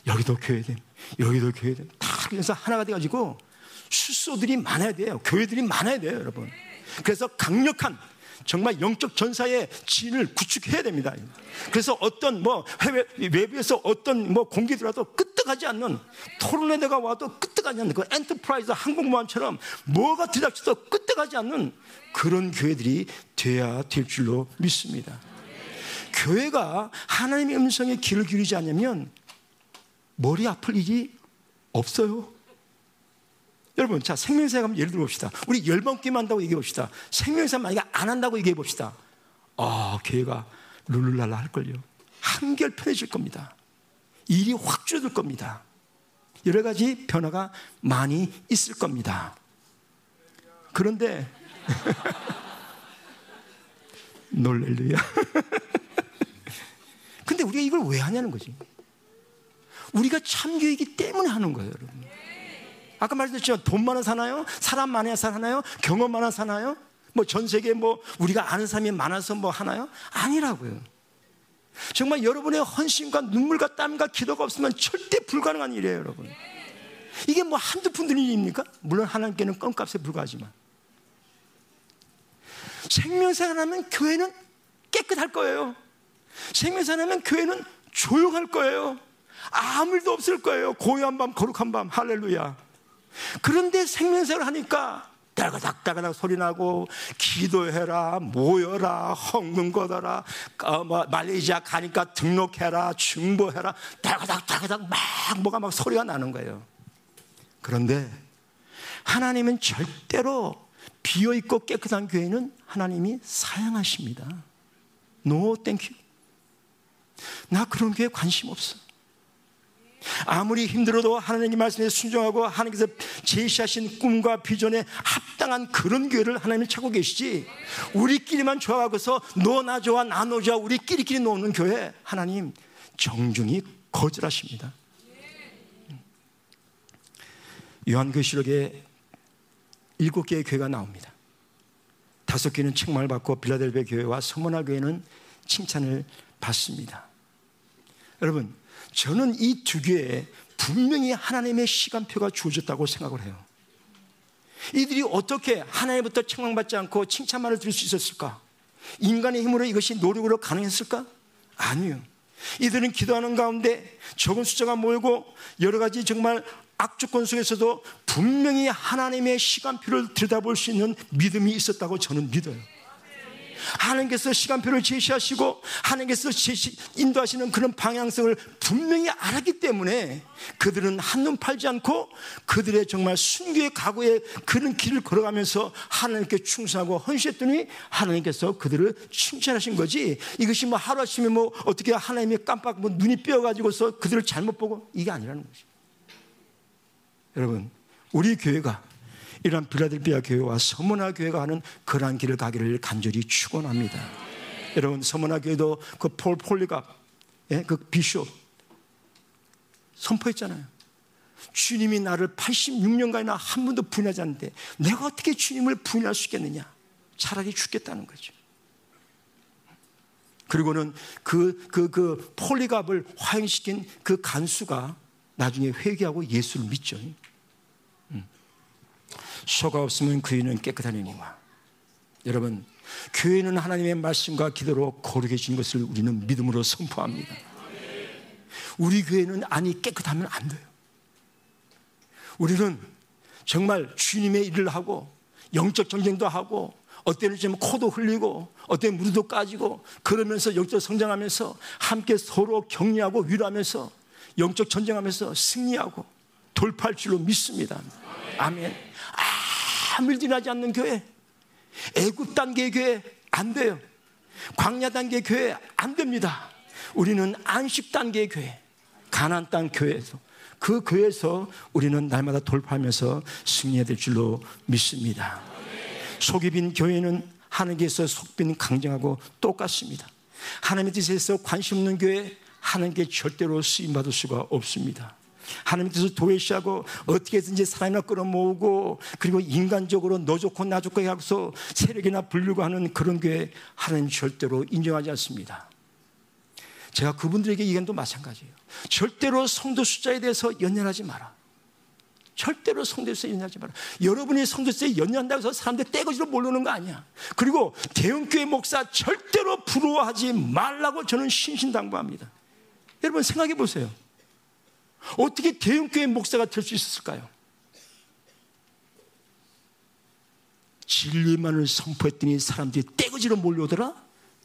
여기도 교회됨, 여기도 교회됨. 다 그래서 하나가 돼가지고 수소들이 많아야 돼요. 교회들이 많아야 돼요, 여러분. 그래서 강력한 정말 영적 전사의 진을 구축해야 됩니다. 그래서 어떤 뭐 해외 외부에서 어떤 뭐 공기 들어도 끄떡하지 않는 토네이도가 와도 끄떡하지 않는 그 엔터프라이즈 항공모함처럼 뭐가 들이닥쳐도 끄떡하지 않는 그런 교회들이 돼야 될 줄로 믿습니다. 교회가 하나님의 음성에 귀를 기울이지 않으면 머리 아플 일이 없어요. 여러분, 자, 생명사 가면 예를 들어 봅시다. 우리 열번 끼만 한다고 얘기해 봅시다. 생명사 만약에 안 한다고 얘기해 봅시다. 아, 교회가 룰루랄라 할걸요. 한결 편해질 겁니다. 일이 확 줄어들 겁니다. 여러 가지 변화가 많이 있을 겁니다. 그런데, 놀렐루야. 근데 우리가 이걸 왜 하냐는 거지. 우리가 참교이기 때문에 하는 거예요, 여러분. 아까 말씀드렸죠. 돈 많아 사나요? 사람 많아야 사나요? 경험 많아 사나요? 뭐 전 세계 뭐 우리가 아는 사람이 많아서 뭐 하나요? 아니라고요. 정말 여러분의 헌신과 눈물과 땀과 기도가 없으면 절대 불가능한 일이에요, 여러분. 이게 뭐 한두 푼들 일입니까? 물론 하나님께는 껌값에 불과하지만. 생명생활하면 교회는 깨끗할 거예요. 생명생활하면 교회는 조용할 거예요. 아무 일도 없을 거예요. 고요한 밤, 거룩한 밤, 할렐루야. 그런데 생명생활 하니까 따가닥 따가닥 소리 나고 기도해라 모여라 헌금 걷어라 어, 뭐, 말레이시아 가니까 등록해라 중보해라. 따가닥 따가닥 막 뭐가 막 소리가 나는 거예요. 그런데 하나님은 절대로 비어있고 깨끗한 교회는 하나님이 사양하십니다. No thank you 나 그런 교회 관심 없어 아무리 힘들어도 하나님의 말씀에 순종하고 하나님께서 제시하신 꿈과 비전에 합당한 그런 교회를 하나님이 찾고 계시지 우리끼리만 좋아하고서 너나 좋아 나너 좋아 우리끼리끼리 노는 교회 하나님 정중히 거절하십니다. 요한계시록에 일곱 개의 교회가 나옵니다. 다섯 개는 책망을 받고 빌라델베 교회와 서모나 교회는 칭찬을 받습니다. 여러분 저는 이 두 개에 분명히 하나님의 시간표가 주어졌다고 생각을 해요. 이들이 어떻게 하나님부터 책망받지 않고 칭찬만을 들을 수 있었을까? 인간의 힘으로 이것이 노력으로 가능했을까? 아니요. 이들은 기도하는 가운데 적은 숫자가 모이고 여러 가지 정말 악조건 속에서도 분명히 하나님의 시간표를 들여다볼 수 있는 믿음이 있었다고 저는 믿어요. 하나님께서 시간표를 제시하시고 하나님께서 제시, 인도하시는 그런 방향성을 분명히 알았기 때문에 그들은 한눈 팔지 않고 그들의 정말 순교의 각오에 그런 길을 걸어가면서 하나님께 충성하고 헌신했더니 하나님께서 그들을 칭찬하신 거지. 이것이 뭐 하루아침에 뭐 어떻게 하나님이 깜빡 뭐 눈이 삐어가지고서 그들을 잘못 보고 이게 아니라는 거지. 여러분 우리 교회가 이런 빌라델비아 교회와 서문화 교회가 하는 그러한 길을 가기를 간절히 축원합니다. 여러분 서문화 교회도 그 폴 폴리갑 예? 그 비숍 선포했잖아요. 주님이 나를 86년간이나 한 번도 부인하지 않는데 내가 어떻게 주님을 부인할 수 있겠느냐? 차라리 죽겠다는 거죠. 그리고는 그, 그, 그 폴리갑을 화형시킨 그 간수가 나중에 회개하고 예수를 믿죠. 소가 없으면 그 이는 깨끗하니와 여러분 교회는 하나님의 말씀과 기도로 거룩해 진 것을 우리는 믿음으로 선포합니다. 우리 교회는 안이 깨끗하면 안 돼요. 우리는 정말 주님의 일을 하고 영적 전쟁도 하고 어때는 좀 코도 흘리고 어때는 무릎도 까지고 그러면서 영적 성장하면서 함께 서로 격려하고 위로하면서 영적 전쟁하면서 승리하고 돌파할 줄로 믿습니다. 아멘. 아무 일도 나지 않는 교회, 애굽 단계 교회 안 돼요. 광야 단계 교회 안 됩니다. 우리는 안식 단계 교회, 가난 땅 교회에서 그 교회에서 우리는 날마다 돌파하면서 승리해야 될 줄로 믿습니다. 속이 빈 교회는 하나님께서 속빈 강정하고 똑같습니다. 하나님의 뜻에서 관심 없는 교회 하나님께 절대로 쓰임 받을 수가 없습니다. 하나님께서 도외시하고 어떻게든지 사람이나 끌어모으고 그리고 인간적으로 너 좋고 나 좋고 해서 세력이나 불리고 하는 그런 교회 하나님 절대로 인정하지 않습니다. 제가 그분들에게 얘기도 마찬가지예요. 절대로 성도 숫자에 대해서 연연하지 마라. 절대로 성도수에 연연하지 마라. 여러분이 성도수에 연연한다고 해서 사람들 떼거지로 모르는 거 아니야. 그리고 대형교회 목사 절대로 부러워하지 말라고 저는 신신당부합니다. 여러분 생각해 보세요. 어떻게 대형교회 목사가 될 수 있었을까요? 진리만을 선포했더니 사람들이 떼거지로 몰려오더라?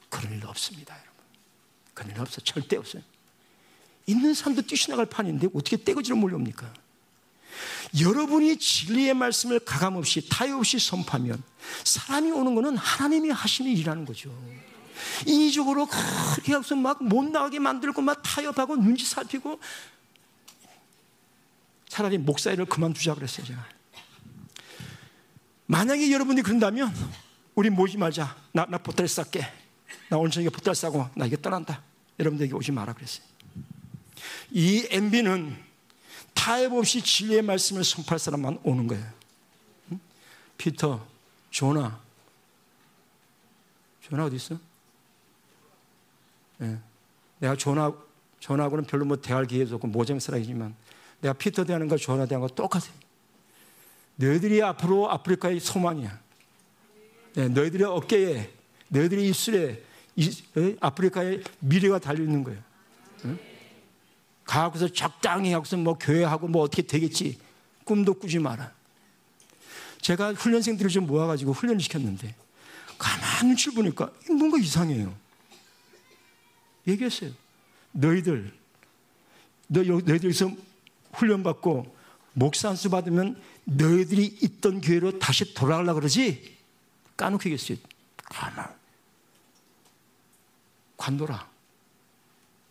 그런 일 없습니다, 여러분. 그런 일 없어. 절대 없어요. 있는 사람도 뛰쳐나갈 판인데 어떻게 떼거지로 몰려옵니까? 여러분이 진리의 말씀을 가감없이 타협 없이 선포하면 사람이 오는 것은 하나님이 하시는 일이라는 거죠. 인위적으로 그렇게 해서 막 못 나가게 만들고 막 타협하고 눈치 살피고 차라리 목사 일을 그만두자 그랬어요, 제가. 만약에 여러분이 그런다면, 우리 모지 말자. 나, 나 보따리 쌀게. 나 오늘 저녁에 보따리 싸고, 나 이게 떠난다. 여러분들에게 오지 마라 그랬어요. 이 MB는 타협 없이 진리의 말씀을 선포할 사람만 오는 거예요. 응? 피터, 조나. 조나 어디 있어? 네. 내가 조나, 조나하고는 별로 뭐 대할 기회도 없고 모정스라이지만 내가 피터 대하는 거 조나 대하는 거 똑같아요. 너희들이 앞으로 아프리카의 소망이야. 네, 너희들의 어깨에, 너희들의 입술에 이, 아프리카의 미래가 달려있는 거예요. 응? 가고서 적당히 하고서 뭐 교회하고 뭐 어떻게 되겠지. 꿈도 꾸지 마라. 제가 훈련생들을 좀 모아가지고 훈련을 시켰는데, 가만 눈치를 보니까 뭔가 이상해요. 얘기했어요. 너희들, 너, 너희들에서 훈련받고 목사 안수 받으면 너희들이 있던 교회로 다시 돌아가려 그러지? 까놓고 얘기했어요. 가만. 관둬라.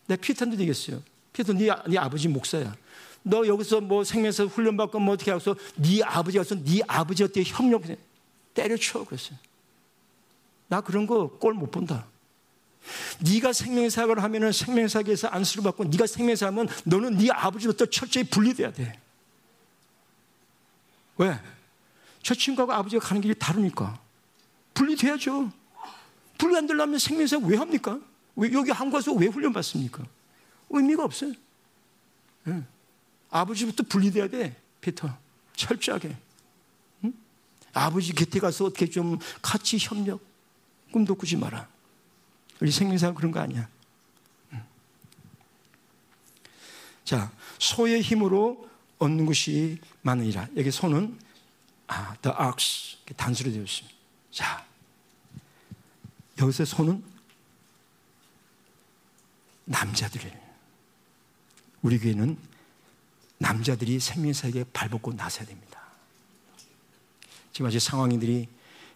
내 피터한테 얘기했어요. 피터, 네, 네 아버지 목사야. 너 여기서 뭐 생명에서 훈련받고 뭐 어떻게 하고서 네 아버지가 가서 네 아버지한테 협력해. 때려쳐. 그랬어요. 나 그런 거 꼴 못 본다. 네가 생명사역을 하면은 생명사역에서 안수를 받고 네가 생명사하면 너는 네 아버지부터 철저히 분리돼야 돼. 왜? 저 친구하고 아버지가 가는 길이 다르니까. 분리돼야죠. 분리 안 되려면 생명사역 왜 합니까? 왜 여기 한국에서 왜 훈련 받습니까? 의미가 없어요. 네. 아버지부터 분리돼야 돼, 피터. 철저하게. 응? 아버지 곁에 가서 어떻게 좀 같이 협력, 꿈도 꾸지 마라. 우리 생명사가 그런 거 아니야. 자, 소의 힘으로 얻는 것이 많으니라. 여기 소는 아, the ox 단수로 되어 있습니다. 자, 여기서 소는 남자들이 우리 교회는 남자들이 생명사에게 발벗고 나서야 됩니다. 지금 아직 상황들이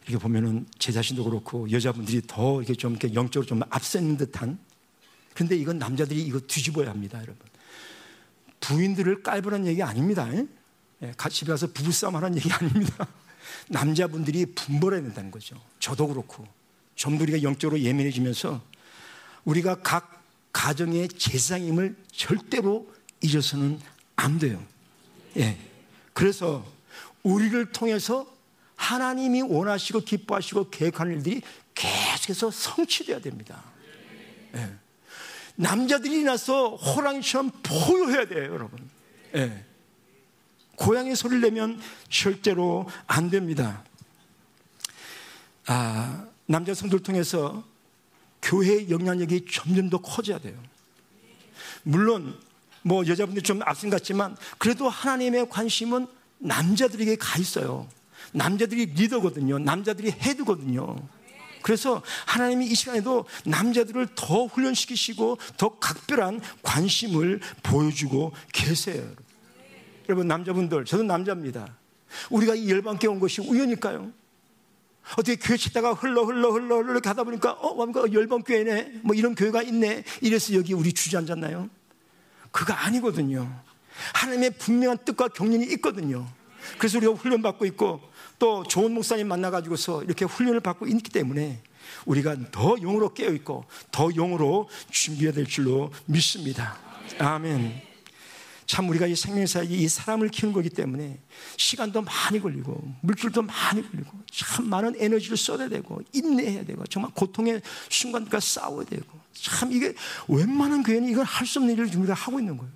이렇게 보면은 제 자신도 그렇고 여자분들이 더 이렇게 좀 이렇게 영적으로 좀 앞서는 듯한 근데 이건 남자들이 이거 뒤집어야 합니다, 여러분. 부인들을 깔보라는 얘기 아닙니다. 예, 집에 가서 부부싸움 하라는 얘기 아닙니다. 남자분들이 분벌해야 된다는 거죠. 저도 그렇고. 좀더 우리가 영적으로 예민해지면서 우리가 각 가정의 제상임을 절대로 잊어서는 안 돼요. 예. 그래서 우리를 통해서 하나님이 원하시고 기뻐하시고 계획하는 일들이 계속해서 성취돼야 됩니다. 예. 남자들이 나서 호랑이처럼 보여야 돼요, 여러분. 예. 고양이 소리를 내면 절대로 안 됩니다. 아, 남자 성도를 통해서 교회의 영향력이 점점 더 커져야 돼요. 물론 뭐 여자분들이 좀 앞선 같지만 그래도 하나님의 관심은 남자들에게 가 있어요. 남자들이 리더거든요. 남자들이 헤드거든요. 그래서 하나님이 이 시간에도 남자들을 더 훈련시키시고 더 각별한 관심을 보여주고 계세요. 여러분 남자분들 저도 남자입니다. 우리가 이 열방께 온 것이 우연일까요? 어떻게 교회 찾다가 흘러 흘러 흘러 흘러 가다 보니까 어 뭔가 열방 교회네 뭐 이런 교회가 있네 이래서 여기 우리 주저앉았나요? 그거 아니거든요. 하나님의 분명한 뜻과 경륜이 있거든요. 그래서 우리가 훈련 받고 있고 또 좋은 목사님 만나가지고서 이렇게 훈련을 받고 있기 때문에 우리가 더 영으로 깨어 있고 더 영으로 준비해야 될 줄로 믿습니다. 아멘. 참 우리가 이 생명사에 이 사람을 키우는 거기 때문에 시간도 많이 걸리고 물질도 많이 걸리고 참 많은 에너지를 써야 되고 인내해야 되고 정말 고통의 순간과 싸워야 되고 참 이게 웬만한 교회는 이걸 할 수 없는 일을 우리가 하고 있는 거예요.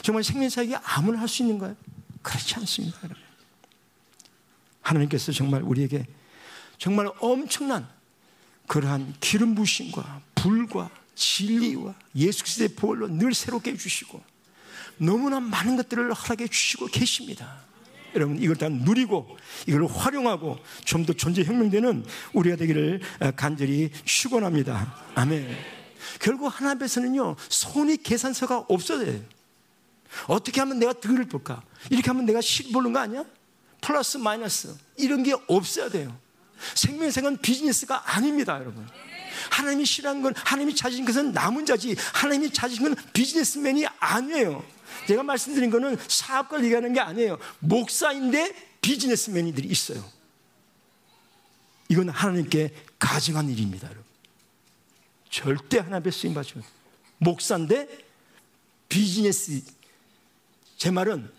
정말 생명사에게 아무나 할 수 있는 거예요? 그렇지 않습니다. 여러분. 하나님께서 정말 우리에게 정말 엄청난 그러한 기름 부심과 불과 진리와 예수 그리스도의 보혈로 늘 새롭게 해주시고 너무나 많은 것들을 허락해 주시고 계십니다. 여러분 이걸 다 누리고 이걸 활용하고 좀 더 존재 혁명되는 우리가 되기를 간절히 축원합니다. 아멘. 결국 하나님 앞에서는요 손이 계산서가 없어져요. 어떻게 하면 내가 득을 볼까? 이렇게 하면 내가 실 보는 거 아니야? 플러스 마이너스 이런 게 없어야 돼요. 생명생은 비즈니스가 아닙니다, 여러분. 하나님이 싫어하는 건 하나님이 찾으신 것은 남은 자지 하나님이 찾으신 건 비즈니스맨이 아니에요. 제가 말씀드린 거는 사업가를 얘기하는 게 아니에요. 목사인데 비즈니스맨이들이 있어요. 이건 하나님께 가증한 일입니다, 여러분. 절대 하나님께 쓰임 받지 목사인데 비즈니스. 제 말은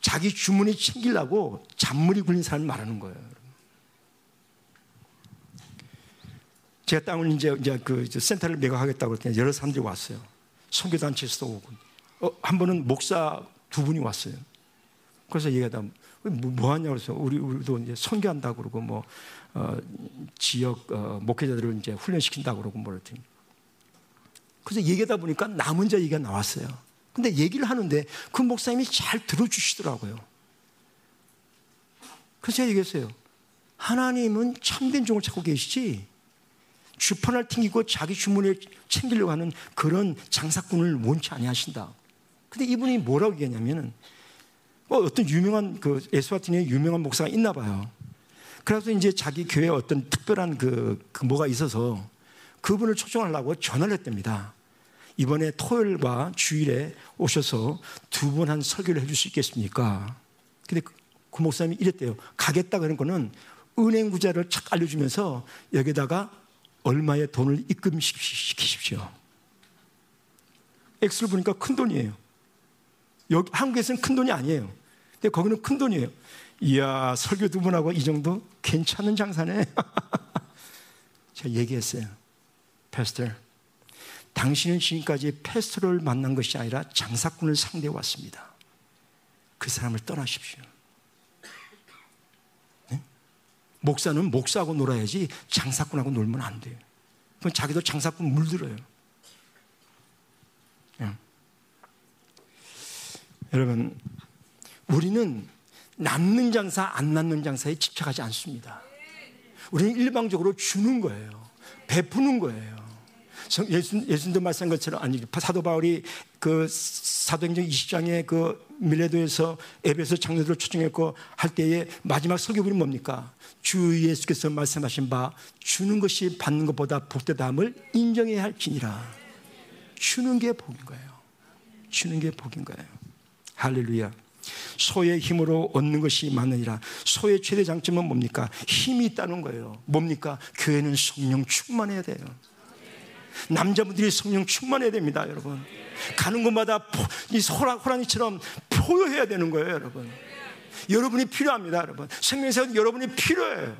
자기 주문이 챙기려고 잔물이 굴린 사람을 말하는 거예요. 제가 땅을 이제, 이제 그 센터를 매각하겠다고 했더니 여러 사람들이 왔어요. 선교단체에서도 오고. 어, 한 번은 목사 두 분이 왔어요. 그래서 얘기하다 뭐, 뭐 하냐고 그래서 우리, 우리도 이제 선교한다고 그러고 뭐, 어, 지역 어, 목회자들을 이제 훈련시킨다고 그러고 뭐 그랬더니. 그래서 얘기하다 보니까 남은 자 얘기가 나왔어요. 근데 얘기를 하는데 그 목사님이 잘 들어주시더라고요. 그래서 제가 얘기했어요. 하나님은 참된 종을 찾고 계시지 주판을 튕기고 자기 주문을 챙기려고 하는 그런 장사꾼을 원치 아니하신다. 근데 이분이 뭐라고 얘기했냐면은 어, 어떤 유명한 그 에스와틴의 유명한 목사가 있나 봐요. 그래서 이제 자기 교회에 어떤 특별한 그, 그 뭐가 있어서 그분을 초청하려고 전화를 했답니다. 이번에 토요일과 주일에 오셔서 두 번 한 설교를 해줄 수 있겠습니까? 근데 그, 그 목사님이 이랬대요. 가겠다 그런 거는 은행 구자를 착 알려주면서 여기다가 얼마의 돈을 입금시키십시오. 액수를 보니까 큰 돈이에요. 여기 한국에서는 큰 돈이 아니에요. 근데 거기는 큰 돈이에요. 이야, 설교 두 분하고 이 정도 괜찮은 장사네. 제가 얘기했어요. 패스터, 당신은 지금까지 패스터를 만난 것이 아니라 장사꾼을 상대해 왔습니다. 그 사람을 떠나십시오. 네? 목사는 목사하고 놀아야지 장사꾼하고 놀면 안 돼요. 그럼 자기도 장사꾼 물들어요. 예. 여러분, 우리는 남는 장사, 안 남는 장사에 집착하지 않습니다. 우리는 일방적으로 주는 거예요. 베푸는 거예요. 예수, 예수님도 말씀한 것처럼, 아니, 사도 바울이 그 사도행전 20장에 그 밀레도에서 에베소 장로들을 초청했고 할 때에 마지막 설교문이 뭡니까? 주 예수께서 말씀하신 바 주는 것이 받는 것보다 복되다함을 인정해야 할지니라. 주는 게 복인 거예요. 주는 게 복인 거예요. 할렐루야. 소의 힘으로 얻는 것이 많으니라. 소의 최대 장점은 뭡니까? 힘이 있다는 거예요. 뭡니까? 교회는 성령 충만해야 돼요. 남자분들이 성령 충만해야 됩니다, 여러분. 가는 곳마다 이 호랑이처럼 포효해야 되는 거예요, 여러분. 여러분이 필요합니다, 여러분. 생명에서 여러분이 필요해요.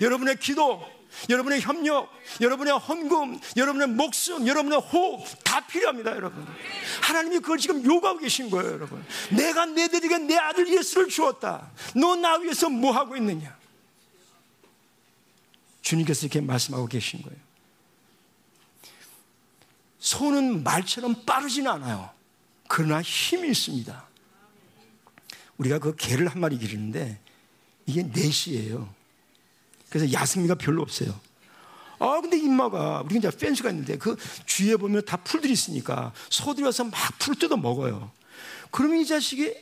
여러분의 기도, 여러분의 협력, 여러분의 헌금, 여러분의 목숨, 여러분의 호흡 다 필요합니다, 여러분. 하나님이 그걸 지금 요구하고 계신 거예요, 여러분. 내가 내들에게 내 아들 예수를 주었다. 너 나 위해서 뭐 하고 있느냐? 주님께서 이렇게 말씀하고 계신 거예요. 소는 말처럼 빠르지는 않아요. 그러나 힘이 있습니다. 우리가 그 개를 한 마리 기르는데 이게 넷이에요. 그래서 야생미가 별로 없어요. 아, 근데 임마가, 우리 이제 펜스가 있는데 그 주위에 보면 다 풀들이 있으니까 소들이 와서 막 풀 뜯어 먹어요. 그러면 이 자식이,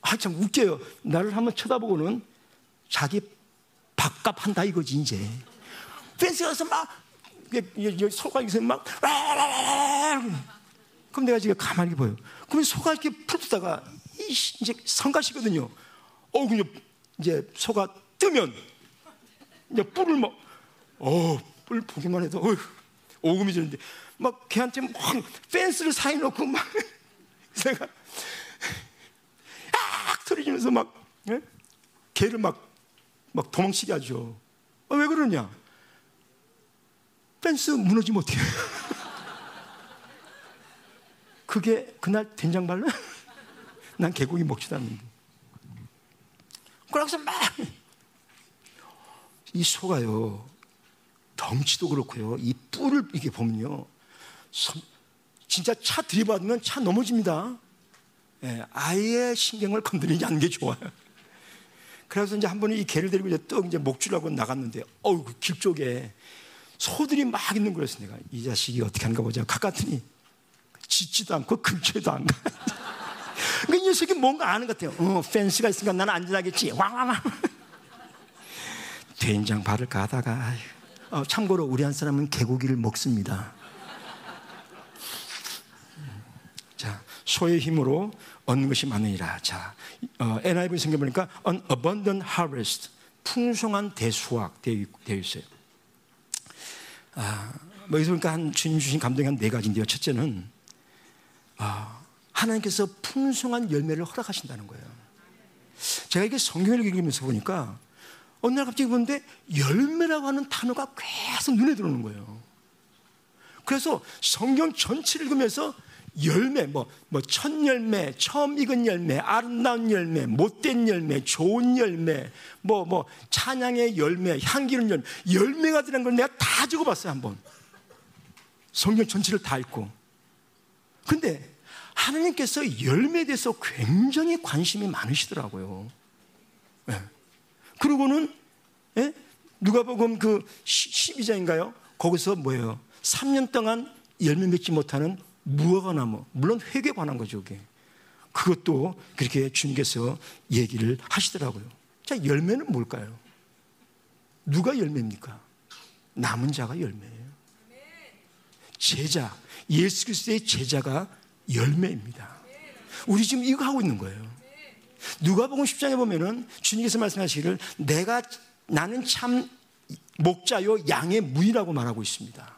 아, 참 웃겨요. 나를 한번 쳐다보고는 자기 밥값 한다 이거지, 이제. 펜스 가서 막, 소가 있어 막, 그럼 내가 지금 가만히 보여. 그러면 소가 이렇게 풀 뜯다가 이제 성가시거든요. 어, 그냥 이제 소가 뜨면 이제 뿔을 막, 어, 뿔 보기만 해도, 어휴, 오금이 지는데, 막 걔한테 막 펜스를 사이 놓고 막, 내가, 악! 소리 지면서 막, 예? 개를 막, 막 도망치게 하죠. 아, 왜 그러냐? 펜스 무너지면 어떡해. 그게 그날 된장 발라? 난 개고기 먹지도 않는데. 그러고서 막, 이 소가요, 덩치도 그렇고요, 이 뿔을 이렇게 보면요, 진짜 차 들이받으면 차 넘어집니다. 예, 아예 신경을 건드리지 않는 게 좋아요. 그래서 이제 한 번에 이 개를 데리고 이제 떡 이제 목줄하고 나갔는데, 어우, 그 길 쪽에 소들이 막 있는 거였어. 내가 이 자식이 어떻게 하는가 보자. 가깝더니 짖지도 않고 근처에도 안 가. 그러니까 이 녀석이 뭔가 아는 것 같아요. 어, 펜스가 있으니까 나는 안전하겠지. 왕왕왕. 된장 발을 가다가 어, 참고로 우리 한 사람은 개고기를 먹습니다. 자, 소의 힘으로 얻는 것이 많으니라. 자, 어, NIV 성경 보니까 an abundant harvest, 풍성한 대수확 되어 있어요. 아, 뭐 보니까 한 주님 주신 감동이 한 네 가지인데요. 첫째는 아, 하나님께서 풍성한 열매를 허락하신다는 거예요. 제가 이게 성경을 읽으면서 보니까 어느 날 갑자기 보는데 열매라고 하는 단어가 계속 눈에 들어오는 거예요. 그래서 성경 전체를 읽으면서 열매, 뭐, 뭐, 첫 열매, 처음 익은 열매, 아름다운 열매, 못된 열매, 좋은 열매, 뭐, 뭐, 찬양의 열매, 향기는 열매, 열매가 들어간 걸 내가 다 적어봤어요, 한 번. 성경 전체를 다 읽고. 근데 하나님께서 열매에 대해서 굉장히 관심이 많으시더라고요. 네. 그리고는 예? 누가복음 그 12장인가요? 거기서 뭐예요? 3년 동안 열매 맺지 못하는 무화과 나무, 물론 회개에 관한 거죠, 이게. 그것도 그렇게 주님께서 얘기를 하시더라고요. 자, 열매는 뭘까요? 누가 열매입니까? 남은 자가 열매예요. 제자, 예수 그리스도의 제자가 열매입니다. 우리 지금 이거 하고 있는 거예요. 누가복음 10장에 보면은 주님께서 말씀하시기를 내가 나는 참 목자요 양의 문이라고 말하고 있습니다.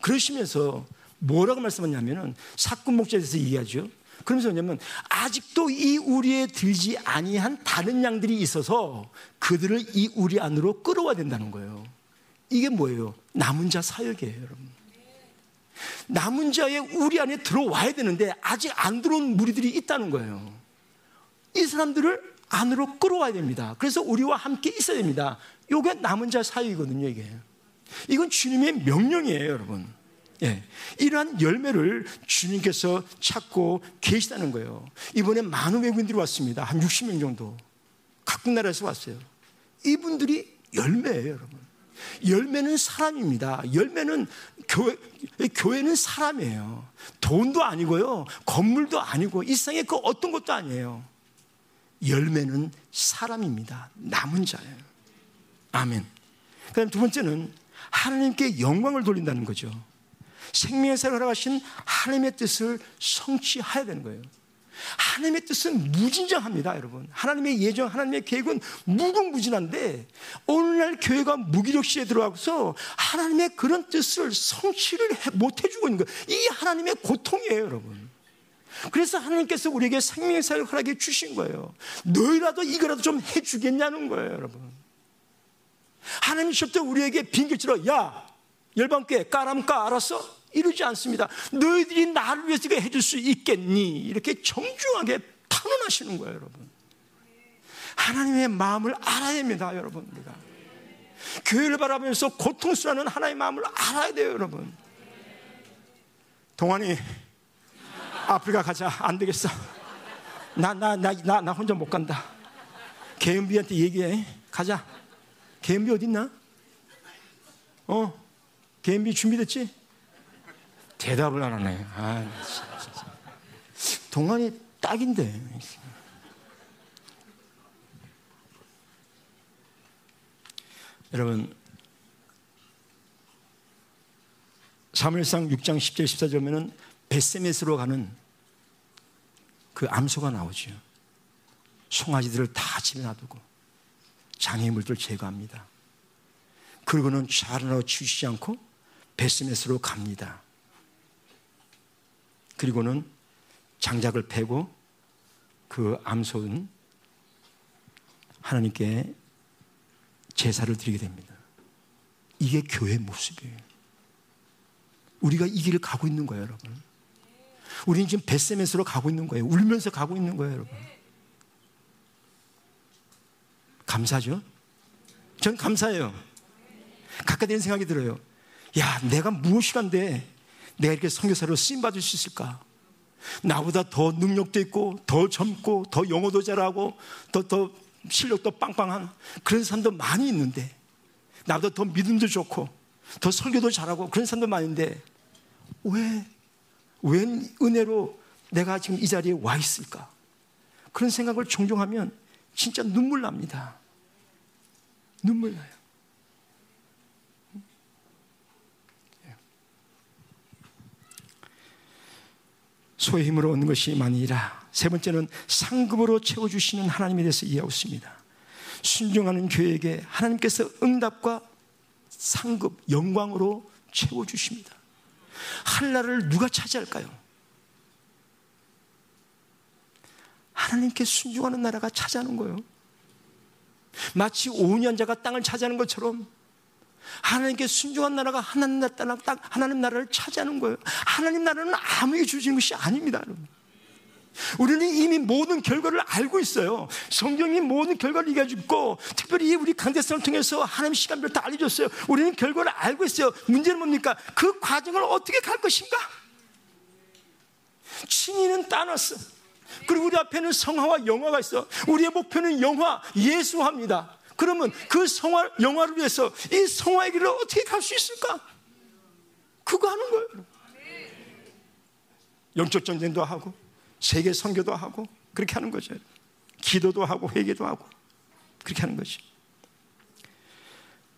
그러시면서 뭐라고 말씀하냐면은 사꾼 목자에 대해서 얘기하죠. 그러면서 뭐냐면 아직도 이 우리에 들지 아니한 다른 양들이 있어서 그들을 이 우리 안으로 끌어와야 된다는 거예요. 이게 뭐예요? 남은 자 사역이에요, 여러분. 남은 자의 우리 안에 들어와야 되는데 아직 안 들어온 무리들이 있다는 거예요. 이 사람들을 안으로 끌어와야 됩니다. 그래서 우리와 함께 있어야 됩니다. 이게 남은 자 사역이거든요, 이게. 이건 주님의 명령이에요, 여러분. 예. 이러한 열매를 주님께서 찾고 계시다는 거예요. 이번에 많은 외국인들이 왔습니다. 한 60명 정도. 각국 나라에서 왔어요. 이분들이 열매예요, 여러분. 열매는 사람입니다. 열매는 교회, 교회는 사람이에요. 돈도 아니고요. 건물도 아니고 이 세상에 그 어떤 것도 아니에요. 열매는 사람입니다. 남은 자예요. 아멘. 그다음 두 번째는 하나님께 영광을 돌린다는 거죠. 생명의 살을 하신 하나님의 뜻을 성취해야 되는 거예요. 하나님의 뜻은 무진장합니다, 여러분. 하나님의 예정, 하나님의 계획은 무궁무진한데 오늘날 교회가 무기력시에 들어가서 하나님의 그런 뜻을 성취를 못 해주고 있는 거예요. 이 하나님의 고통이에요, 여러분. 그래서 하나님께서 우리에게 생명의 사를 허락해 주신 거예요. 너희라도 이거라도 좀 해주겠냐는 거예요, 여러분. 하나님 절대 우리에게 빙결치로 야 열방께 까람 까 알았어? 이러지 않습니다. 너희들이 나를 위해서 해줄 수 있겠니? 이렇게 정중하게 탄원하시는 거예요, 여러분. 하나님의 마음을 알아야 됩니다, 여러분. 우리가. 교회를 바라보면서 고통스러워하는 하나님의 마음을 알아야 돼요, 여러분. 동안이 아프리카 가자. 안 되겠어. 나, 나, 나, 나, 나 혼자 못 간다. 개은비한테 얘기해. 가자. 개은비 어딨나? 어? 개은비 준비됐지? 대답을 안 하네. 아, 동안이 딱인데. 여러분, 사무엘상 6장 10절 14절에는 베세메스로 가는 그 암소가 나오죠. 송아지들을 다 집에 놔두고 장애물들 제거합니다. 그리고는 자라나 치우지 않고 베스메스로 갑니다. 그리고는 장작을 패고 그 암소는 하나님께 제사를 드리게 됩니다. 이게 교회 모습이에요. 우리가 이 길을 가고 있는 거예요, 여러분. 우리는 지금 뱃세면서로 가고 있는 거예요. 울면서 가고 있는 거예요, 여러분. 감사죠? 전 감사해요. 가까이 생각이 들어요. 야, 내가 무엇이간데 내가 이렇게 선교사로 쓰임 받을 수 있을까? 나보다 더 능력도 있고, 더 젊고, 더 영어도 잘하고, 더, 더 실력도 빵빵한 그런 사람도 많이 있는데, 나보다 더 믿음도 좋고, 더 설교도 잘하고, 그런 사람도 많은데, 왜, 웬 은혜로 내가 지금 이 자리에 와 있을까? 그런 생각을 종종 하면 진짜 눈물 납니다. 눈물 나요. 소의 힘으로 얻는 것이 많이라. 세 번째는 상급으로 채워주시는 하나님에 대해서 이해하고 있습니다. 순종하는 교회에게 하나님께서 응답과 상급, 영광으로 채워주십니다. 한나라를 누가 차지할까요? 하나님께 순종하는 나라가 차지하는 거예요. 마치 오년자가 땅을 차지하는 것처럼 하나님께 순종한 나라가 하나님 나라, 딱 하나님 나라를 차지하는 거예요. 하나님 나라는 아무에게 주어지는 것이 아닙니다, 여러분. 우리는 이미 모든 결과를 알고 있어요. 성경이 모든 결과를 얘기해주고, 특별히 우리 강대성을 통해서 하나님 시간별 다 알려줬어요. 우리는 결과를 알고 있어요. 문제는 뭡니까? 그 과정을 어떻게 갈 것인가? 친이는 따놨어. 그리고 우리 앞에는 성화와 영화가 있어. 우리의 목표는 영화, 예수화입니다. 그러면 그 성화, 영화를 위해서 이 성화의 길을 어떻게 갈 수 있을까? 그거 하는 거예요. 영적 전쟁도 하고, 세계 선교도 하고, 그렇게 하는 거죠. 기도도 하고, 회개도 하고, 그렇게 하는 거지.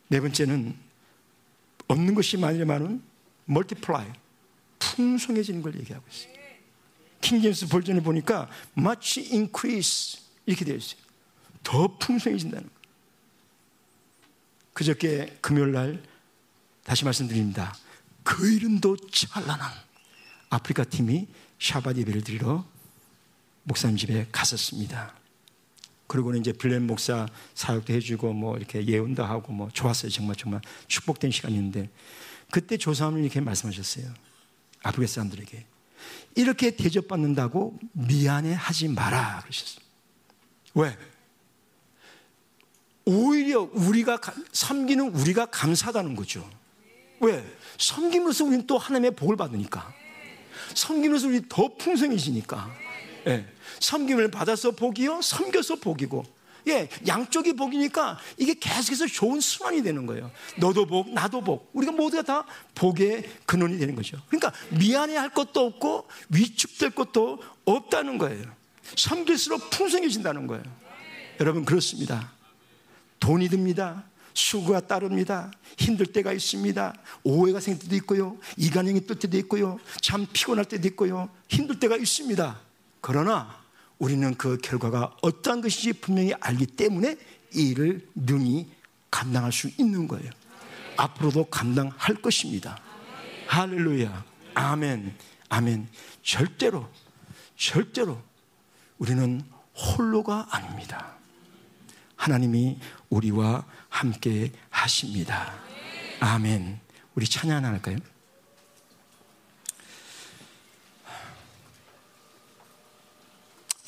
네 번째는 얻는 것이 많으면은 multiply, 풍성해지는 걸 얘기하고 있어요. 킹제임스 version을 보니까 much increase 이렇게 되어 있어요. 더 풍성해진다는 거. 그저께 금요일 날 다시 말씀드립니다. 그 이름도 찬란한 아프리카 팀이 샤바 예배를 드리러 목사님 집에 갔었습니다. 그리고는 이제 블렌 목사 사역도 해주고 뭐 이렇게 예언도 하고 뭐 좋았어요. 정말 정말 축복된 시간이었는데 그때 조사함을 이렇게 말씀하셨어요. 아프리카 사람들에게 이렇게 대접받는다고 미안해 하지 마라 그러셨어요. 왜? 오히려 우리가 섬기는 우리가 감사하다는 거죠. 왜? 섬김으로써 우리는 또 하나님의 복을 받으니까. 섬김으로써 우리 더 풍성해지니까. 예. 섬김을 받아서 복이요, 섬겨서 복이고. 예, 양쪽이 복이니까 이게 계속해서 좋은 순환이 되는 거예요. 너도 복, 나도 복. 우리가 모두가 다 복의 근원이 되는 거죠. 그러니까 미안해 할 것도 없고 위축될 것도 없다는 거예요. 섬길수록 풍성해진다는 거예요. 여러분, 그렇습니다. 돈이 듭니다. 수고가 따릅니다. 힘들 때가 있습니다. 오해가 생길 때도 있고요. 이간형이 뜰 때도 있고요. 참 피곤할 때도 있고요. 힘들 때가 있습니다. 그러나 우리는 그 결과가 어떠한 것인지 분명히 알기 때문에 이 일을 능히 감당할 수 있는 거예요. 앞으로도 감당할 것입니다. 할렐루야. 아멘. 아멘. 절대로, 절대로 우리는 홀로가 아닙니다. 하나님이 우리와 함께 하십니다. 아멘. 우리 찬양 하나 할까요?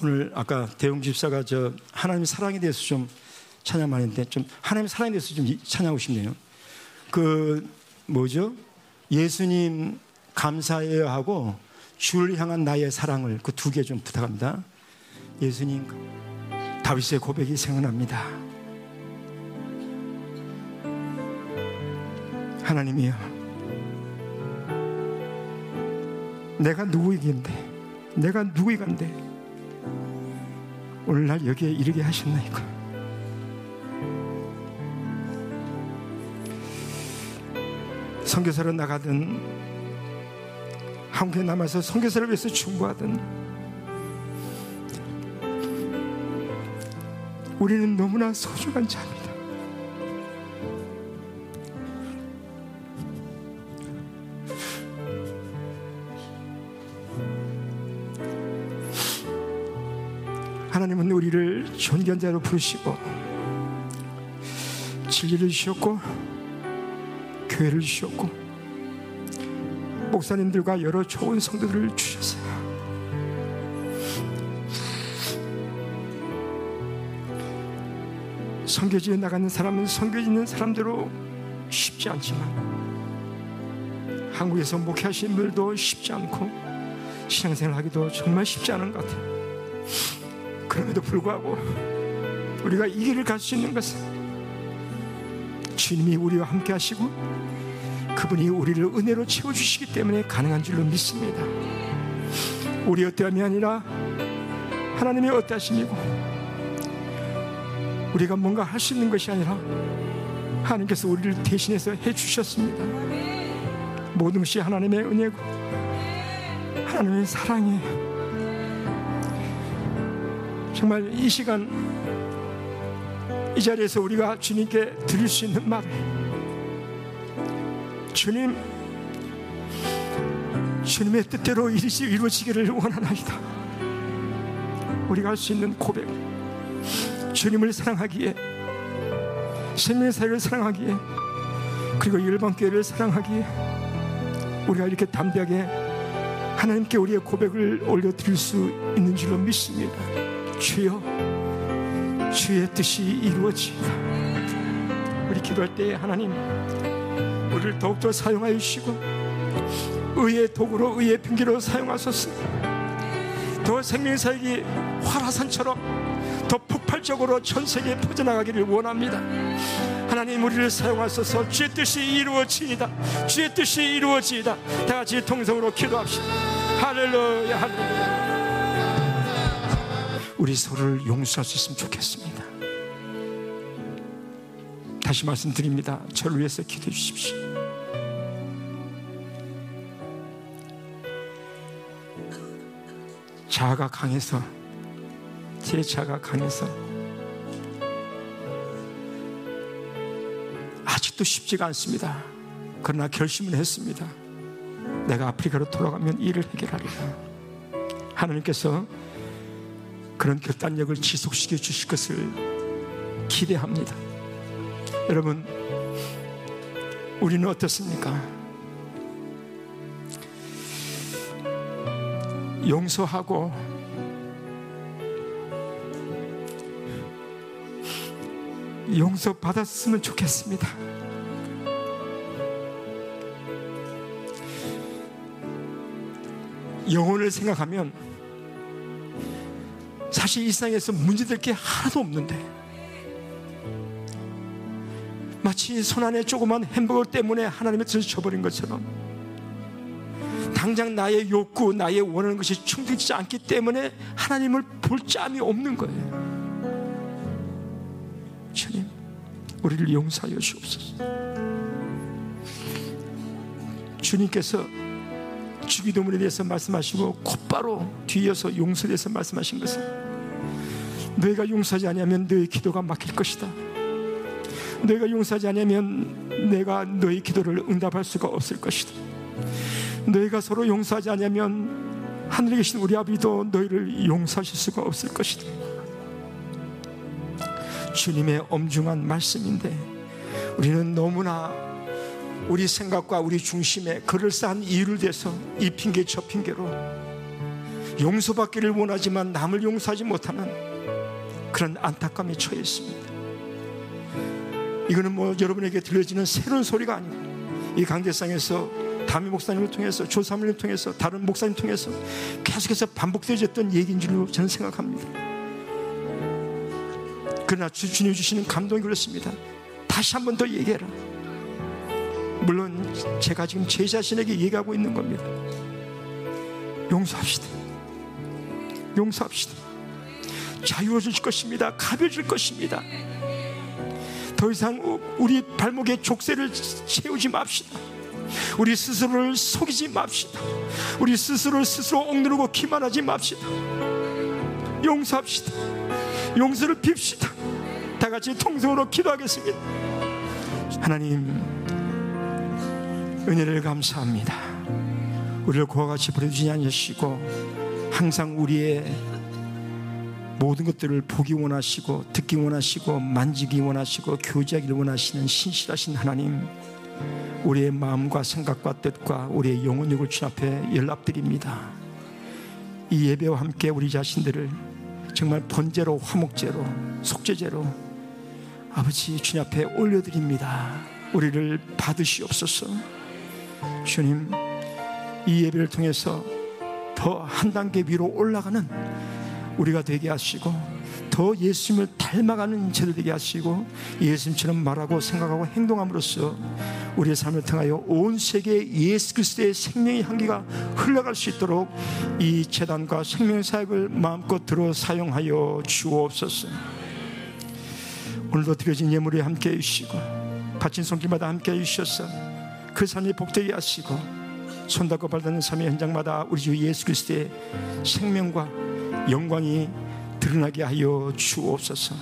오늘 아까 대웅 집사가 저 하나님 사랑에 대해서 좀 찬양 많이 했는데 좀 하나님 사랑에 대해서 좀 찬양하고 싶네요. 그 뭐죠? 예수님 감사해요 하고 주를 향한 나의 사랑을 그 두 개 좀 부탁합니다. 예수님 다윗의 고백이 생각납니다. 하나님이여 내가 누구이긴데 내가 누구이간데 오늘날 여기에 이르게 하셨나이까. 선교사로 나가든 한국에 남아서 선교사를 위해서 충고하든 우리는 너무나 소중한 자입니다. 하나님은 우리를 존견자로 부르시고 진리를 주셨고 교회를 주셨고 목사님들과 여러 좋은 성도들을 주셨어요. 성교지에 나가는 사람은 성교지는 사람대로 쉽지 않지만 한국에서 목회하시는 분들도 쉽지 않고 신앙생활 하기도 정말 쉽지 않은 것 같아요. 그럼에도 불구하고 우리가 이 길을 갈 수 있는 것은 주님이 우리와 함께 하시고 그분이 우리를 은혜로 채워주시기 때문에 가능한 줄로 믿습니다. 우리 어떠함이 아니라 하나님의 어떠하심이고 우리가 뭔가 할 수 있는 것이 아니라 하나님께서 우리를 대신해서 해주셨습니다. 모든 것이 하나님의 은혜고 하나님의 사랑이에요. 정말 이 시간 이 자리에서 우리가 주님께 드릴 수 있는 말 주님 주님의 뜻대로 이루어지기를 원하나이다 우리가 할 수 있는 고백 주님을 사랑하기에 생명의 사역을 사랑하기에 그리고 일반교회를 사랑하기에 우리가 이렇게 담대하게 하나님께 우리의 고백을 올려드릴 수 있는 줄로 믿습니다. 주여 주의 뜻이 이루어지다 우리 기도할 때 하나님 우리를 더욱더 사용하여 주시고 의의 도구로 의의 핑계로 사용하소서. 더 생명사역이 활화산처럼 더 폭발적으로 전 세계에 퍼져나가기를 원합니다 하나님 우리를 사용하소서 주의 뜻이 이루어지이다 주의 뜻이 이루어지이다 다 같이 통성으로 기도합시다 할렐루야 할렐루야 우리 서로를 용서할 수 있으면 좋겠습니다. 다시 말씀드립니다. 저를 위해서 기도해 주십시오. 자아가 강해서 제 자아가 강해서 아직도 쉽지가 않습니다. 그러나 결심을 했습니다. 내가 아프리카로 돌아가면 일을 해결하리라. 하나님께서 그런 결단력을 지속시켜 주실 것을 기대합니다. 여러분, 우리는 어떻습니까? 용서하고 용서 받았으면 좋겠습니다. 영혼을 생각하면 사실 이 세상에서 문제될 게 하나도 없는데 마치 손 안에 조그만 햄버거 때문에 하나님의 뜻을 쳐버린 것처럼 당장 나의 욕구, 나의 원하는 것이 충족되지 않기 때문에 하나님을 볼 짬이 없는 거예요. 주님, 우리를 용서하여 주옵소서. 주님께서 주기도문에 대해서 말씀하시고 곧바로 뒤이어서 용서에 대해서 말씀하신 것은 너희가 용서하지 않으면 너희 기도가 막힐 것이다. 너희가 용서하지 않으면 내가 너희 기도를 응답할 수가 없을 것이다. 너희가 서로 용서하지 않으면 하늘에 계신 우리 아버지도 너희를 용서하실 수가 없을 것이다. 주님의 엄중한 말씀인데 우리는 너무나 우리 생각과 우리 중심에 그럴싸한 이유를 대서 이 핑계 저 핑계로 용서받기를 원하지만 남을 용서하지 못하는 그런 안타까움에 처해 있습니다. 이거는 뭐 여러분에게 들려지는 새로운 소리가 아니고 이 강대상에서 담임 목사님을 통해서 조사님을 통해서 다른 목사님 통해서 계속해서 반복되어졌던 얘기인 줄로 저는 생각합니다. 그러나 주, 주님 주시는 감동이 그렇습니다. 다시 한 번 더 얘기해라. 물론 제가 지금 제 자신에게 얘기하고 있는 겁니다. 용서합시다. 용서합시다. 자유로워질 것입니다. 가벼워질 것입니다. 더 이상 우리 발목에 족쇄를 채우지 맙시다. 우리 스스로를 속이지 맙시다. 우리 스스로를 스스로 억누르고 기만하지 맙시다. 용서합시다. 용서를 빕시다. 다 같이 통성으로 기도하겠습니다. 하나님, 은혜를 감사합니다. 우리를 그와 같이 버려주지 않으시고 항상 우리의 모든 것들을 보기 원하시고 듣기 원하시고 만지기 원하시고 교제하기를 원하시는 신실하신 하나님 우리의 마음과 생각과 뜻과 우리의 영혼력을 주 앞에 연락드립니다. 이 예배와 함께 우리 자신들을 정말 번제로 화목제로 속죄제로 아버지 주님 앞에 올려드립니다. 우리를 받으시옵소서 주님 이 예배를 통해서 더 한 단계 위로 올라가는 우리가 되게 하시고 더 예수님을 닮아가는 제도 되게 하시고 예수님처럼 말하고 생각하고 행동함으로써 우리의 삶을 통하여 온 세계에 예수 그리스도의 생명의 향기가 흘러갈 수 있도록 이 재단과 생명 사역을 마음껏 들어 사용하여 주옵소서. 오늘도 드려진 예물에 함께 해주시고 바친 손길마다 함께 해주셔서 그 삶이 복되게 하시고 손 닦고 발닿는 삶의 현장마다 우리 주 예수 그리스도의 생명과 영광이 드러나게 하여 주옵소서.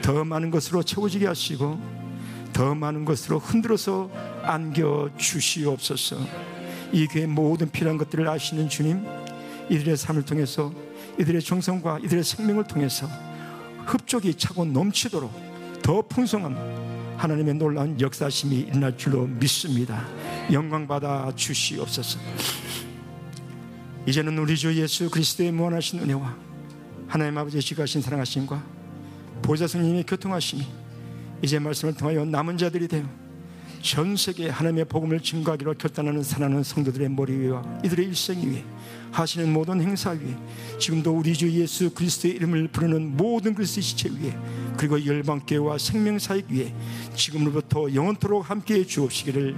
더 많은 것으로 채워지게 하시고 더 많은 것으로 흔들어서 안겨 주시옵소서. 이 교회 모든 필요한 것들을 아시는 주님, 이들의 삶을 통해서 이들의 정성과 이들의 생명을 통해서 흡족이 차고 넘치도록 더 풍성한 하나님의 놀라운 역사심이 일어날 줄로 믿습니다. 영광 받아 주시옵소서. 이제는 우리 주 예수 그리스도의 무한하신 은혜와 하나님 아버지의 지가신 사랑하심과 보좌 성님의 교통하심이 이제 말씀을 통하여 남은 자들이 되어 전 세계 하나님의 복음을 증거하기로 결단하는 사랑하는 성도들의 머리 위와 이들의 일생 위에 하시는 모든 행사 위에 지금도 우리 주 예수 그리스도의 이름을 부르는 모든 그리스도 지체 위에 그리고 열방교회와 생명사역 위에 지금으로부터 영원토록 함께해 주옵시기를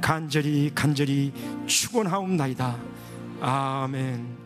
간절히 간절히 축원하옵나이다. 아멘.